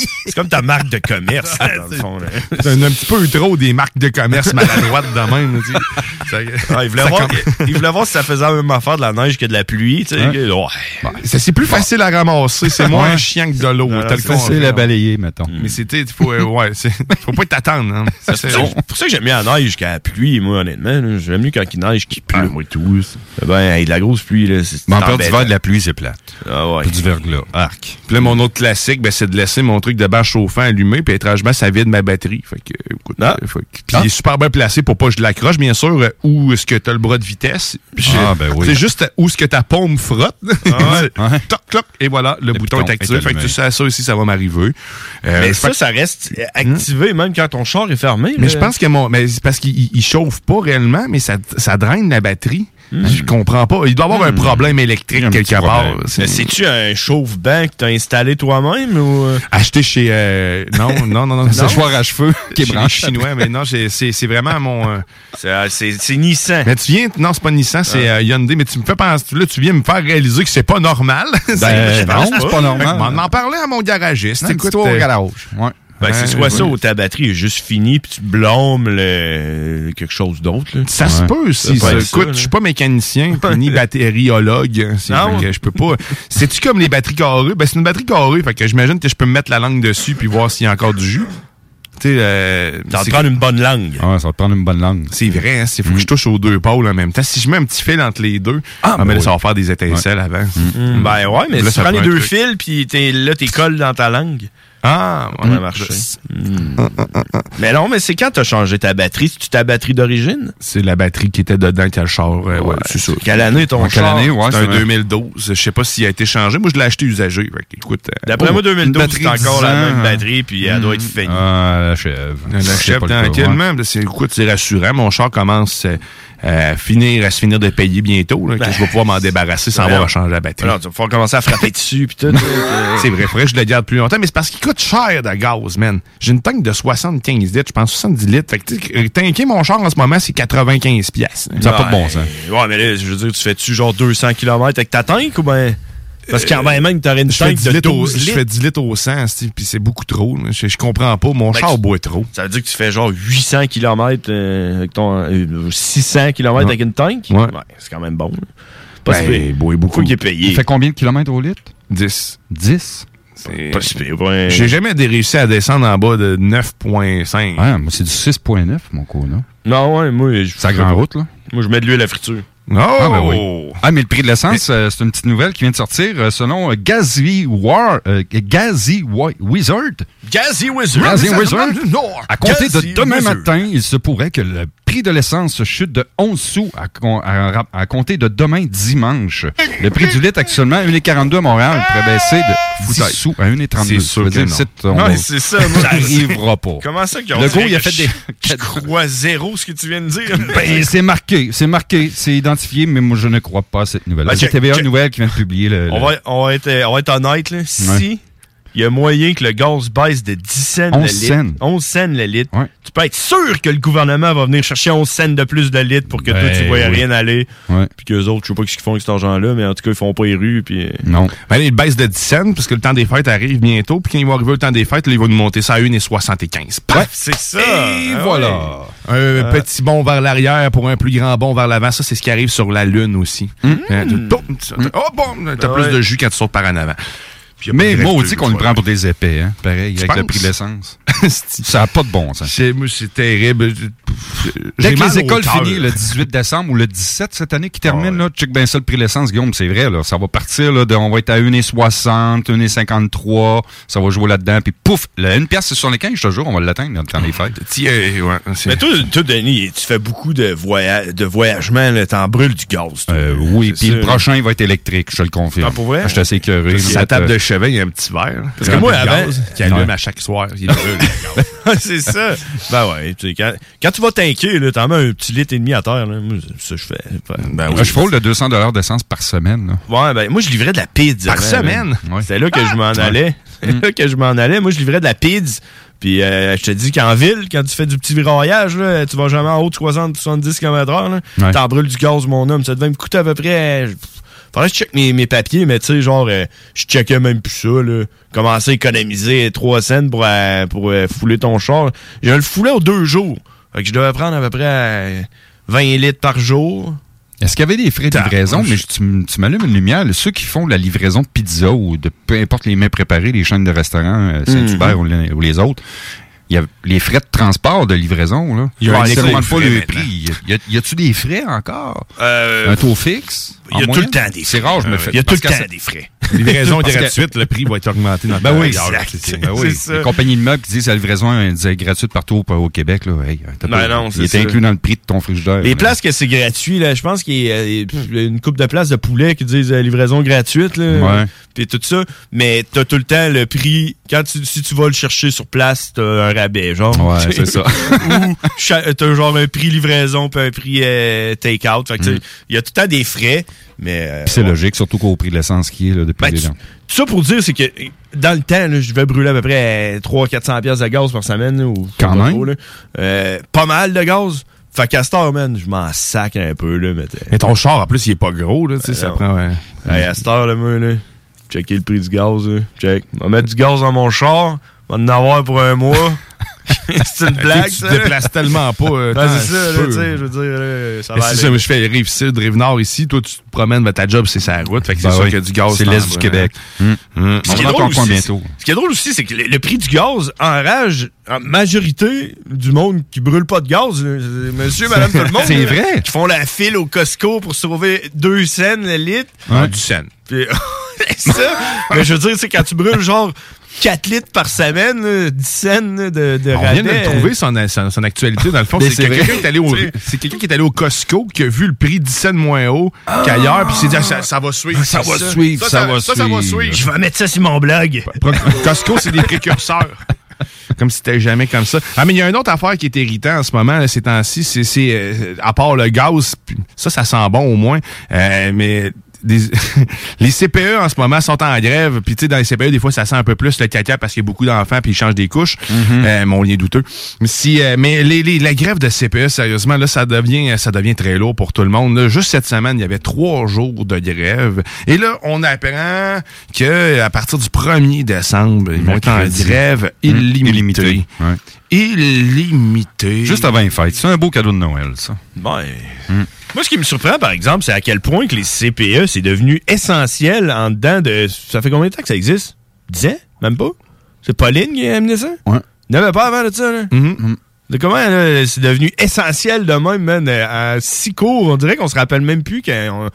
*laughs* c'est comme ta marque de commerce, là, *laughs* dans le fond. C'est un, un petit peu trop des marques de commerce maladroites de même. tu sais. Ça- Ah, il, voulait voir, il voulait voir si ça faisait la même affaire de la neige que de la pluie. Tu sais. Ouais. Ouais. Ça, C'est plus facile à ramasser, c'est moins chiant que de l'eau. Non, t'as le c'est facile à balayer, mettons. Mais c'était, il faut, euh, ouais, faut pas t'attendre. Hein. C'est pour ça- que j'aime mieux la neige qu'à la pluie, moi, honnêtement. J'aime mieux quand il neige qu'il pleut. Ah, moi, tout. Ben, hey, de la grosse pluie, là, c'est Mais en période embêtant. d'hiver, de la pluie, c'est plate. Ah ouais. Puis du verglas. Arc. Puis là, mon autre classique, ben, c'est de laisser mon truc de bâche chauffant allumé, puis étrangement, ça vide ma batterie. Fait que, écoute, Ah. euh, que- puis il est super bien placé pour pas que je l'accroche, bien sûr, euh, où est-ce que t'as le bras de vitesse. Puis je- Ah, ben oui. C'est juste où est-ce que ta paume frotte. *laughs* Ouais. Toc, toc, et voilà, le, bouton bouton est est activé. Fait que tu sais, ça aussi, ça va m'arriver. Euh, Mais ça, ça reste activé même quand ton char est fermé. mais je pense que mon. Mais c'est parce qu'il il- il chauffe pas réellement, mais ça, ça draine la batterie. Je comprends pas. Il doit y avoir un problème électrique un quelque part. c'est-tu un chauffe-banc que t'as installé toi-même ou. euh? Acheté chez. euh, non, non, non, non. Séchoir à cheveux *laughs* qui est branché. chinois, mais non, c'est c'est vraiment mon. euh, C'est euh, c'est- c'est Nissan. Mais tu viens, non, c'est pas Nissan, c'est euh, Hyundai, mais tu me fais penser, là, tu viens me faire réaliser que c'est pas normal. *laughs* Ben, non, c'est pas normal. On en parlait à mon garagiste. Un Écoute, petit tour euh, au garage. Ouais. Ben, c'est soit ça ou ta batterie est juste finie puis tu blâmes le... quelque chose d'autre. Ça se Ouais. peut aussi. Ça Écoute, je suis pas mécanicien *laughs* ni batteriologue. C'est Ah fait ouais. que je peux pas. C'est-tu comme les batteries carrées? Ben, c'est une batterie carrée, fait que j'imagine que je peux me mettre la langue dessus puis voir s'il y a encore du jus. Tu sais, euh, Ça te prendre une bonne langue. Ah, ça va te prendre une bonne langue. c'est vrai, hein, c'est faut que je touche aux deux pôles en même temps. Si je mets un petit fil entre les deux, ah, ben ben là, oui. ça va faire des étincelles avant. Ben ouais, mais Là, si ça tu prends les prend deux truc. fils puis t'es- là, t'es colles dans ta langue. Ah, Ça va marcher. Hmm. Mais non, mais c'est quand t'as changé ta batterie? C'est-tu ta batterie d'origine? C'est la batterie qui était dedans le char. euh, ouais, c'est ça. Quelle année ton En quelle char? année, ouais, C'est un vrai. 2012. Je sais pas s'il a été changé. Moi, je l'ai acheté usagé. Fait que, écoute, euh, D'après oh, moi, 2012, une c'est encore la 10 ans, même hein. batterie puis elle doit être finie. Ah, la chèvre. la cas, tranquillement. C'est, écoute, c'est rassurant. Mon char commence euh, finir, à se finir de payer bientôt. Là, que je vais pouvoir m'en débarrasser sans Ben, avoir à changer la batterie. Alors, tu vas commencer à frapper dessus puis tout. *laughs* que- C'est vrai, faudrait que je le garde plus longtemps, mais c'est parce qu'il coûte cher de gaz, man. J'ai une tank de 75 litres, je pense 70 litres. Fait que, tanker mon char en ce moment, c'est 95 piastres. Ça n'a pas de bon sens. Ouais, mais là, je veux dire, tu fais-tu genre 200 km avec ta tank ou ben? Parce qu'en même, t'aurais une Je tank 10 de litres au, 12 je litres. fais 10 litres au 100, c'ti, puis c'est beaucoup trop. là. Je, je comprends pas. Mon Ben, char tu- boit trop. Ça veut dire que tu fais genre 800 km avec ton. euh, 600 km avec une tank? Ouais. c'est quand même bon. là. Pas si Ben, il boit beaucoup. Faut qu'il est payé. Il fait combien de kilomètres au litre? 10. 10? C'est- Pas si ouais. J'ai jamais réussi à descendre en bas de 9.5. Ouais, moi, c'est du 6.9, mon Kona. Non, ouais, moi, je. C'est la grande route, là. Moi, je mets de l'huile à friture. Ah, ben oui. Ah, mais le prix de l'essence, euh, c'est une petite nouvelle qui vient de sortir euh, selon euh, Gazi War, euh, Gazi Wi- Wizard. Gazi Wizard. Gazi Wizard. À compter de demain Wizard. matin, il se pourrait que le prix de l'essence chute de 11 sous à, con- à- à compter de demain dimanche. Le prix du litre actuellement à 1,42 à Montréal pourrait baisser de 10 sous à 1,32. C'est sûr que non. c'est- ça, moi, Ça arrivera pas. Comment ça qu'ils ont Le gars, il a fait des... Je, crois zéro ce que tu viens de dire. Ben, c'est marqué, c'est marqué, c'est identifié, mais moi je ne crois pas à cette nouvelle. Ben, c'est TVA. Nouvelle qui vient de publier le. on, le- va, on, va être, on va être honnête, là. Si il y a moyen que le gaz baisse de 10 cents 11 le cents. litre, 11 cents le litre, tu peux être sûr que le gouvernement va venir chercher 11 cents de plus de litre pour que toi, Ben, tu vois oui. rien aller. Ouais. Puis qu'eux autres, je sais pas ce qu'ils font avec cet argent-là, mais en tout cas, ils font pas les rues. Puis... Non. Ben, il baisse de 10 cents parce que le temps des fêtes arrive bientôt. Puis quand il va arriver le temps des fêtes, là, il va nous monter ça à 1,75. Paf! C'est ça! Et Ah voilà! Un Ah. petit bond vers l'arrière pour un plus grand bond vers l'avant. Ça, c'est ce qui arrive sur la Lune aussi. Hein, tu- boum, tu- Oh, bon! T'as Ah plus ouais. de jus quand tu sautes par en avant. Mais moi, dit qu'on le prend pour des épais, hein. Pareil, avec le prix de l'essence. *laughs* ça n'a pas de bon sens. C'est terrible. Dès que les écoles finissent le 18 décembre ou le 17 cette année qui termine, là, check bien ça le prix de l'essence, Guillaume, c'est vrai, là. Ça va partir, là, de, on va être à 1,60, 1,53, ça va jouer là-dedans, puis pouf, le 1 pièce sur les 15, je te jure, on va l'atteindre dans les fêtes. Mais toi, toi, Denis, tu fais beaucoup de, voya de voyagement, là, t'en brûles du gaz. toi. Euh, oui, puis le prochain, il va être électrique, je te le confirme. Ah, pour vrai? Je suis assez écœuré. Sa table de chevet, il y a un petit verre. Parce que moi, avant- qui allume Ouais. à chaque soir. Il brûle. *laughs* c'est ça. Ben ouais, quand tu vas tanker, là, t'en mets un petit litre et demi à terre, là. Moi, ça, je fais. Ben Moi, je frôle de 200 d'essence par semaine. là. Ouais, ben moi, je livrais de la pizza. Par semaine? C'était là que je m'en allais. C'est là que je m'en allais. Moi, je livrais de la pizza. Puis euh, je te dis qu'en ville, quand tu fais du petit viraillage, là, tu vas jamais en haut de 60-70 km/h. là. Ouais. T'en brûles du gaz, mon homme. Ça devait me coûter à peu près. euh, Faudrait que je check mes, mes papiers, mais tu sais, genre, euh, je checkais même plus ça, là. Commencer à économiser 3 cents pour, euh, pour euh, fouler ton char. Je le foulais aux deux jours. Fait que je devais prendre à peu près euh, 20 litres par jour. Est-ce qu'il y avait des frais de livraison? Mais je- tu, tu m'allumes une lumière. là, ceux qui font la livraison de pizza ou de peu importe les mets préparés, les chaînes de restaurants, euh, Saint-Hubert ou, les, ou les autres, il y a les frais de transport, de livraison. Là. Il y a éco- augmentent pas le prix. Y Y a-tu des frais encore? Euh, Un taux fixe? Il y a tout le temps des C'est frais. rare, je me Euh, fais. il y a tout le temps des frais. *laughs* Livraison gratuite, le prix va être augmenté dans Ben oui, c'est- Ben. C'est. Les compagnies de meubles qui disent que la livraison est gratuite partout au, Québec. Là. Ben non, il c'est est inclus dans le prix de ton frigidaire. Les places que c'est gratuit, là, je pense qu'il y a euh, une coupe de places de poulet qui disent euh, livraison gratuite, là. Puis tout ça. Mais t'as tout le temps le prix. Quand tu, si tu vas le chercher sur place, t'as un rabais, genre. Ouais, *laughs* c'est ça. Ou t'as genre un prix livraison puis un prix euh, take-out. Fait que, Mm. il y a tout le temps des frais. Mais euh, c'est logique, surtout qu'au prix de l'essence qui est là, depuis Ben, des ans. tout ça pour dire, c'est que dans le temps, là, je vais brûler à peu près 300-400 pièces de gaz par semaine. là, ou Quand pas même. Euh, pas mal de gaz. Fait qu'à cette heure, man, je m'en sac un peu. Là, mais, ton char, en plus, il est pas gros, là, sais, ça non. prend, ouais. Hey, à cette heure, là, moi, là, checker le prix du gaz, là. Check. On va mettre du gaz dans mon char. On va en avoir pour un mois. *laughs* c'est une blague, Tu ça. te déplaces tellement pas. euh, Ben, c'est ça, là, tu sais, je veux dire, là, ça Mais va c'est aller. ça, je fais rive sud, rive nord ici. Toi, tu te promènes, ben, ta job, c'est sa route. Fait que c'est Ben sûr oui. qu'il y a du gaz. C'est l'Est du Québec. Hum. Hum. Ce qui aussi, bientôt. c'est- Ce qui est drôle aussi, c'est que le, le prix du gaz enrage en majorité du monde qui brûle pas de gaz. là. Monsieur, madame, tout le monde. C'est vrai. Qui font la file au Costco pour sauver deux cents le litre. Ah, du sen. Puis, *laughs* c'est ça. Mais je veux dire, c'est quand tu brûles genre 4 litres par semaine, là, 10 cents de, de On vient de le trouver, son, son, son actualité. Dans le fond, c'est quelqu'un qui est allé au, c'est quelqu'un qui est allé au Costco, qui a vu le prix 10 cents moins haut qu'ailleurs, puis s'est dit, ah, ça, ça va suivre. Ça va suivre, ça va ça, ça va suivre. Je vais mettre ça sur mon blog. Costco, c'est des précurseurs. *laughs* Comme si c'était jamais comme ça. Ah, mais il y a une autre affaire qui est irritant en ce moment, là, ces temps-ci, c'est, c'est euh, à part le gaz, ça, ça sent bon au moins, euh, mais des- *laughs* les CPE en ce moment sont en grève, puis tu sais, dans les CPE, des fois, ça sent un peu plus le caca parce qu'il y a beaucoup d'enfants, puis ils changent des couches. Euh, mon lien douteux. Mais, si, euh, mais les, les- la grève de CPE, sérieusement, là, ça devient, ça devient très lourd pour tout le monde. là. Juste cette semaine, il y avait trois jours de grève. Et là, on apprend que à partir du 1er décembre, ils vont être en grève Hum, illimitée. Ouais. Illimité. Juste avant les fêtes. C'est un beau cadeau de Noël, ça. Ouais. Moi, ce qui me surprend, par exemple, c'est à quel point que les CPE, c'est devenu essentiel en dedans de... Ça fait combien de temps que ça existe? 10 ans? Même pas? C'est Pauline qui a amené ça? Ouais. Il n'y avait pas avant de ça, là? Mhm. De comment là, c'est devenu essentiel de même, man, euh, à si court. On dirait qu'on se rappelle même plus qu'on...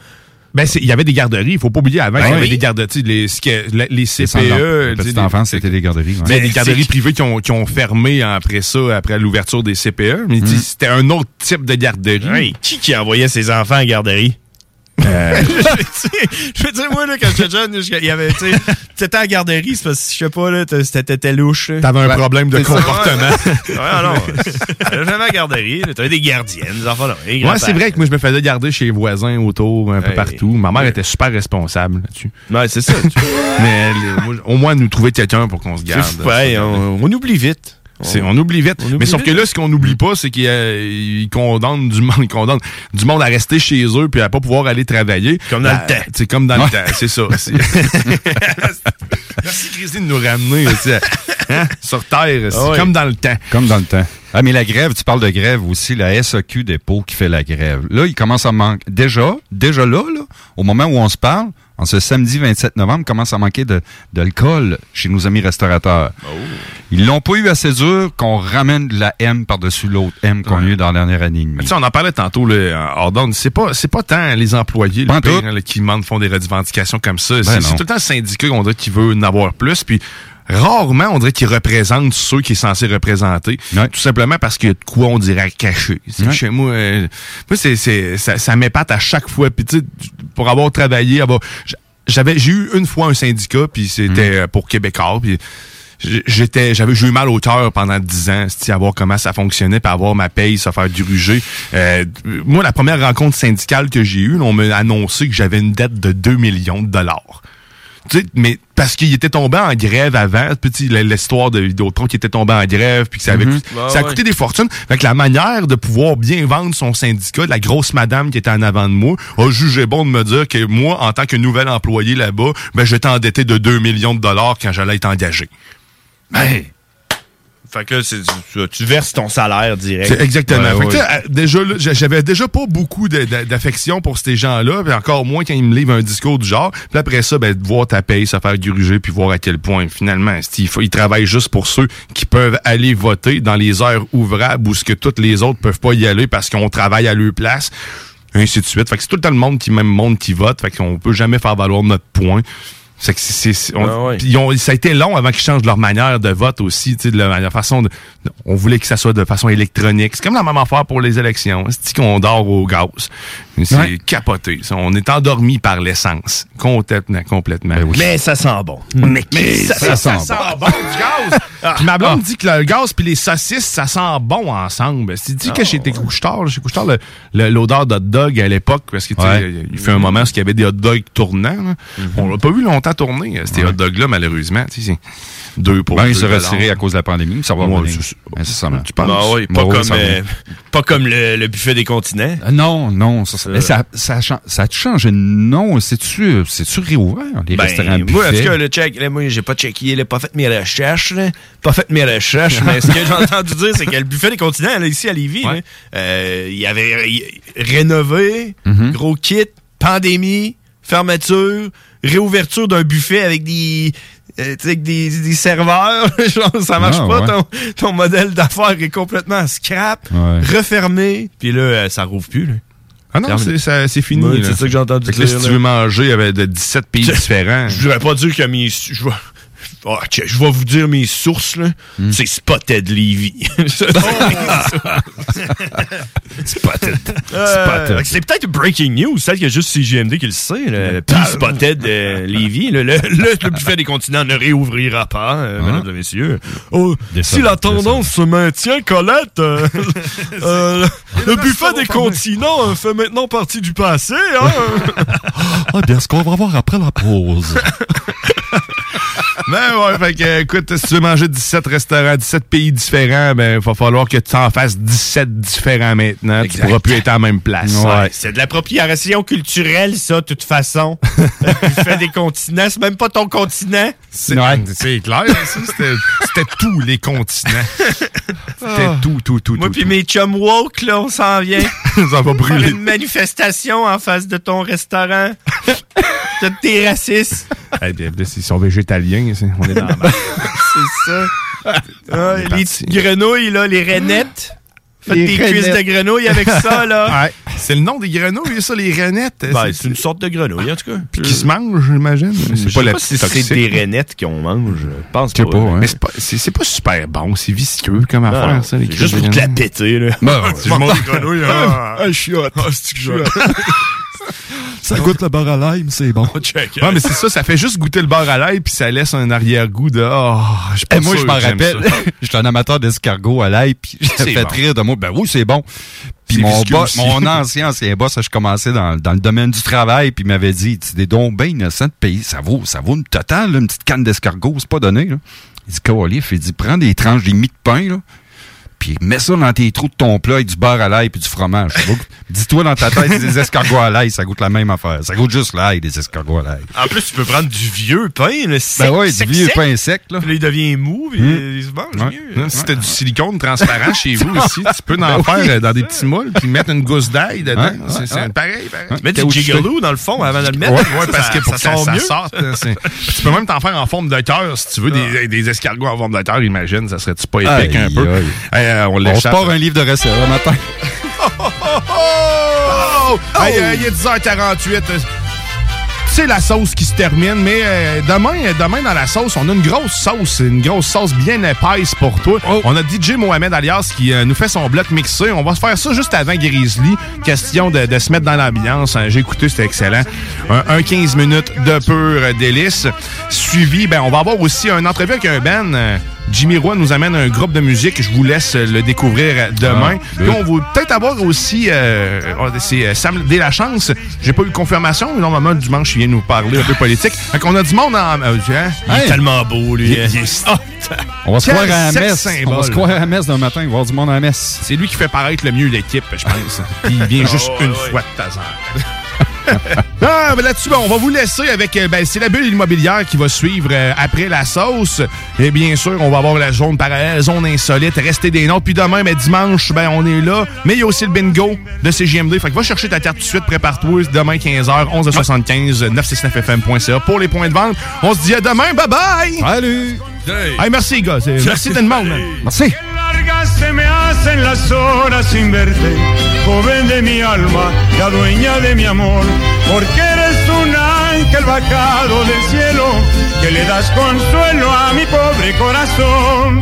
Ben, c'est- il y avait des garderies. Il faut pas oublier avant Ben qu'il y avait oui. des garderies. Les, ce que- les, les CPE. petite les- enfance, c'était des garderies, ouais. Mais des garderies privées qui ont, qui ont fermé après ça, après l'ouverture des CPE. Mais sais, c'était un autre type de garderie. Hey, qui qui envoyait ses enfants à la garderie? Euh, *laughs* je, veux dire, moi, là, quand j'étais jeune, je- il y avait, tu sais, t'étais à la garderie, c'est parce que, je sais pas, là, t'étais louche. T'avais un problème de ça, comportement. Ouais, ouais, non. T'allais jamais à la garderie, t'avais des gardiennes, des enfants, Ouais, c'est vrai que moi, je me faisais garder chez les voisins autour, un peu partout. Ma mère était super responsable là-dessus. Ouais, c'est ça. *laughs* Mais les- moi, au moins, nous trouver quelqu'un pour qu'on se garde. C'est ouais, on, on oublie vite. C'est- on oublie vite. oublie mais sauf vite. que là, ce qu'on n'oublie pas, c'est qu'ils euh, ils condamnent du monde, *laughs* ils condamnent du monde à rester chez eux puis à pas pouvoir aller travailler. Comme dans Ben, le temps. C'est comme dans Ouais. le temps, c'est ça. *laughs* *laughs* Merci Christine de nous ramener hein, *laughs* sur Terre. Ah oui. comme dans le temps. Comme dans le temps. Ah, mais la grève, tu parles de grève aussi, la SAQ des pots qui fait la grève. Là, il commence à manquer. Déjà, déjà là, là, au moment où on se parle, en ce samedi 27 novembre, il commence à manquer de- d'alcool chez nos amis restaurateurs. Ils l'ont pas eu assez dur qu'on ramène de la M par-dessus l'autre M qu'on a eu dans la dernière année et demie. Tu sais, on en parlait tantôt, là, hors d'onde. C'est pas, c'est pas tant les employés le pire, hein, là, qui demandent, font des revendications comme ça. Ben c'est tout le temps le syndicat qu'on dirait qu'il veut en avoir plus. Puis rarement, on dirait qu'il représente ceux qui est censé représenter. Tout simplement parce qu'il y a de quoi, on dirait, caché. Ouais. Chez moi, euh, moi c'est, c'est, ça, ça m'épate à chaque fois. Puis tu sais, pour avoir travaillé, avoir- j'avais, j'ai eu une fois un syndicat, puis c'était euh, pour Québécois. Puis j'étais j'avais j'ai eu mal au cœur pendant 10 ans c'est à voir comment ça fonctionnait puis avoir ma paye se faire diriger euh, moi la première rencontre syndicale que j'ai eue on m'a annoncé que j'avais une dette de 2 millions de dollars tu sais, mais parce qu'il était tombé en grève avant, petit l'histoire de Vidéotron qui était tombé en grève puis que ça avait Mhm. Ouais, ça a ouais. coûté des fortunes. Fait que la manière de pouvoir bien vendre son syndicat, la grosse madame qui était en avant de moi, a jugé bon de me dire que moi, en tant que nouvel employé là-bas, ben j'étais endetté de 2 millions de dollars quand j'allais être engagé. Ben, Fait que là, tu, tu verses ton salaire direct. exactement. Ouais, Fait que, ouais. déjà, j'avais déjà pas beaucoup d'affection pour ces gens-là, puis encore moins quand ils me livrent un discours du genre. Puis après ça, ben, de voir ta paye se faire diriger, puis voir à quel point, finalement, il ils travaillent juste pour ceux qui peuvent aller voter dans les heures ouvrables où ce que toutes les autres peuvent pas y aller parce qu'on travaille à leur place, ainsi de suite. Fait que c'est tout le temps le monde qui même monde qui vote, fait qu'on peut jamais faire valoir notre point. C'est que c'est- c'est- c'est- on- Ah ouais. puis ils ont- ça a été long avant qu'ils changent leur manière de vote aussi, tu sais, de la, la façon de, on voulait que ça soit de façon électronique. C'est comme la même affaire pour les élections. C'est qu'on dort au gaz. C'est Ouais. capoté. ça. On est endormi par l'essence. Complètement, complètement. Mais ça sent bon. Mais, ça- ça, ça sent, sent bon? du gaz. *laughs* Puis ma blonde dit que le gaz puis les saucisses, ça sent bon ensemble. Tu dis que chez tes couche-tard, chez couche-tard, le- le- l'odeur d'hot dog à l'époque, parce que tu sais, Ouais. il fait un moment où il y avait des hot dogs tournants. là. On l'a pas vu longtemps tourner, euh, ces hot dogs-là, malheureusement. Tu sais, c'est deux pour Ben, deux il s'est dollars. retiré à cause de la pandémie, mais ça va Ouais, Incessamment. Tu penses? Ah oui, pas, Ouais, ouais, comme, euh, *laughs* pas comme le, le buffet des continents. Euh, Non, non, ça, ça, mais ça, ça, ça changé de nom. C'est-tu, c'est-tu réouvert, les Ben, restaurants moi, en buffets? tout cas, le check, là, moi, j'ai pas checké, là, pas fait mes recherches, là, pas fait mes recherches, mais ce que j'ai *laughs* entendu dire, c'est que le buffet des continents, là, ici à Lévis, là, euh, il avait il- rénové, Mhm. gros kit, pandémie, fermeture, réouverture d'un buffet avec des, euh, avec des, des serveurs, *laughs* genre, ça marche Ah, pas, ouais. ton, ton modèle d'affaires est complètement scrap, Ouais. refermé, puis là, euh, ça rouvre plus, là. Ah non, c'est, fini. Ouais, c'est ça que j'ai entendu Fait que là, dire, si là. tu veux manger avec de 17 pays différents. Je voudrais pas dire que mes. Je Ah, je vais vous dire mes sources, là. Hmm. C'est Spotted Levy. *laughs* *laughs* Spotted. Euh, c'est peut-être breaking news, celle qu'il y a juste CGMD qui le sait. Puis Spotted euh, *laughs* Levy, le, le, le buffet des continents ne réouvrira pas, euh, mesdames et messieurs. Oh, si la tendance se maintient, Colette, le buffet des continents fait maintenant partie du passé. Hein? Ah, bien, ce qu'on va voir après la pause. Ben ouais, fait que, écoute, si tu veux manger 17 restaurants, 17 pays différents, ben, il va falloir que tu en fasses 17 différents maintenant. Tu pourras plus être à la même place. Ouais, c'est de l'appropriation culturelle, ça, de toute façon. *laughs* tu fais des continents, c'est même pas ton continent. C'est c'est clair, ça. C'était tous les continents. C'était Ah. tout, tout, tout, Moi puis mes chums woke, là, on s'en vient. *laughs* Ça va brûler. Faire une manifestation en face de ton restaurant. *laughs* tes racistes. *laughs* Hey, ben, là, Ils sont végétaliens, c'est- on est dans la merde. *laughs* c'est ça. Ah, les petites grenouilles, là, les renettes. Faites Les des cuisses de grenouille avec *laughs* ça, là. Ouais. C'est le nom des grenouilles, ça, les renettes. Ben, c'est une sorte de grenouille, en tout cas. Puis qui se mange, j'imagine. Je sais pas si c'est des renettes qu'on mange. Je pense pas. pas, hein. mais- c'est pas, c'est, c'est pas super bon, c'est vicieux comme Non, affaire, ça, les c'est juste pour de te la grenouilles. péter, là. Ben, je mange des grenouilles, ah. Ah, je suis hot. Ah, c'est que je suis hot. Ça goûte le beurre à l'ail, c'est bon. Ouais, mais c'est ça, ça fait juste goûter le beurre à l'ail, puis ça laisse un arrière-goût de. Oh, je suis moi, sûr je m'en rappelle. *laughs* J'étais un amateur d'escargot à l'ail, puis j'ai fait bon. rire de moi. Ben oui, c'est bon. Puis mon boss, mon *laughs* ancien, ancien boss, je commençais dans, dans le domaine du travail, puis il m'avait dit, tu des dons bien innocents de payer, ça vaut, ça vaut une totale, là, une petite canne d'escargot, c'est pas donné, là. Il dit, Caolif, il dit, prends des tranches, des mie de pain, là, puis mets ça dans tes trous de ton plat avec du beurre à l'ail puis du fromage. Ça Dis-toi dans ta tête, des escargots à l'ail, ça goûte la même affaire. Ça goûte juste l'ail, des escargots à l'ail. En plus, tu peux prendre du vieux pain, le sec. Ben ouais, du sec, vieux sec. pain sec, là. Puis là, il devient mou, puis Hmm. il se mange Ouais. mieux. Là, Si t'as du silicone transparent chez vous *laughs* aussi, tu peux en Ben faire oui. euh, dans des petits moules puis mettre une gousse d'ail dedans. Ouais, c'est ouais, c'est ouais. pareil, pareil. Mets du gigolo dans le fond avant de le mettre. Ouais, Ça, ouais, parce ça- que pour ça que ça, sort ça mieux. sorte, c'est- tu peux même t'en faire en forme de cœur si tu veux des, des escargots en forme de cœur, imagine, ça serait-tu pas épique un peu? Euh, on On se l'échappe. part un livre de recettes, le matin. *laughs* Oh! Hey, euh, il est 10h48. C'est la sauce qui se termine, mais euh, demain, demain dans la sauce, on a une grosse sauce, une grosse sauce bien épaisse pour toi. On a DJ Mohamed Alias qui euh, nous fait son bloc mixé. On va se faire ça juste avant Grizzly. Question de, de se mettre dans l'ambiance. hein. J'ai écouté, c'était excellent. Un, un 15 minutes de pur délice. Suivi, ben, on va avoir aussi un entrevue avec un band. Jimmy Roy nous amène un groupe de musique. Je vous laisse le découvrir demain. Ah, Puis on va peut-être avoir aussi euh, euh, c'est euh, Sam Delachance. J'ai pas eu de confirmation, mais normalement dimanche il vient nous parler un peu politique. Fait qu'on a du monde en. euh, hein? Il est tellement beau, lui. Il- il est. On va se croire à la messe. On va se croire à la messe d'un matin, il va y avoir du monde à la messe. C'est lui qui fait paraître le mieux l'équipe, je pense. Puis *laughs* il vient juste Oh, une ouais. fois de temps en temps. *laughs* Ah, ben là-dessus, ben, on va vous laisser avec. euh, Ben, c'est la bulle immobilière qui va suivre euh, après la sauce. Et bien sûr, on va avoir la zone parallèle, zone insolite, rester des notes. Puis demain, ben, dimanche, ben, on est là. Mais il y a aussi le bingo de CGMD. Fait que va chercher ta carte tout de suite, prépare-toi. Demain, 15h, 11h75, 969fm.ca pour les points de vente. On se dit à demain. Bye bye! Salut! Hey, merci, gars. Merci tout le monde. Merci. Largas se me hacen las horas sin verte, joven de mi alma, la dueña de mi amor, porque eres un ángel bajado del cielo, que le das consuelo a mi pobre corazón.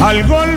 Al golpe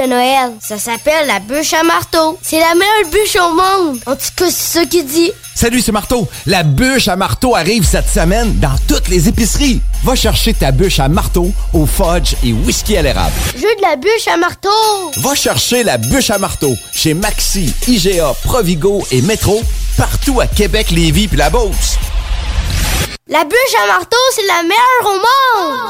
de Noël. Ça s'appelle la bûche à marteau. C'est la meilleure bûche au monde. En tout cas, c'est ça qu'il dit. Salut, c'est Marteau. La bûche à marteau arrive cette semaine dans toutes les épiceries. Va chercher ta bûche à marteau au fudge et whisky à l'érable. Je veux de la bûche à marteau. Va chercher la bûche à marteau chez Maxi, IGA, Provigo et Métro, partout à Québec, Lévis puis la Beauce. La bûche à marteau, c'est la meilleure au monde.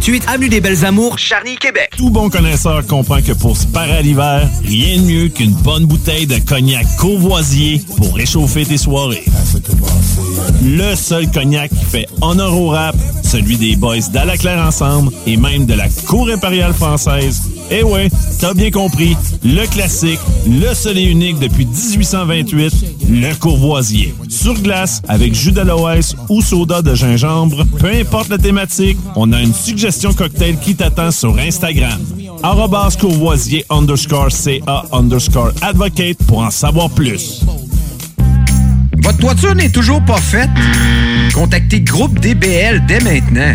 3648 Avenue des Belles Amours, Charny, Québec. Tout bon connaisseur comprend que pour se parer à l'hiver, rien de mieux qu'une bonne bouteille de cognac courvoisier pour réchauffer tes soirées. Le seul cognac qui fait honneur au rap, celui des boys d'Alaclaire Ensemble et même de la Cour impériale française. Eh ouais, t'as bien compris, le classique, le seul et unique depuis 1828, le courvoisier. Sur glace, avec jus d'aloès ou soda de gingembre, peu importe la thématique, on a une suggestion cocktail qui t'attend sur Instagram. Courvoisier underscore CA underscore advocate pour en savoir plus. Votre toiture n'est toujours pas faite? Contactez Groupe DBL dès maintenant.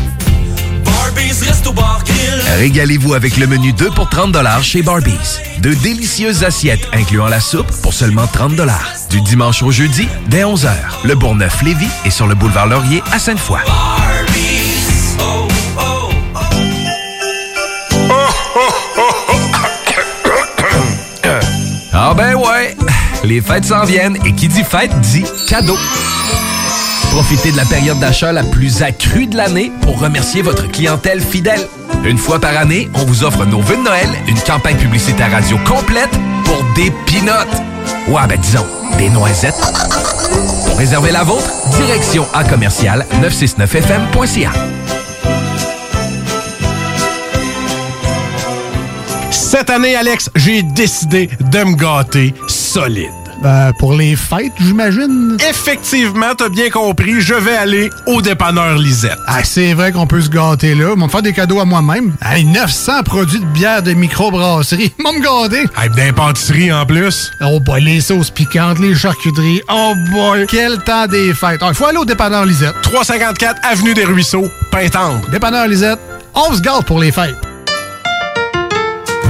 Régalez-vous avec le menu 2 pour 30 chez Barbies. De délicieuses assiettes incluant la soupe pour seulement 30 Du dimanche au jeudi, dès 11h, le Bourgneuf-Lévis est sur le boulevard Laurier à Sainte-Foy. Ah ben ouais, les fêtes s'en viennent et qui dit fête dit cadeau. Profitez de la période d'achat la plus accrue de l'année pour remercier votre clientèle fidèle. Une fois par année, on vous offre nos vœux de Noël, une campagne publicitaire radio complète pour des pinottes. Ouais, ben disons, des noisettes. Pour réserver la vôtre, direction à commercial 969fm.ca. Cette année, Alex, j'ai décidé de me gâter solide. Ben, pour les fêtes, j'imagine. Effectivement, t'as bien compris, je vais aller au dépanneur Lisette. Ah, c'est vrai qu'on peut se gâter là. M'en faire des cadeaux à moi-même. Hey, 900 produits de bière de microbrasserie. *laughs* M'en me gâter. Hey, d'impantisserie en plus. Oh boy, les sauces piquantes, les charcuteries. Oh boy, quel temps des fêtes. Il faut aller au dépanneur Lisette. 354 Avenue des Ruisseaux, Pintante. Dépanneur Lisette, on se gâte pour les fêtes.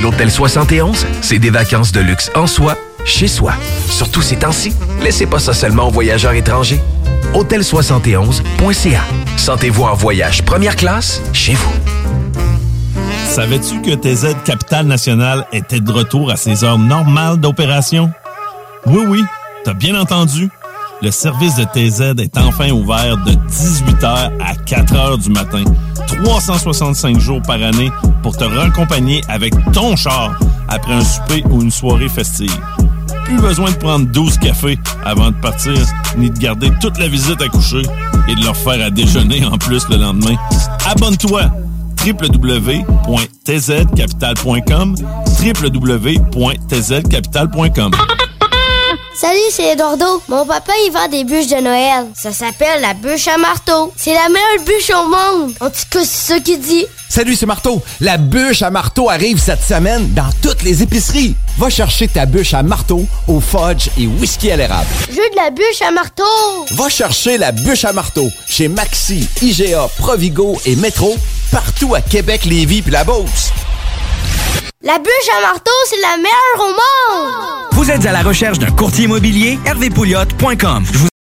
L'Hôtel 71, c'est des vacances de luxe en soi, chez soi. Surtout ces temps-ci, laissez pas ça seulement aux voyageurs étrangers. Hôtel71.ca. Sentez-vous en voyage première classe chez vous. Savais-tu que TZ Capital National était de retour à ses heures normales d'opération? Oui, oui, t'as bien entendu. Le service de TZ est enfin ouvert de 18h à 4h du matin, 365 jours par année pour te raccompagner avec ton char après un souper ou une soirée festive. Plus besoin de prendre 12 cafés avant de partir, ni de garder toute la visite à coucher et de leur faire à déjeuner en plus le lendemain. Abonne-toi www.tzcapital.com www.tzcapital.com Salut, c'est Eduardo. Mon papa, il vend des bûches de Noël. Ça s'appelle la bûche à marteau. C'est la meilleure bûche au monde. En tout cas, c'est ça qu'il dit. Salut, c'est Marteau. La bûche à marteau arrive cette semaine dans toutes les épiceries. Va chercher ta bûche à marteau au fudge et whisky à l'érable. Je veux de la bûche à marteau. Va chercher la bûche à marteau chez Maxi, IGA, Provigo et Métro, partout à Québec, Lévis puis la Beauce. La bûche à marteau, c'est la meilleure au monde. Vous êtes à la recherche d'un courtier immobilier? vous